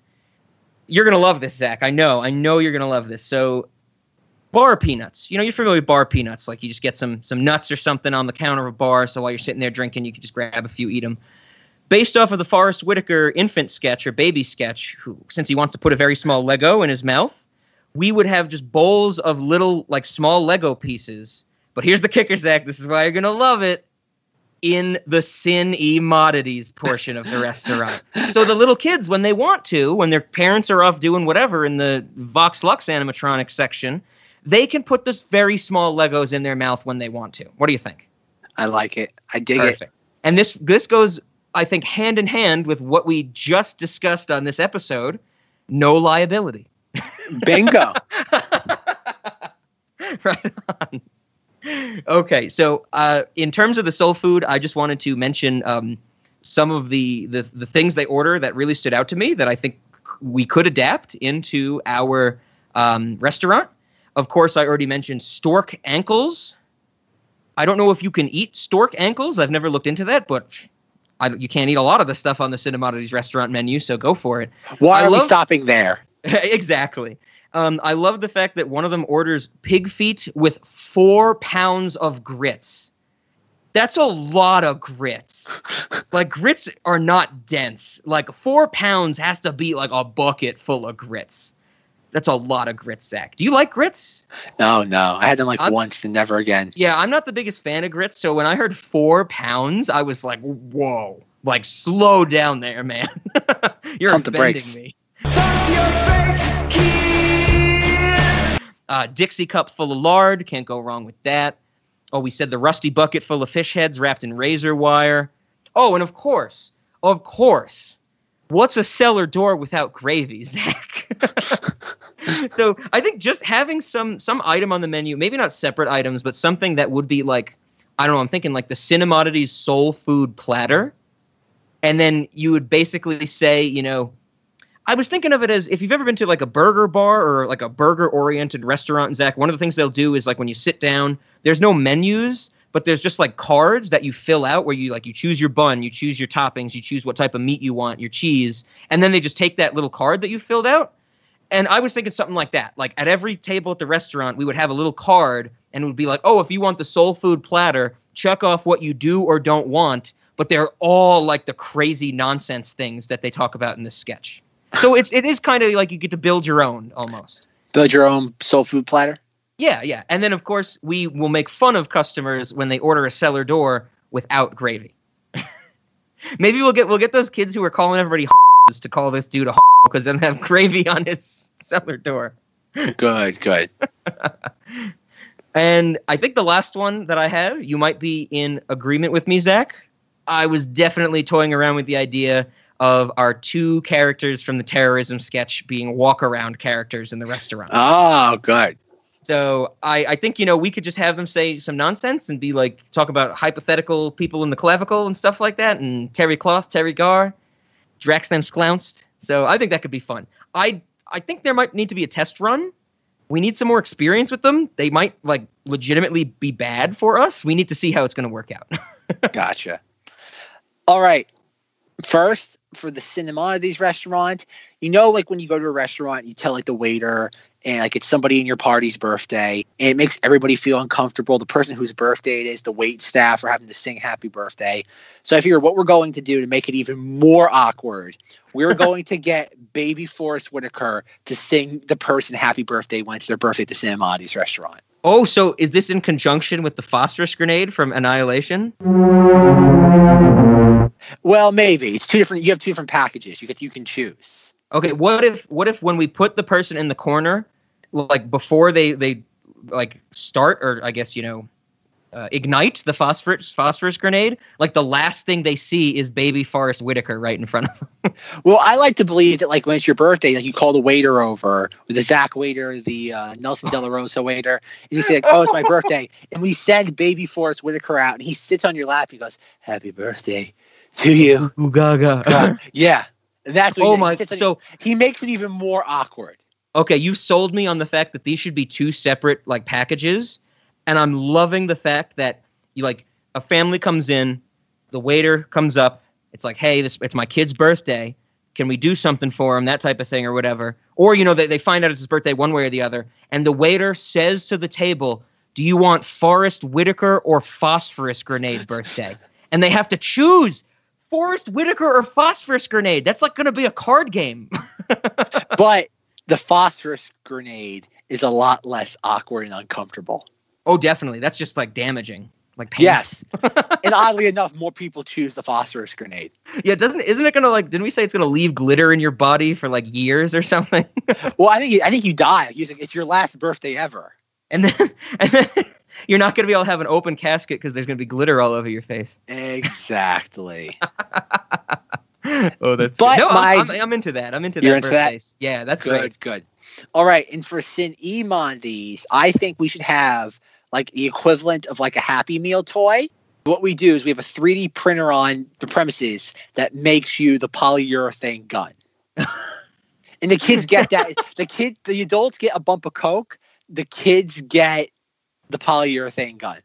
Speaker 2: you're gonna love this, Zach. I know, I know you're gonna love this. So bar peanuts. You know, you're familiar with bar peanuts. Like you just get some some nuts or something on the counter of a bar. So while you're sitting there drinking, you can just grab a few, eat them. Based off of the Forest Whitaker infant sketch or baby sketch, who since he wants to put a very small Lego in his mouth, we would have just bowls of little like small Lego pieces. But here's the kicker, Zach. This is why you're gonna love it. In the Cinemodities portion of the restaurant. So the little kids, when they want to, when their parents are off doing whatever in the Vox Lux animatronics section, they can put this very small Legos in their mouth when they want to. What do you think?
Speaker 1: I like it. I dig
Speaker 2: Perfect.
Speaker 1: it.
Speaker 2: And this this goes, I think, hand in hand with what we just discussed on this episode. No liability. *laughs*
Speaker 1: Bingo. *laughs*
Speaker 2: right on. Okay, so uh, in terms of the soul food, I just wanted to mention um, some of the, the the things they order that really stood out to me that I think we could adapt into our um, restaurant. Of course, I already mentioned stork ankles. I don't know if you can eat stork ankles. I've never looked into that, but I, you can't eat a lot of the stuff on the Cinemodities restaurant menu, so go for it.
Speaker 1: Why
Speaker 2: I
Speaker 1: are we stopping there? *laughs*
Speaker 2: exactly. Um, I love the fact that one of them orders pig feet with four pounds of grits. That's a lot of grits. *laughs* like grits are not dense. Like four pounds has to be like a bucket full of grits. That's a lot of grits, Zach. Do you like grits?
Speaker 1: No, no. I had them like
Speaker 2: I'm-
Speaker 1: once and never again.
Speaker 2: Yeah, I'm not the biggest fan of grits. So when I heard four pounds, I was like, whoa, like slow down there, man. *laughs* You're
Speaker 1: Pump the
Speaker 2: offending
Speaker 1: brakes.
Speaker 2: me. Uh, Dixie cup full of lard, can't go wrong with that. Oh, we said the rusty bucket full of fish heads wrapped in razor wire. Oh, and of course, of course, what's a cellar door without gravy, *laughs* Zach? *laughs* so I think just having some some item on the menu, maybe not separate items, but something that would be like, I don't know, I'm thinking like the Cinemodities soul food platter. And then you would basically say, you know, I was thinking of it as if you've ever been to like a burger bar or like a burger oriented restaurant, Zach, one of the things they'll do is like when you sit down, there's no menus, but there's just like cards that you fill out where you like you choose your bun, you choose your toppings, you choose what type of meat you want, your cheese, and then they just take that little card that you filled out. And I was thinking something like that. Like at every table at the restaurant, we would have a little card and it would be like, oh, if you want the soul food platter, check off what you do or don't want. But they're all like the crazy nonsense things that they talk about in this sketch. So it's it is kind of like you get to build your own almost.
Speaker 1: Build your own soul food platter.
Speaker 2: Yeah, yeah. And then of course we will make fun of customers when they order a cellar door without gravy. *laughs* Maybe we'll get we'll get those kids who are calling everybody *laughs* to call this dude a *laughs* because then have gravy on his cellar door.
Speaker 1: Good, good.
Speaker 2: And I think the last one that I have, you might be in agreement with me, Zach. I was definitely toying around with the idea of our two characters from the terrorism sketch being walk around characters in the restaurant.
Speaker 1: Oh, good.
Speaker 2: So I, I think you know we could just have them say some nonsense and be like talk about hypothetical people in the clavicle and stuff like that, and Terry Cloth, Terry Garr, Drax them sclounced. So I think that could be fun. I I think there might need to be a test run. We need some more experience with them. They might like legitimately be bad for us. We need to see how it's going to work out. *laughs*
Speaker 1: Gotcha. All right. First, for the Cinemodities restaurant, you know, like when you go to a restaurant, you tell like the waiter, and like it's somebody in your party's birthday, and it makes everybody feel uncomfortable. The person whose birthday it is, the wait staff are having to sing happy birthday. So I figure what we're going to do to make it even more awkward, we're *laughs* going to get baby Forest Whitaker to sing the person happy birthday when it's their birthday at the Cinemodities restaurant.
Speaker 2: oh, so is this in conjunction with the phosphorus grenade from Annihilation?
Speaker 1: Well, maybe it's two different. You have two different packages. You get you can choose.
Speaker 2: Okay, what if what if when we put the person in the corner, like before they they like start or I guess you know uh, ignite the phosphorus phosphorus grenade, like the last thing they see is baby Forest Whitaker right in front of them. *laughs*
Speaker 1: Well, I like to believe that like when it's your birthday, like you call the waiter over, the Zach waiter, the uh, Nelson De La Rosa waiter, and you say, like, "Oh, it's my birthday," and we send baby Forest Whitaker out, and he sits on your lap. He goes, "Happy birthday to you."
Speaker 2: Ooh gaga.
Speaker 1: God. *laughs* yeah, that's what
Speaker 2: Oh
Speaker 1: he,
Speaker 2: my-
Speaker 1: He, sits on
Speaker 2: so-
Speaker 1: he makes it even more awkward.
Speaker 2: okay, you sold me on the fact that these should be two separate like packages, and I'm loving the fact that you like a family comes in, the waiter comes up, it's like, hey, this it's my kid's birthday. Can we do something for him? That type of thing or whatever. Or, you know, they, they find out it's his birthday one way or the other. And the waiter says to the table, Do you want Forest Whitaker or Phosphorus Grenade birthday? and they have to choose Forest Whitaker or Phosphorus Grenade. That's like going to be a card game. *laughs*
Speaker 1: but the phosphorus grenade is a lot less awkward and uncomfortable.
Speaker 2: oh, definitely. That's just like damaging. Like painful.
Speaker 1: Yes. *laughs* and oddly enough, more people choose the phosphorus grenade.
Speaker 2: Yeah, doesn't isn't it gonna like didn't we say it's gonna leave glitter in your body for like years or something?
Speaker 1: Well, I think I think you die. It's your last birthday ever.
Speaker 2: and then *laughs* and then you're not gonna be able to have an open casket because there's gonna be glitter all over your face.
Speaker 1: Exactly. *laughs*
Speaker 2: oh, that's
Speaker 1: But
Speaker 2: no,
Speaker 1: my-
Speaker 2: I'm, I'm, I'm into that. I'm into
Speaker 1: You're
Speaker 2: that
Speaker 1: into that?
Speaker 2: Yeah, that's
Speaker 1: good,
Speaker 2: great.
Speaker 1: good. All right, and for Sin Imondes, I think we should have like the equivalent of like a Happy Meal toy. What we do is we have a 3D printer on the premises that makes you the polyurethane gun. and the kids get that. *laughs* the kid, the adults get a bump of coke. The kids get the polyurethane gun.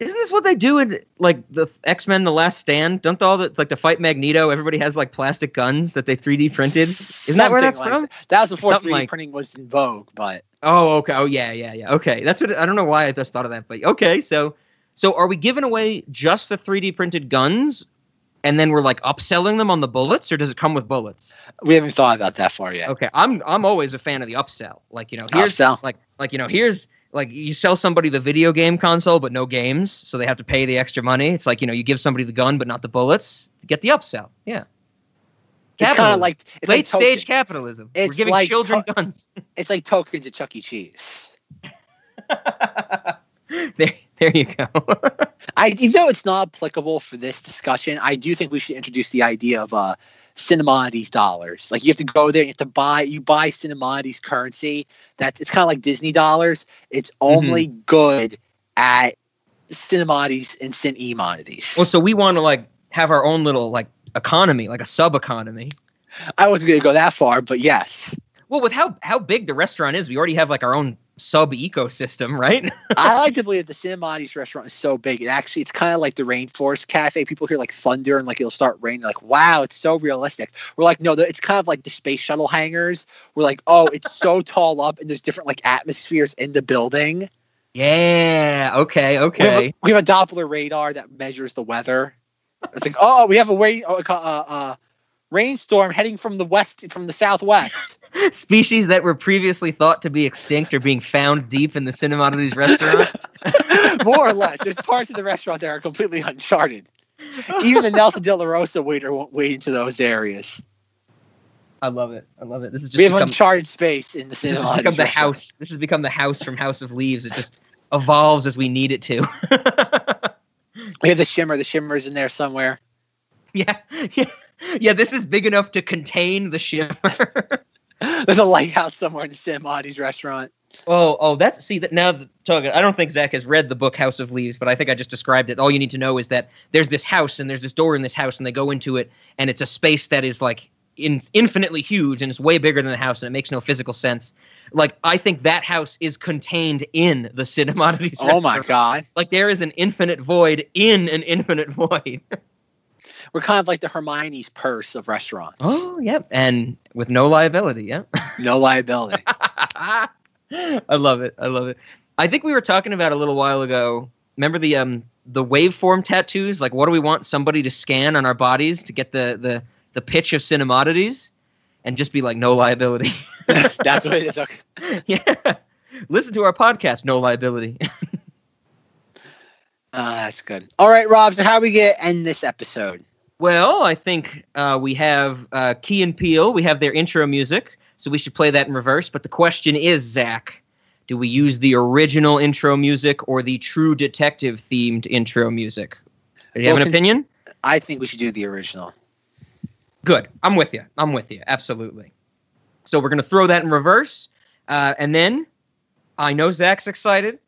Speaker 2: Isn't this what they do in like the X Men: The Last Stand? Don't all the like to fight Magneto? Everybody has like plastic guns that they 3D printed. Isn't that where that's
Speaker 1: like
Speaker 2: from?
Speaker 1: That. That was before
Speaker 2: Something
Speaker 1: 3D
Speaker 2: like-
Speaker 1: printing was in vogue, but
Speaker 2: Oh, okay. Oh, yeah, yeah, yeah. Okay, that's what I don't know why I just thought of that, but okay. So, so are we giving away just the 3D printed guns, and then we're like upselling them on the bullets, or does it come with bullets?
Speaker 1: we haven't thought about that far yet.
Speaker 2: Okay, I'm I'm always a fan of the upsell. Like you know, here's
Speaker 1: Upsell.
Speaker 2: like like you know, here's like you sell somebody the video game console but no games, so they have to pay the extra money. It's like you know, you give somebody the gun but not the bullets. Get the upsell. Yeah.
Speaker 1: It's kind of like it's
Speaker 2: late
Speaker 1: like token-
Speaker 2: stage capitalism. We're giving
Speaker 1: like
Speaker 2: children
Speaker 1: to-
Speaker 2: guns. *laughs*
Speaker 1: It's like tokens at Chuck E. Cheese. *laughs*
Speaker 2: there, there you go. *laughs*
Speaker 1: I even though it's not applicable for this discussion, I do think we should introduce the idea of uh Cinemodities dollars. Like you have to go there, you have to buy you buy Cinemodities currency. That it's kind of like Disney dollars. It's only mm-hmm. good at Cinemodities and Cinemodities.
Speaker 2: Well, so we want to like have our own little like economy, like a sub economy.
Speaker 1: I wasn't gonna go that far, but yes.
Speaker 2: Well, with how how big the restaurant is, we already have like our own sub ecosystem, right?
Speaker 1: I *laughs* like to believe the Cinemodities restaurant is so big. It actually it's kind of like the Rainforest Cafe. People hear like thunder and like it'll start raining. Like, wow, it's so realistic. We're like, no, the- it's kind of like the space shuttle hangars. We're like, oh, it's so *laughs* tall up and there's different like atmospheres in the building.
Speaker 2: yeah. Okay.
Speaker 1: We have,
Speaker 2: Okay.
Speaker 1: a, we have a Doppler radar that measures the weather. It's like, oh, we have a way oh, uh, uh, rainstorm heading from the west, from the southwest. *laughs*
Speaker 2: Species that were previously thought to be extinct are being found deep in the Cinemodities restaurant. *laughs*
Speaker 1: More or less. There's parts of the restaurant that are completely uncharted. Even the Nelson De La Rosa waiter won't wade into those areas.
Speaker 2: I love it. I love it. This is just
Speaker 1: we have
Speaker 2: become,
Speaker 1: uncharted space in the
Speaker 2: this has
Speaker 1: cinema.
Speaker 2: become the house. This has become the house from House of Leaves. It just evolves as we need it to. *laughs*
Speaker 1: We have the shimmer. The shimmer's in there somewhere.
Speaker 2: yeah. Yeah. *laughs* Yeah. This is big enough to contain the shimmer. *laughs*
Speaker 1: There's a lighthouse somewhere in the Cinemodities restaurant.
Speaker 2: Oh, oh, that's see that now. Talking, I don't think Zach has read the book House of Leaves, but I think I just described it. All you need to know is that there's this house and there's this door in this house, and they go into it, and it's a space that is like in, infinitely huge and it's way bigger than the house, and it makes no physical sense. Like I think that house is contained in the Cinemodities.
Speaker 1: Oh my god.
Speaker 2: Like there is an infinite void in an infinite *laughs* void.
Speaker 1: We're kind of like the Hermione's purse of restaurants.
Speaker 2: oh, yep, and with no liability. Yep.
Speaker 1: No liability. *laughs*
Speaker 2: I love it. I love it. I think we were talking about a little while ago. Remember the um the waveform tattoos? Like, what do we want somebody to scan on our bodies to get the the the pitch of cinemodities, and just be like, no liability. *laughs*
Speaker 1: That's what it is. *laughs* Okay.
Speaker 2: yeah. Listen to our podcast, no liability.
Speaker 1: Uh, that's good. All right, Rob. So how are we get end this episode?
Speaker 2: well, I think uh, we have uh, Key and Peele. We have their intro music, so we should play that in reverse. But the question is, Zach, do we use the original intro music or the True Detective themed intro music? Do you have an
Speaker 1: cons-
Speaker 2: opinion?
Speaker 1: I think we should do the original.
Speaker 2: Good. I'm with you. I'm with you. Absolutely. So we're gonna throw that in reverse, uh, and then I know Zach's excited.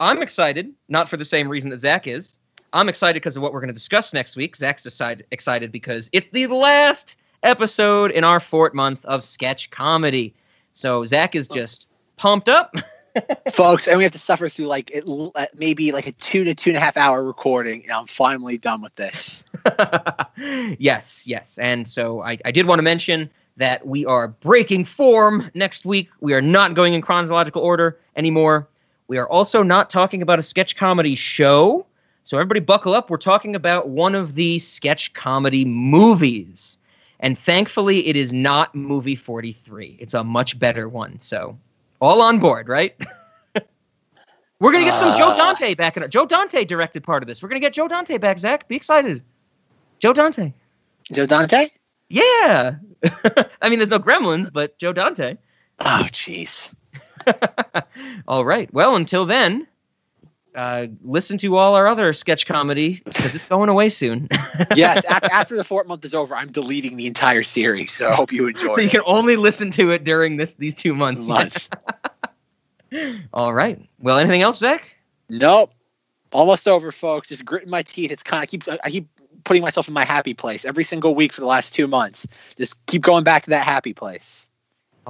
Speaker 2: I'm excited, not for the same reason that Zach is. I'm excited because of what we're gonna discuss next week. Zach's decide, excited because it's the last episode in our Fort month of sketch comedy. So Zach is just pumped up. *laughs*
Speaker 1: folks, and we have to suffer through like it, uh, maybe like a two to two and a half hour recording, and I'm finally done with this. *laughs*
Speaker 2: yes, yes. And so I, I did want to mention that we are breaking form next week. We are not going in chronological order anymore. We are also not talking about a sketch comedy show. So everybody buckle up. We're talking about one of the sketch comedy movies. And thankfully, it is not movie 43. It's a much better one. So all on board, right? *laughs* We're gonna get some Joe
Speaker 1: Uh.
Speaker 2: Dante back in. Joe Dante directed part of this. We're gonna get Joe Dante back. Zach, be excited. Joe Dante.
Speaker 1: Joe Dante?
Speaker 2: Yeah. *laughs* I mean, there's no Gremlins, but Joe Dante.
Speaker 1: Oh, jeez. *laughs*
Speaker 2: All right. Well, until then, uh, listen to all our other sketch comedy because it's going away soon. *laughs*
Speaker 1: yes, after, after the fourth month is over, I'm deleting the entire series. So I hope you enjoy *laughs*
Speaker 2: so you
Speaker 1: it.
Speaker 2: can only listen to it during this these two months.
Speaker 1: Months.
Speaker 2: all right. Well, anything else, Zach?
Speaker 1: Nope. Almost over, folks. Just gritting my teeth. It's kind of I keep I keep putting myself in my happy place every single week for the last two months. Just keep going back to that happy place.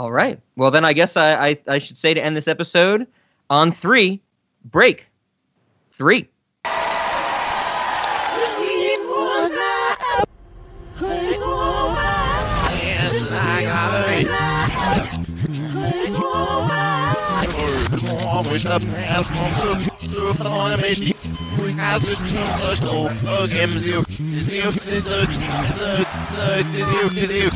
Speaker 2: All right. Well, then I guess I, I, I should say to end this episode on three, break. Three.
Speaker 13: Yes, I got it. With the man, so so on. We have to such low. Okay, zero, zero, zero, zero, zero, zero, zero.